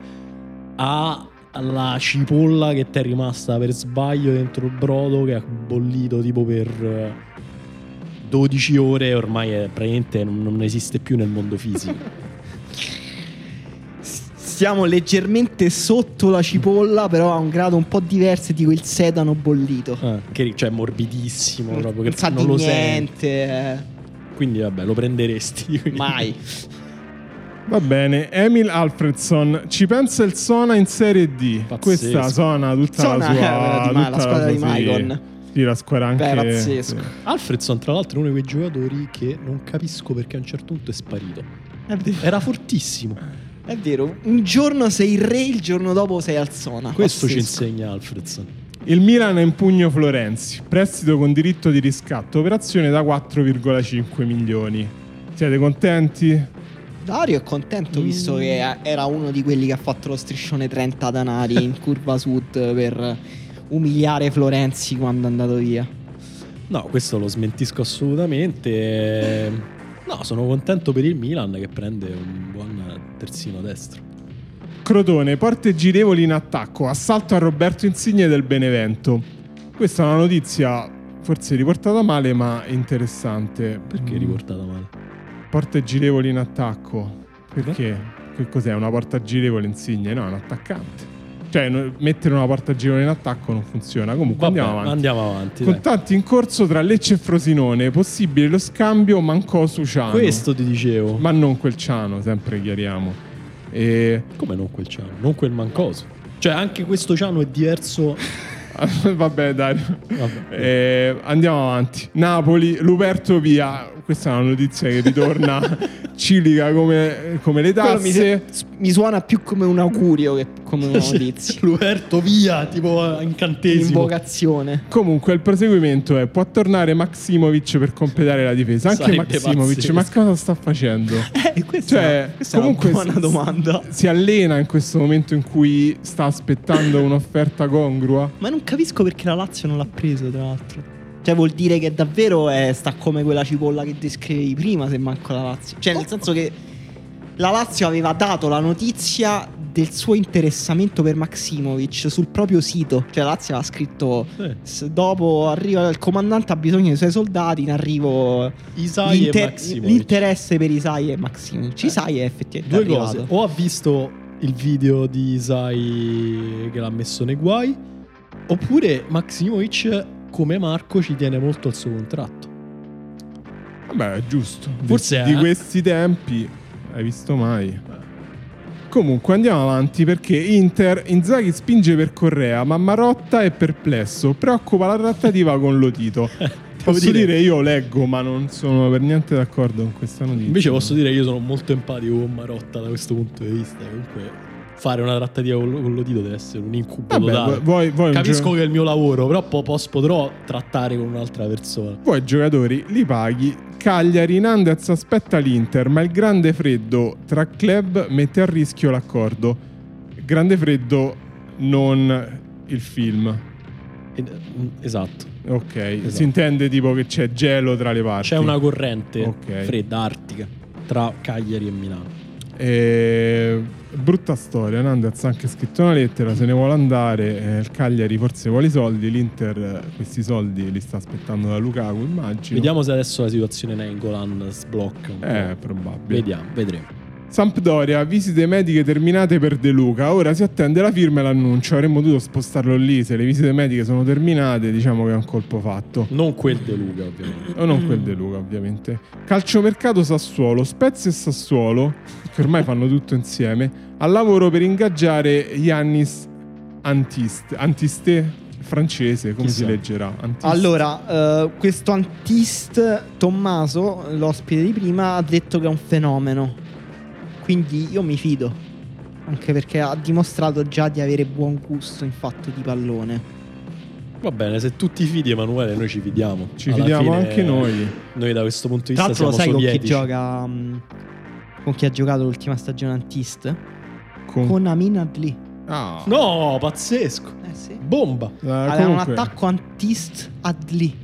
Speaker 2: a- alla cipolla che ti è rimasta per sbaglio dentro il brodo che ha bollito tipo per eh, 12 ore e ormai è, praticamente non esiste più nel mondo fisico.
Speaker 1: Stiamo leggermente sotto la cipolla, però a un grado un po' diverso di quel sedano bollito.
Speaker 2: Ah, che cioè morbidissimo proprio che
Speaker 1: non sa
Speaker 2: non
Speaker 1: di
Speaker 2: lo senti.
Speaker 1: niente. eh.
Speaker 2: Quindi vabbè, lo prenderesti. quindi.
Speaker 1: Mai.
Speaker 3: Va bene, Emil Alfredson ci pensa il Sona in Serie D.
Speaker 2: Pazzesco.
Speaker 3: Questa Sona tutta
Speaker 1: Sona,
Speaker 3: la sua
Speaker 1: eh, di Ma- la squadra di
Speaker 3: sua- sì.
Speaker 1: Maicon.
Speaker 3: Sì, la squadra anche
Speaker 1: Beh, pazzesco.
Speaker 3: sì.
Speaker 2: Alfredson, tra l'altro, è uno di quei giocatori che non capisco perché a un certo punto è sparito. Era fortissimo.
Speaker 1: È vero. Un giorno sei il re, il giorno dopo sei al Sona.
Speaker 2: Questo ci
Speaker 1: Pazzesco.
Speaker 2: insegna Alfredson.
Speaker 3: Il Milan è in pugno Florenzi, prestito con diritto di riscatto, operazione da 4,5 milioni. Siete contenti?
Speaker 1: Dario è contento visto
Speaker 2: Mm.
Speaker 1: che era uno di quelli che ha fatto lo striscione 30 danari in curva sud per umiliare Florenzi quando è andato via.
Speaker 2: No, questo lo smentisco assolutamente. No, sono contento per il Milan che prende un buon terzino destro.
Speaker 3: Crotone, porte girevoli in attacco, assalto a Roberto Insigne del Benevento. Questa è una notizia forse riportata male ma interessante.
Speaker 2: Perché
Speaker 3: Mm.
Speaker 2: riportata male?
Speaker 3: Porte girevoli in attacco. Perché? Che cos'è? Una porta girevole Insigne? No, è un attaccante. Cioè, mettere una porta girevole in attacco non funziona. Comunque
Speaker 2: Vabbè,
Speaker 3: andiamo avanti.
Speaker 2: andiamo avanti. dai.
Speaker 3: Contatti in corso tra Lecce e Frosinone. Possibile lo scambio Mancosu Ciano.
Speaker 2: Questo ti dicevo.
Speaker 3: Ma non quel Ciano, sempre chiariamo. E...
Speaker 2: Come non quel Ciano? Non quel Mancoso. Cioè, anche questo Ciano è diverso.
Speaker 3: Vabbè, Dario.
Speaker 2: Vabbè.
Speaker 3: Eh, andiamo avanti. Napoli, Luperto via. Questa è una notizia che ritorna cilica come, come le
Speaker 1: mi,
Speaker 3: tasse.
Speaker 1: se- mi suona più come un augurio che come una notizia.
Speaker 2: Luberto via, tipo a incantesimo.
Speaker 1: Invocazione.
Speaker 3: Comunque il proseguimento è può tornare Maximovic per completare la difesa. Anche
Speaker 2: Sarebbe
Speaker 3: Maximovic,
Speaker 2: pazzesco.
Speaker 3: ma cosa sta facendo?
Speaker 1: Eh, questa,
Speaker 3: Cioè,
Speaker 1: questa
Speaker 3: comunque
Speaker 1: è una buona
Speaker 3: si-
Speaker 1: domanda.
Speaker 3: Si allena in questo momento in cui sta aspettando un'offerta congrua?
Speaker 1: Ma non capisco perché la Lazio non l'ha preso, tra l'altro. Cioè, vuol dire che davvero è, sta come quella cipolla che descrivevi prima, se manco la Lazio. Cioè, nel senso che la Lazio aveva dato la notizia del suo interessamento per Maximovic sul proprio sito. Cioè, la Lazio aveva scritto:
Speaker 2: Sì.
Speaker 1: "S- Dopo arriva il comandante, ha bisogno dei suoi soldati. In arrivo
Speaker 2: Isai
Speaker 1: l'inter- l'interesse per Isai e Maximovic.
Speaker 2: Eh.
Speaker 1: Isai è effettivamente
Speaker 2: Due
Speaker 1: arrivato.
Speaker 2: cose. O ha visto il video di Isai che l'ha messo nei guai, oppure Maximovic, come Marco, ci tiene molto al suo contratto.
Speaker 3: Vabbè, è giusto. Di-
Speaker 2: Forse
Speaker 3: di,
Speaker 2: è-
Speaker 3: questi tempi hai visto mai. Comunque andiamo avanti perché Inter Inzaghi spinge per Correa, ma Marotta è perplesso, preoccupa la trattativa con Lotito. Posso
Speaker 2: dire-
Speaker 3: dire... io leggo, ma non sono per niente d'accordo con questa notizia.
Speaker 2: Invece posso dire che io sono molto empatico con Marotta da questo punto di vista. Comunque fare una trattativa con, con Lotito deve essere un incubo
Speaker 3: Vabbè,
Speaker 2: totale.
Speaker 3: vuoi, vuoi
Speaker 2: Capisco
Speaker 3: gio-
Speaker 2: che è il mio lavoro, però po- pos- potrò trattare con un'altra persona.
Speaker 3: Voi giocatori li paghi. Cagliari Nandez aspetta l'Inter, ma il grande freddo tra club mette a rischio l'accordo. Grande freddo, non il film.
Speaker 2: Mm, Esatto.
Speaker 3: Ok,
Speaker 2: Esatto.
Speaker 3: si intende tipo che c'è gelo tra le parti.
Speaker 2: C'è una corrente
Speaker 3: Ok.
Speaker 2: fredda, artica, tra Cagliari e Milano.
Speaker 3: Eh, brutta storia. Nandez ha anche scritto una lettera, se ne vuole andare. il Cagliari forse vuole i soldi. L'Inter eh, questi soldi li sta aspettando da Lukaku, immagino.
Speaker 2: Vediamo se adesso la situazione Nengolan sblocca un
Speaker 3: Eh, probabile.
Speaker 2: Vediamo, vedremo.
Speaker 3: Sampdoria, visite mediche terminate per De Luca. Ora si attende la firma e l'annuncio. Avremmo dovuto spostarlo lì. Se le visite mediche sono terminate, diciamo che è un colpo fatto.
Speaker 2: Non quel De Luca, ovviamente.
Speaker 3: O non quel De Luca, ovviamente. Calciomercato Sassuolo, Spezia e Sassuolo, che ormai fanno tutto insieme, al lavoro per ingaggiare Yannis Antiste, Antiste francese, come
Speaker 2: Chissà.
Speaker 3: si leggerà? Antiste.
Speaker 1: Allora, eh, questo Antist Tommaso, l'ospite di prima, ha detto che è un fenomeno. Quindi io mi fido. Anche perché ha dimostrato già di avere buon gusto in fatto di pallone.
Speaker 2: Va bene, se tu ti fidi, Emanuele, noi ci fidiamo.
Speaker 3: Ci
Speaker 2: Alla
Speaker 3: fidiamo
Speaker 2: fine,
Speaker 3: anche noi.
Speaker 2: Noi da questo punto di vista siamo
Speaker 1: lo sai con chi
Speaker 2: sovietici.
Speaker 1: gioca? mh, con chi ha giocato l'ultima stagione Antist?
Speaker 3: Con-
Speaker 1: Con Amin Adli.
Speaker 3: Ah.
Speaker 2: No, pazzesco.
Speaker 1: Eh sì.
Speaker 2: Bomba.
Speaker 3: Eh,
Speaker 1: Aveva
Speaker 3: comunque-
Speaker 1: un attacco antist Adli.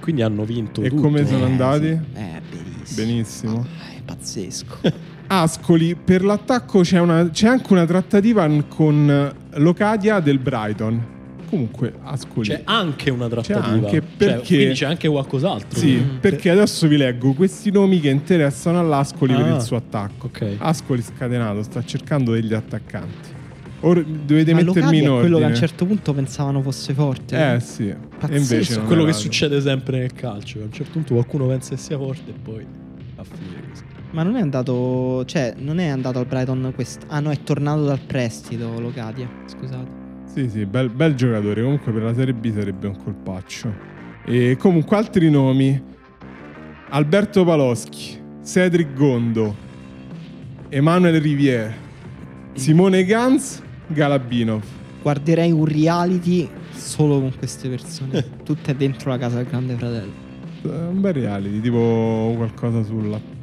Speaker 2: Quindi hanno vinto
Speaker 3: E
Speaker 2: tutto.
Speaker 3: come sono
Speaker 1: Eh,
Speaker 3: andati?
Speaker 1: sì. Eh, benissimo.
Speaker 3: Benissimo.
Speaker 1: Ah, è pazzesco.
Speaker 3: Ascoli, per l'attacco c'è, una- c'è anche una trattativa con Locadia del Brighton. Comunque, Ascoli.
Speaker 2: C'è anche una trattativa.
Speaker 3: anche
Speaker 2: Cioè,
Speaker 3: perché-
Speaker 2: quindi c'è anche qualcos'altro.
Speaker 3: Sì,
Speaker 1: Mm.
Speaker 3: perché adesso vi leggo questi nomi che interessano all'Ascoli per
Speaker 2: Ah.
Speaker 3: il suo attacco.
Speaker 2: Ok.
Speaker 3: Ascoli scatenato sta cercando degli attaccanti. Ora dovete
Speaker 1: Ma
Speaker 3: mettermi
Speaker 1: Locadia
Speaker 3: in
Speaker 1: è
Speaker 3: ordine.
Speaker 1: quello che a un certo punto pensavano fosse forte.
Speaker 3: Eh sì.
Speaker 1: Pazzesco.
Speaker 3: E invece
Speaker 2: quello che succede sempre nel calcio. A un certo punto qualcuno pensa che sia forte e poi
Speaker 1: Ma non è andato. Cioè, non è andato al Brighton quest... Ah no, è tornato dal prestito Locadia. Scusate.
Speaker 3: Sì, sì, bel, bel giocatore. Comunque per la Serie B sarebbe un colpaccio. E comunque altri nomi. Alberto Paloschi, Cedric Gondo, Emanuele Riviere, Simone Gans, Galabinov.
Speaker 1: Guarderei un reality solo con queste persone. Tutte dentro la casa del grande fratello.
Speaker 3: Un bel reality, tipo qualcosa sull'attacco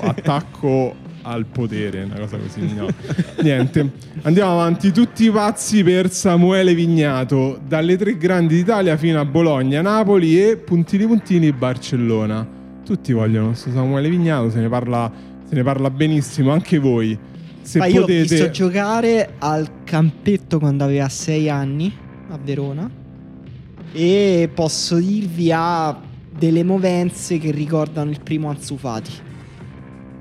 Speaker 3: attacco al potere, una cosa così. No. Niente. Andiamo avanti. Tutti pazzi per Samuele Vignato, dalle tre grandi d'Italia fino a Bologna, Napoli e puntini puntini Barcellona. Tutti vogliono questo Samuele Vignato, se ne parla, se ne parla benissimo, anche voi. Se
Speaker 1: Ma io l'ho
Speaker 3: potete...
Speaker 1: visto giocare al campetto quando aveva 6 anni a Verona. E posso dirvi ha delle movenze che ricordano il primo Ansu Fati.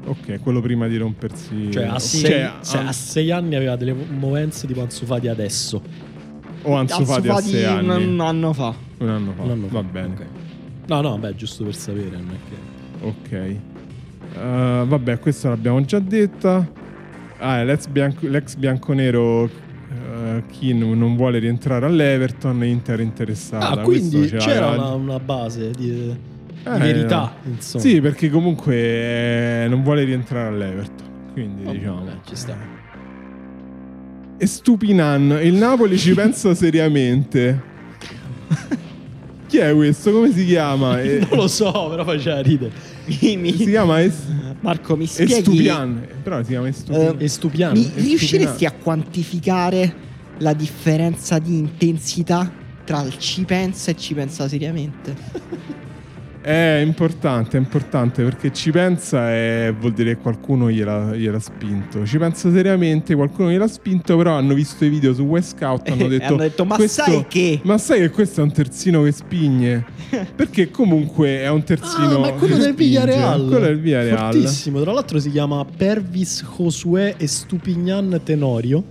Speaker 3: Ok, quello prima di rompersi...
Speaker 2: Cioè, a, sei,
Speaker 3: Cioè,
Speaker 2: se a sei anni aveva delle movenze tipo Ansu Fati adesso.
Speaker 3: o Ansu Fati a sei
Speaker 1: un,
Speaker 3: anni.
Speaker 1: un anno fa.
Speaker 3: Un anno fa.
Speaker 2: Un anno fa.
Speaker 3: Va bene.
Speaker 2: Ok. No, no, beh, giusto per sapere. Non è che...
Speaker 3: Ok. Uh, vabbè, questa l'abbiamo già detta. Ah, l'ex, bianco- l'ex bianconero uh, Keane non vuole rientrare all'Everton, Inter interessata.
Speaker 2: Ah, quindi c'era una, una base di, di
Speaker 3: Eh,
Speaker 2: verità, insomma.
Speaker 3: Sì, perché comunque eh, non vuole rientrare all'Everton. Quindi
Speaker 2: Vabbè,
Speaker 3: diciamo.
Speaker 2: vabbè, ci sta.
Speaker 3: E Stupinan, il Napoli ci pensa seriamente. Chi è questo? Come si chiama? Eh,
Speaker 2: Non lo so, però faceva ridere.
Speaker 1: Mi- mi-
Speaker 3: si chiama Es-
Speaker 1: Marco, mi spieghi.
Speaker 3: Estupian. Però si chiama Estupian.
Speaker 1: Eh,
Speaker 2: E Stupiano.
Speaker 1: Mi
Speaker 3: È
Speaker 1: riusciresti a quantificare la differenza di intensità tra il ci pensa e ci pensa seriamente?
Speaker 3: È importante, è importante perché ci pensa e vuol dire che qualcuno gliel'ha, gliel'ha spinto. Ci pensa seriamente, qualcuno gliel'ha spinto, però hanno visto i video su West Scout hanno
Speaker 1: E
Speaker 3: detto,
Speaker 1: hanno detto, "Ma
Speaker 3: "Questo-
Speaker 1: sai che?"
Speaker 3: Ma sai che questo è un terzino che spigne? perché comunque è un terzino
Speaker 2: Ah, ma è quello
Speaker 3: che
Speaker 2: del. Villarreal.
Speaker 3: Quello del Villarreal.
Speaker 2: Fortissimo. Tra l'altro si chiama Pervis Josué Estupignan Tenorio.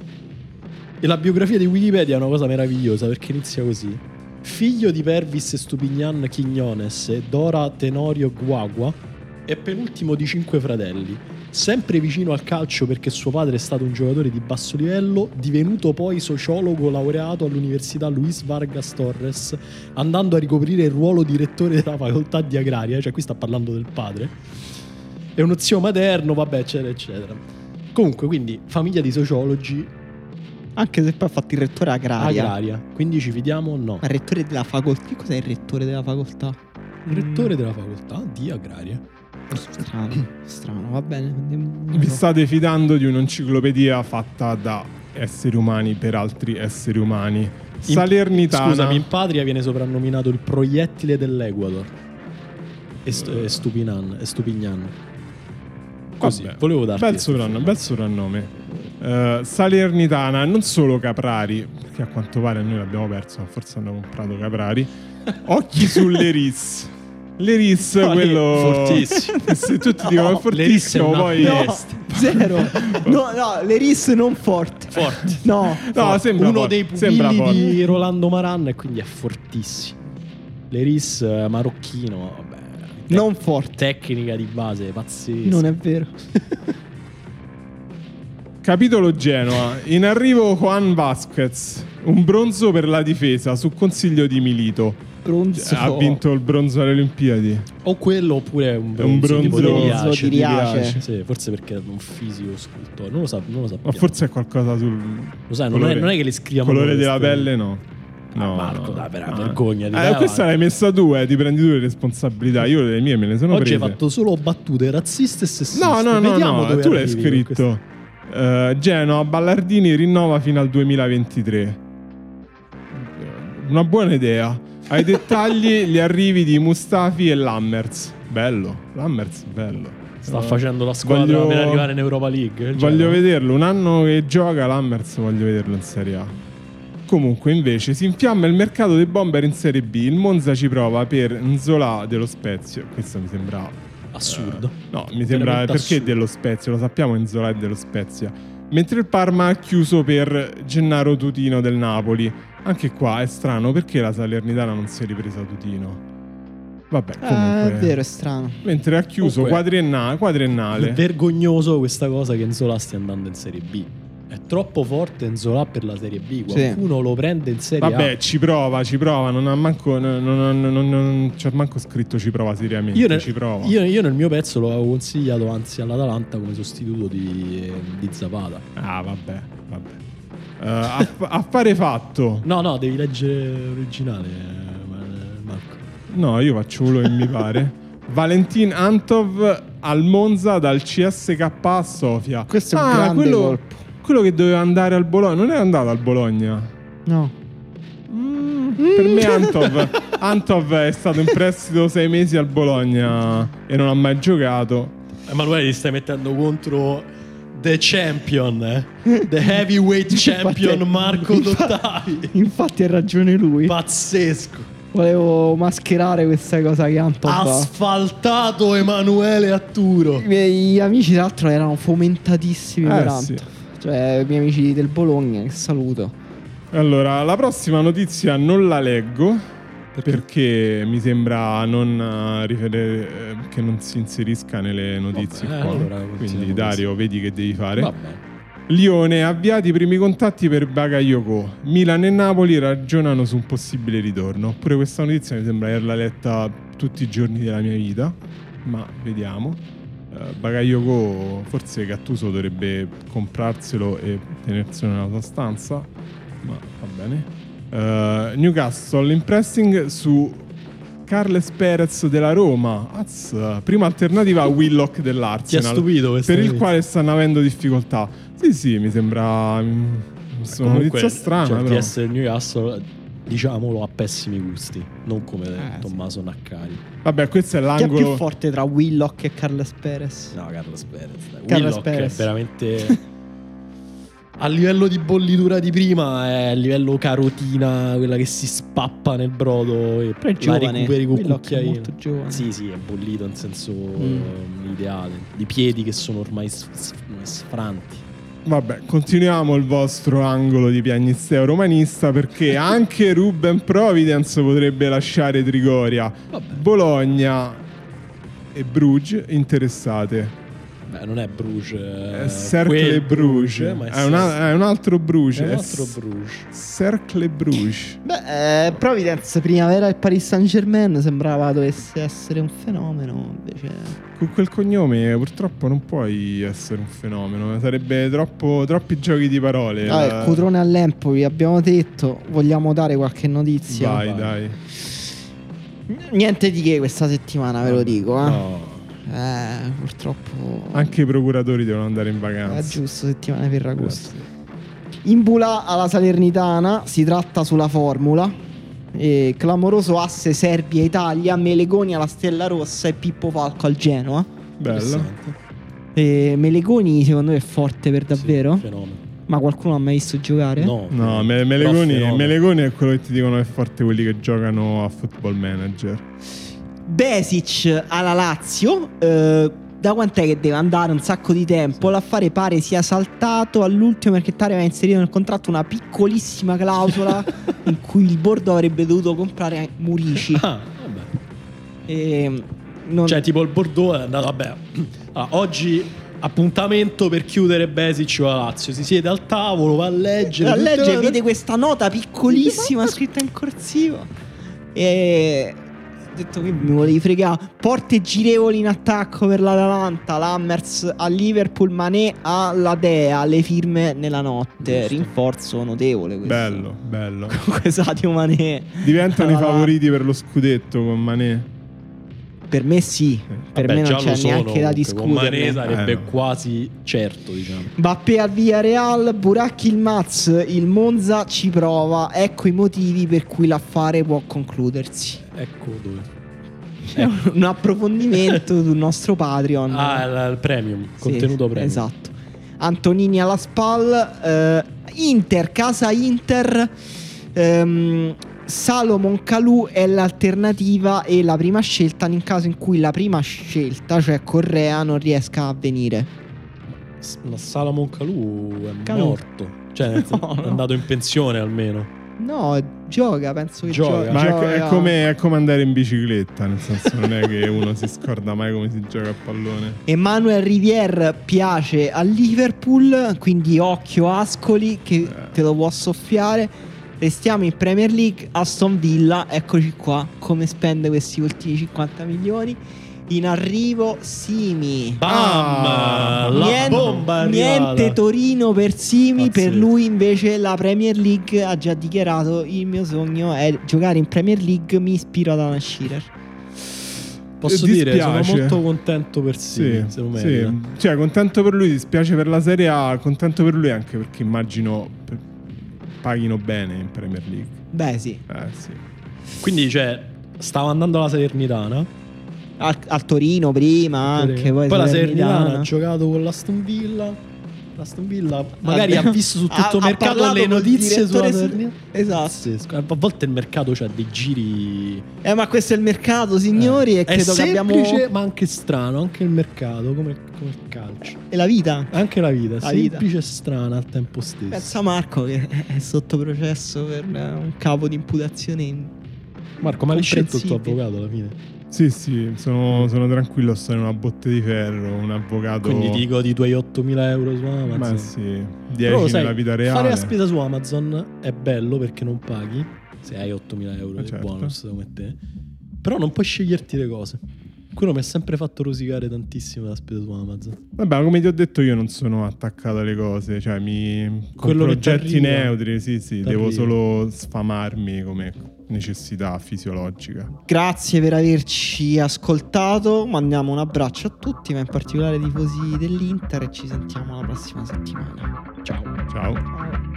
Speaker 2: E la biografia di Wikipedia è una cosa meravigliosa perché inizia così. Figlio di Pervis Estupignan Quignones e Dora Tenorio Guagua e penultimo di cinque fratelli. Sempre vicino al calcio perché suo padre è stato un giocatore di basso livello, divenuto poi sociologo laureato all'Università Luis Vargas Torres, andando a ricoprire il ruolo di rettore della facoltà di agraria, cioè qui sta parlando del padre. È uno zio materno, vabbè, eccetera, eccetera. Comunque, quindi, famiglia di sociologi,
Speaker 1: Anche se poi ha fatto il rettore agraria.
Speaker 2: agraria. Quindi ci fidiamo o no?
Speaker 1: Ma il rettore della facoltà. Che cos'è il rettore della facoltà?
Speaker 2: Il rettore della facoltà di agraria.
Speaker 1: Strano, strano, va bene.
Speaker 3: Vi state fidando di un'enciclopedia fatta da esseri umani per altri esseri umani.
Speaker 2: In-
Speaker 3: Salernitana.
Speaker 2: Scusami, in patria viene soprannominato il proiettile dell'Equador. E, st- e Stupinan, e Stupignan. Così,
Speaker 3: Vabbè,
Speaker 2: volevo darti
Speaker 3: bel soprannome, bel soprannome. Eh, Salernitana, non solo Caprari, che a quanto pare noi l'abbiamo perso, ma forse hanno comprato Caprari. Occhi sull'Eris. L'Eris,
Speaker 2: No,
Speaker 3: quello.
Speaker 2: fortissimo.
Speaker 3: Se tutti dicono
Speaker 2: No,
Speaker 3: è fortissimo,
Speaker 2: l'Eris
Speaker 3: poi.
Speaker 1: No, zero. No, no, le RIS non forte.
Speaker 2: Forte.
Speaker 1: No.
Speaker 3: No, sembra
Speaker 2: Uno
Speaker 3: forte,
Speaker 2: dei
Speaker 3: sembra
Speaker 2: pupilli
Speaker 3: forte.
Speaker 2: di Rolando Maran e quindi è fortissimo. L'Eris eh, marocchino, vabbè. te-
Speaker 1: Non forte.
Speaker 2: Tecnica di base, pazzesca.
Speaker 1: Non è vero.
Speaker 3: Capitolo Genoa. In arrivo Juan Vasquez. Un bronzo per la difesa su consiglio di Milito.
Speaker 1: Bronzo.
Speaker 3: Ha vinto il bronzo alle Olimpiadi.
Speaker 2: O quello oppure un bronzo,
Speaker 3: un bronzo
Speaker 2: tipo di
Speaker 1: bronzo
Speaker 2: Riace.
Speaker 1: di Riace.
Speaker 2: Sì, forse perché è un fisico scultore. Non lo, sa- non lo sappiamo.
Speaker 3: Ma forse è qualcosa sul.
Speaker 2: Lo sai, non,
Speaker 3: colore-
Speaker 2: è, non è che le scriviamo
Speaker 3: colore
Speaker 2: noi
Speaker 3: della pelle, no.
Speaker 2: Ah,
Speaker 3: No,
Speaker 2: Marco,
Speaker 3: no.
Speaker 2: dai, però,
Speaker 3: Ah.
Speaker 2: vergognati,
Speaker 3: Eh,
Speaker 2: dai,
Speaker 3: questa l'hai messa tu, eh, ti prendi tu le responsabilità. Io le mie me ne sono
Speaker 2: Oggi
Speaker 3: prese.
Speaker 2: hai fatto solo battute razziste e sessiste.
Speaker 3: No, no, no,
Speaker 2: Vediamo
Speaker 3: no,
Speaker 2: dove
Speaker 3: tu l'hai scritto. Eh, Genoa, Ballardini rinnova fino al 2023. Una buona idea. Ai dettagli gli arrivi di Mustafi e Lammerts. Bello, Lammerts bello.
Speaker 2: Sta
Speaker 3: Eh,
Speaker 2: facendo la squadra
Speaker 3: voglio-
Speaker 2: per arrivare in Europa League. il
Speaker 3: Voglio
Speaker 2: Genoa.
Speaker 3: vederlo, un anno che gioca Lammerts, voglio vederlo in Serie A. Comunque, invece, si infiamma il mercato dei bomber in Serie B. Il Monza ci prova per Nzola dello Spezio. Questo mi sembra
Speaker 2: Assurdo.
Speaker 3: No, mi sembra perché
Speaker 2: assurdo.
Speaker 3: dello Spezia, lo sappiamo Enzola è dello Spezia. Mentre il Parma ha chiuso per Gennaro Tutino del Napoli. Anche qua è strano perché la Salernitana non si è ripresa Tutino. Vabbè,
Speaker 1: Eh,
Speaker 3: comunque.
Speaker 1: è vero, è strano.
Speaker 3: Mentre ha chiuso
Speaker 2: Comunque-
Speaker 3: quadrienna- quadriennale.
Speaker 2: È vergognoso questa cosa che Enzola stia andando in Serie B. È troppo forte Enzola per la Serie B. Qualcuno lo prende in Serie
Speaker 3: Vabbè,
Speaker 2: A.
Speaker 3: ci prova, ci prova. Non ha manco, non, non, non, non- c'è manco scritto ci prova seriamente.
Speaker 2: Io nel,
Speaker 3: ci prova.
Speaker 2: io- io nel mio pezzo lo avevo consigliato anzi all'Atalanta come sostituto di, di Zapata.
Speaker 3: Ah, vabbè, vabbè. Eh, aff- affare fatto.
Speaker 2: No, no, devi leggere l'originale, eh, Ma- Marco.
Speaker 3: No, io faccio quello che mi pare. Valentin Antov al Monza dal CSK a Sofia.
Speaker 1: Questo è un
Speaker 3: Ah,
Speaker 1: grande
Speaker 3: quello,
Speaker 1: colpo.
Speaker 3: Quello che doveva andare al Bologna. Non è andato al Bologna.
Speaker 1: No.
Speaker 3: Mm, per me Antov, Antov è stato in prestito sei mesi al Bologna e non ha mai giocato.
Speaker 2: Emanuele, ti stai mettendo contro The Champion, eh? The Heavyweight Champion
Speaker 1: Infatti-
Speaker 2: Marco Dottari.
Speaker 1: Infatti ha ragione lui.
Speaker 2: Pazzesco.
Speaker 1: Volevo mascherare questa cosa che Anton fa.
Speaker 2: Asfaltato Emanuele Atturo.
Speaker 1: I miei amici, tra l'altro, erano fomentatissimi
Speaker 3: Eh,
Speaker 1: per
Speaker 3: sì.
Speaker 1: Cioè, i miei amici del Bologna, che saluto.
Speaker 3: Allora, la prossima notizia non la leggo perché mi sembra non eh, riferire, eh, che non si inserisca nelle notizie
Speaker 2: Vabbè,
Speaker 3: qua.
Speaker 2: allora
Speaker 3: Quindi
Speaker 2: così.
Speaker 3: Dario, vedi che devi fare.
Speaker 2: Vabbè.
Speaker 3: Lione avviati i primi contatti per Bagayoko. Milan e Napoli ragionano su un possibile ritorno. Pure questa notizia mi sembra di averla letta tutti i giorni della mia vita, ma vediamo. Eh, Bagayoko forse Gattuso dovrebbe comprarselo e tenerselo nella sua stanza, ma va bene. Eh, Newcastle in pressing su Carles Perez della Roma. Az, prima alternativa a Willock dell'Arsenal
Speaker 2: questa
Speaker 3: per il quale stanno avendo difficoltà. Sì, sì, mi sembra mm, una notizia strana.
Speaker 2: cioè,
Speaker 3: però.
Speaker 2: TS del Newcastle, diciamolo, ha pessimi gusti. Non come
Speaker 1: Eh,
Speaker 2: Tommaso Naccari.
Speaker 3: Vabbè, questo è
Speaker 1: Chi è più
Speaker 3: l'angolo.
Speaker 1: forte tra Willock e Carles Perez?
Speaker 2: No, Carlos Perez. dai.
Speaker 1: Carlos
Speaker 2: Willock
Speaker 1: Perez.
Speaker 2: è veramente... A livello di bollitura di prima è a livello carotina, quella che si spappa nel brodo e
Speaker 1: Però è
Speaker 2: la
Speaker 1: giovane.
Speaker 2: recuperi con cucchiaino. Sì, sì, è bollito in senso
Speaker 1: Mm.
Speaker 2: eh, ideale. Di piedi che sono ormai s- s- sfranti.
Speaker 3: Vabbè, continuiamo il vostro angolo di piagnisteo romanista perché anche Ruben Providence potrebbe lasciare Trigoria.
Speaker 2: Vabbè.
Speaker 3: Bologna e Bruges interessate.
Speaker 2: Beh, non è Bruges.
Speaker 3: È
Speaker 2: eh,
Speaker 3: Cercle
Speaker 2: quel
Speaker 3: Bruges.
Speaker 2: ma
Speaker 3: È, una- è un altro Bruges.
Speaker 2: è un
Speaker 3: è
Speaker 2: altro Bruges.
Speaker 3: Cercle Bruges.
Speaker 1: Beh, eh, Providence primavera del Paris Saint Germain sembrava dovesse essere un fenomeno. Invece,
Speaker 3: Con quel cognome purtroppo non puoi essere un fenomeno. Sarebbe troppo, troppi giochi di parole.
Speaker 1: Vabbè,
Speaker 3: La-
Speaker 1: Cutrone all'Empoli, abbiamo detto. Vogliamo dare qualche notizia?
Speaker 3: Vai,
Speaker 2: vai.
Speaker 3: dai.
Speaker 1: Niente di che questa settimana, ve lo dico. Eh,
Speaker 2: No.
Speaker 1: Eh, purtroppo.
Speaker 3: Anche i procuratori devono andare in
Speaker 1: È
Speaker 3: vacanza.
Speaker 1: giusto, settimana di Ferragosto. Imbula alla Salernitana, si tratta sulla formula. E clamoroso asse Serbia-Italia, Melegoni alla Stella Rossa e Pippo Falco al Genoa.
Speaker 3: Bello.
Speaker 1: E Melegoni secondo me è forte per davvero?
Speaker 2: Sì, fenomeno.
Speaker 1: Ma qualcuno l'ha mai visto giocare?
Speaker 2: No,
Speaker 3: No, Melegoni. Melegoni è quello che ti dicono che è forte quelli che giocano a football manager.
Speaker 1: Besic alla Lazio. eh, da quant'è che deve andare? Un sacco di tempo. L'affare pare sia saltato all'ultimo perché Tare aveva inserito nel contratto una piccolissima clausola in cui il bordo avrebbe dovuto comprare Murici.
Speaker 2: Ah, vabbè.
Speaker 1: E non-
Speaker 2: Cioè, tipo il Bordeaux è andato, vabbè. Allora, oggi appuntamento per chiudere Besic o la Lazio. Si siede al tavolo, va a leggere.
Speaker 1: a
Speaker 2: tutte
Speaker 1: legge
Speaker 2: le-
Speaker 1: vede questa nota piccolissima scritta in corsivo. E detto che mi volevi fregare. Porte girevoli in attacco per l'Atalanta. Lammers a Liverpool, Mané alla Dea. Le firme nella notte.
Speaker 2: Giusto.
Speaker 1: Rinforzo notevole. Questo.
Speaker 3: Bello, bello.
Speaker 1: Comunque Sadio Mané.
Speaker 3: Diventano i favoriti per lo scudetto con Mané.
Speaker 1: Per me sì, per
Speaker 2: Vabbè,
Speaker 1: me non c'è neanche da
Speaker 2: comunque. Con Mané
Speaker 1: discutere.
Speaker 2: sarebbe
Speaker 3: Eh, no.
Speaker 2: quasi certo, diciamo.
Speaker 1: Mbappé al Villarreal, Buracchi il Maz, il Monza ci prova. Ecco i motivi per cui l'affare può concludersi.
Speaker 2: Ecco dove.
Speaker 1: È un approfondimento sul nostro Patreon.
Speaker 2: Ah, il, il premium,
Speaker 1: Sì,
Speaker 2: contenuto premium.
Speaker 1: Esatto. Antonini alla SPAL, eh, Inter, casa Inter, ehm, Salomon Kalou è l'alternativa e la prima scelta nel caso in cui la prima scelta, cioè Correa, non riesca a venire.
Speaker 2: Ma Salomon Kalou è
Speaker 1: Kalou.
Speaker 2: morto. Cioè, senso,
Speaker 1: No,
Speaker 2: è andato in pensione almeno.
Speaker 1: No, gioca, penso che
Speaker 2: Gioca.
Speaker 1: gioca.
Speaker 3: Ma è,
Speaker 1: gioca.
Speaker 3: è come, è come andare in bicicletta, nel senso non è che uno si scorda mai come si gioca a pallone.
Speaker 1: Emmanuel Rivière piace a Liverpool, quindi occhio Ascoli che te lo può soffiare. Restiamo in Premier League, Aston Villa, eccoci qua, come spende questi ultimi 50 milioni. In arrivo Simi.
Speaker 2: Bam!
Speaker 3: Ah,
Speaker 2: la
Speaker 1: niente,
Speaker 2: bomba
Speaker 1: niente Torino per Simi, per
Speaker 2: Pazzesco.
Speaker 1: lui invece la Premier League ha già dichiarato il mio sogno è giocare in Premier League, mi ispiro ad Alan Shearer.
Speaker 2: Posso dire, sono molto contento per sì,
Speaker 3: Sì, sì. Cioè, contento per lui, dispiace per la Serie A, contento per lui anche perché immagino per- paghino bene in Premier League.
Speaker 1: Beh sì,
Speaker 3: Eh sì.
Speaker 2: Quindi, cioè, stava andando alla Salernitana.
Speaker 1: al, al Torino prima anche, poi,
Speaker 2: la
Speaker 1: Salernitana.
Speaker 2: Salernitana ha giocato con l'Aston Villa. L'Aston Villa magari
Speaker 1: Ah,
Speaker 2: ha visto su tutto il mercato le notizie
Speaker 1: su-
Speaker 2: Salernitana.
Speaker 1: Esatto.
Speaker 2: Pazzesco. A volte il mercato c'ha dei giri.
Speaker 1: Eh, ma questo è il mercato, signori, e
Speaker 2: Eh, è
Speaker 1: credo che
Speaker 2: semplice,
Speaker 1: abbiamo
Speaker 2: ma anche strano. Anche il mercato, come, come il calcio.
Speaker 1: è la vita.
Speaker 2: Anche la vita,
Speaker 1: La vita.
Speaker 2: semplice e strana al tempo stesso.
Speaker 1: Pensa Marco che è sotto processo per un capo di imputazione.
Speaker 2: Marco, ma l'hai scelto il tuo avvocato alla fine?
Speaker 3: Sì, sì, sono, sono tranquillo, sto in una botte di ferro, un avvocato...
Speaker 2: Quindi ti godi i tuoi 8.000 euro su Amazon.
Speaker 3: Ma sì,
Speaker 2: Però
Speaker 3: 10
Speaker 2: sai,
Speaker 3: nella vita reale.
Speaker 2: Fare la spesa su Amazon è bello perché non paghi. Se hai 8.000 euro
Speaker 3: Eh,
Speaker 2: di
Speaker 3: certo.
Speaker 2: bonus come te. Però non puoi sceglierti le cose. Quello mi ha sempre fatto rosicare tantissimo la spesa su Amazon.
Speaker 3: Vabbè, ma come ti ho detto io non sono attaccato alle cose, cioè mi... con progetti neutri, sì, sì, devo solo sfamarmi come necessità fisiologica.
Speaker 1: Grazie per averci ascoltato. Mandiamo un abbraccio a tutti, ma in particolare ai tifosi dell'Inter. E ci sentiamo la prossima settimana.
Speaker 2: Ciao.
Speaker 3: Ciao.
Speaker 1: Ciao.